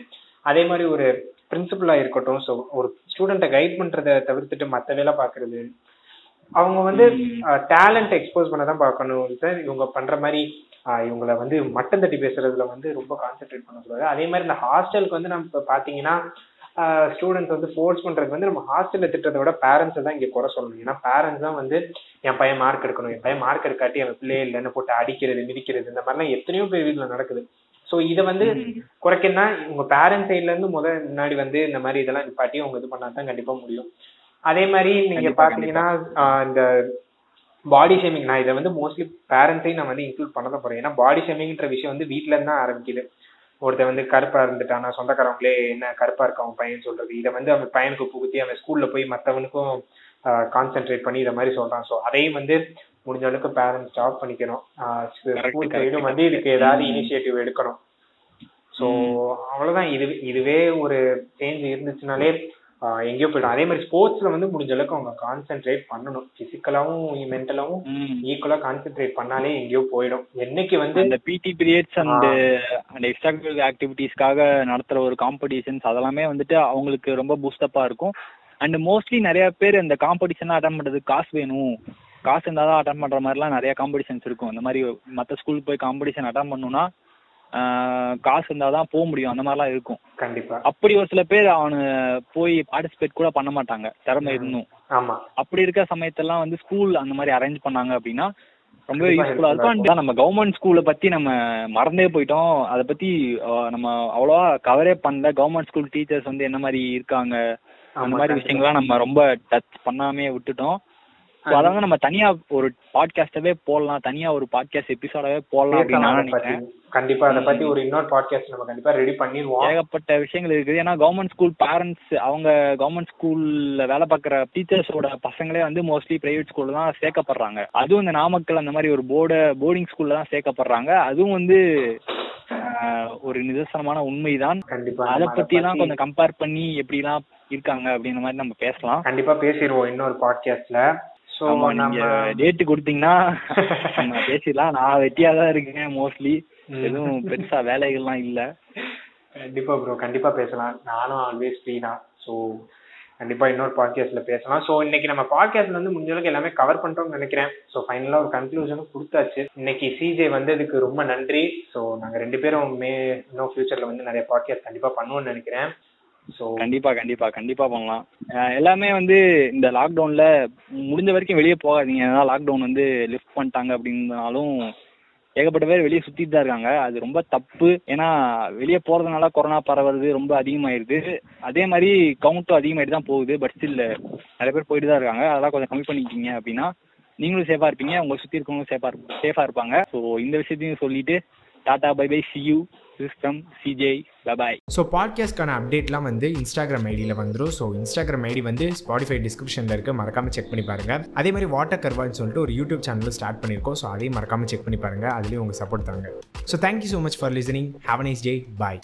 அதே மாதிரி ஒரு பிரின்சிபலா இருக்கட்டும் ஸோ ஒரு ஸ்டூடெண்ட்டை கைட் பண்றதை தவிர்த்துட்டு மத்த வேலை பாக்குறது அவங்க வந்து டேலண்ட் எக்ஸ்போஸ் பண்ண தான் பார்க்கணும். சார் இவங்க பண்ற மாதிரி இவங்கள வந்து மட்டம் தட்டி பேசுறதுல வந்து ரொம்ப கான்சென்ட்ரேட் பண்ணக்கூடாது. அதே மாதிரி இந்த ஹாஸ்டலுக்கு வந்து நம்ம இப்ப பாத்தீங்கன்னா ஸ்டூடெண்ட்ஸ் வந்து ஃபோர்ஸ் பண்றதுக்கு வந்து நம்ம ஹாஸ்டல்ல திட்டத்தை விட பேரண்ட்ஸ் தான் இங்க குறை சொல்லணும். ஏன்னா பேரண்ட்ஸ் தான் வந்து என் பையன் மார்க் எடுக்கணும். என் பையன் மார்க் எடுக்காட்டி அவன் பிள்ளையே இல்லைன்னு போட்டு அடிக்கிறது மிதிக்கிறது இந்த மாதிரிலாம் எத்தனையோ பேர் வீட்டுல நடக்குது. ஸோ இதை வந்து குறைக்கணும்னா உங்க பேரண்ட்ஸ் சைட்ல இருந்து முத முன்னாடி வந்து இந்த மாதிரி இதெல்லாம் நிப்பாட்டி அவங்க இது பண்ணா தான் கண்டிப்பா முடியும். அதே மாதிரி நீங்க பாத்தீங்கன்னா இந்த பாடி ஷேமிங் நான் இதை வந்து மோஸ்ட்லி பேரண்ட்ஸையும் நான் வந்து இன்க்ளூட் பண்ண தான் போறேன். ஏன்னா பாடி ஷேமிங்ன்ற விஷயம் வந்து வீட்ல இருந்து தான் ஆரம்பிக்குது. ஒருத்தன் வந்து கருப்பா இருந்துட்டானா சொந்தக்காரங்களே என்ன கருப்பா இருக்க அவன் பையன் சொல்றது. இதை வந்து அவன் பையனுக்கு புகுத்தி அவன் ஸ்கூல்ல போய் மத்தவனுக்கும் கான்சென்ட்ரேட் பண்ணி இதை மாதிரி சொல்றான். ஸோ அதையும் வந்து முடிஞ்ச அளவுக்கு பேரண்ட்ஸ் ஸ்டாப் பண்ணிக்கணும். ஸ்கூல். சைடும் வந்து இதுக்கு ஏதாவது. இனிஷியேட்டிவ் எடுக்கணும். ஸோ அவ்வளவுதான். இது இதுவே ஒரு சேஞ்ச் இருந்துச்சுனாலே எங்கேயோ போயிடும். அதே மாதிரி ஸ்போர்ட்ஸ்ல வந்து முடிஞ்ச அளவுக்கு அவங்க கான்சென்ட்ரேட் பண்ணணும். பிசிக்கலாவும் மென்டலாவும். ஈக்குவலா கான்சென்ட்ரேட் பண்ணாலே எங்கேயோ போயிடும். என்னைக்கு வந்து அந்த பிடி பீரியட்ஸ் அண்ட் அந்த எக்ஸ்ட்ரா கரிக்குலர் ஆக்டிவிட்டீஸ்க்காக நடத்துற ஒரு காம்படிஷன்ஸ் அதெல்லாமே வந்துட்டு அவங்களுக்கு ரொம்ப பூஸ்டப்பா இருக்கும். அண்ட் மோஸ்ட்லி நிறைய பேர் இந்த காம்படிஷன் அட்டன் பண்றதுக்கு காசு வேணும். காசு இருந்தால் தான் அட்டன் பண்ற மாதிரிலாம் நிறைய காம்படிஷன்ஸ் இருக்கும். இந்த மாதிரி மற்ற ஸ்கூலுக்கு போய் காம்படிஷன் அட்டன் பண்ணணும்னா காசு இருந்தால் தான் போக முடியும். அந்த மாதிரிலாம் இருக்கும். கண்டிப்பா. அப்படி ஒரு சில பேர் அவனு போய் பார்ட்டிசிபேட் கூட பண்ண மாட்டாங்க. திறமை இருந்தும். ஆமா. அப்படி இருக்க சமயத்தெல்லாம் வந்து ஸ்கூல் அந்த மாதிரி அரேஞ்ச் பண்ணாங்க அப்படின்னா ரொம்ப யூஸ்ஃபுல்லா இருக்கும். And நம்ம கவர்மெண்ட் ஸ்கூலை பத்தி நம்ம மறந்தே போயிட்டோம். அதை பத்தி நம்ம அவ்வளவா கவரே பண்ணல. கவர்மெண்ட் ஸ்கூல் டீச்சர்ஸ் வந்து என்ன மாதிரி இருக்காங்க? அந்த மாதிரி. விஷயங்கள்லாம் நம்ம ரொம்ப டச் பண்ணாமே விட்டுட்டோம். So அதை வந்து நம்ம தனியா ஒரு பாட்காஸ்டவே போடலாம். தனியா ஒரு பாட்காஸ்ட் எபிசோடவே போடலாம் அப்படின்னு நான் நினைக்கிறேன். கண்டிப்பா அதை பத்தி ஒரு இன்னொரு பாட்காஸ்ட் நம்ம கண்டிப்பா ரெடி பண்ணிடுவோம். ஏகப்பட்ட விஷயங்கள் இருக்குது. ஏன்னா கவர்மெண்ட் ஸ்கூல் பேரண்ட்ஸ் அவங்க கவர்மெண்ட் ஸ்கூல்ல வேலை பார்க்குற டீச்சர்ஸோட பசங்களே வந்து மோஸ்ட்லி பிரைவேட் ஸ்கூல்ல தான் சேர்க்கப்படுறாங்க. அதுவும் இந்த நாமக்கல் அந்த மாதிரி ஒரு போர்டு போர்டிங் ஸ்கூல்ல தான் சேர்க்கப்படுறாங்க. அதுவும் வந்து ஒரு நிதர்சனமான உண்மைதான். அதை பத்தி எல்லாம் கொஞ்சம் கம்பேர் பண்ணி எப்படிலாம் இருக்காங்க அப்படின்ற மாதிரி நம்ம பேசலாம். கண்டிப்பா பேசிடுவோம் இன்னொரு பாட்காஸ்ட்ல ஆமா நீங்க நம்ம டேட் கொடுத்தீங்கன்னா பேசிடலாம். நான் வெட்டியா தான் இருக்கேன் மோஸ்ட்லி. எதுவும் பெருசா வேலைகள்லாம் இல்ல. கண்டிப்பா ப்ரோ கண்டிப்பா பேசலாம். நானும் ஆல்வேஸ் ஃப்ரீ தான். ஸோ கண்டிப்பா இன்னொரு பாட்காஸ்ட்ல பேசலாம். ஸோ இன்னைக்கு நம்ம பாட்காஸ்ட்ல வந்து முடிஞ்ச அளவுக்கு எல்லாமே கவர் பண்றோம்னு நினைக்கிறேன். ஸோ ஃபைனலா ஒரு கன்க்ளூஷனும் கொடுத்தாச்சு. இன்னைக்கு சிஜே வந்ததுக்கு ரொம்ப நன்றி. ஸோ நாங்க ரெண்டு பேரும் மே இன்னும் ஃபியூச்சர்ல வந்து நிறைய பாட்காஸ்ட் கண்டிப்பா பண்ணுவோம்னு நினைக்கிறேன். ஸோ கண்டிப்பா கண்டிப்பா கண்டிப்பா பண்ணலாம். எல்லாமே வந்து இந்த லாக்டவுன்ல முடிஞ்ச வரைக்கும் வெளியே போகாதீங்க. ஏன்னா லாக்டவுன் வந்து லிஃப்ட் பண்ணிட்டாங்க அப்படின்னாலும் ஏகப்பட்ட பேர் வெளியே சுத்திட்டு தான் இருக்காங்க. அது ரொம்ப தப்பு. ஏன்னா வெளியே போறதுனால கொரோனா பரவுறது ரொம்ப அதிகமாயிருது. அதே மாதிரி கவுண்ட்டும் அதிகமாயிட்டு தான் போகுது. பட் ஸ்டில் நிறைய பேர் போயிட்டு தான் இருக்காங்க. அதெல்லாம் கொஞ்சம் கம்மி பண்ணிக்கிங்க அப்படின்னா நீங்களும் சேஃபா இருப்பீங்க. உங்களை சுத்தி இருக்கவங்களும் சேஃபா சேஃபா இருப்பாங்க. ஸோ இந்த விஷயத்தையும் சொல்லிட்டு Tata bye bye see you system CJ bye bye so பாட்காஸ்ட்கான அப்டேட்லாம் வந்து இன்ஸ்டாகிராம் ஐடியில் வந்துடும் ஸோ இன்ஸ்டாகிராம் ஐடி வந்து ஸ்பாடிஃபை டிஸ்கிரிப்ஷனில் இருக்குது மறக்காமல் செக் பண்ணி பாருங்கள் அதே மாதிரி வாட்டர் கர்வான்னு சொல்லிட்டு ஒரு யூடியூப் சேனலும் ஸ்டார்ட் பண்ணியிருக்கோம் ஸோ அதையும் மறக்காமல் செக் பண்ணி பாருங்கள் அதுலேயும் உங்கள் சப்போர்ட் தாங்க so thank you so much for listening have nice day bye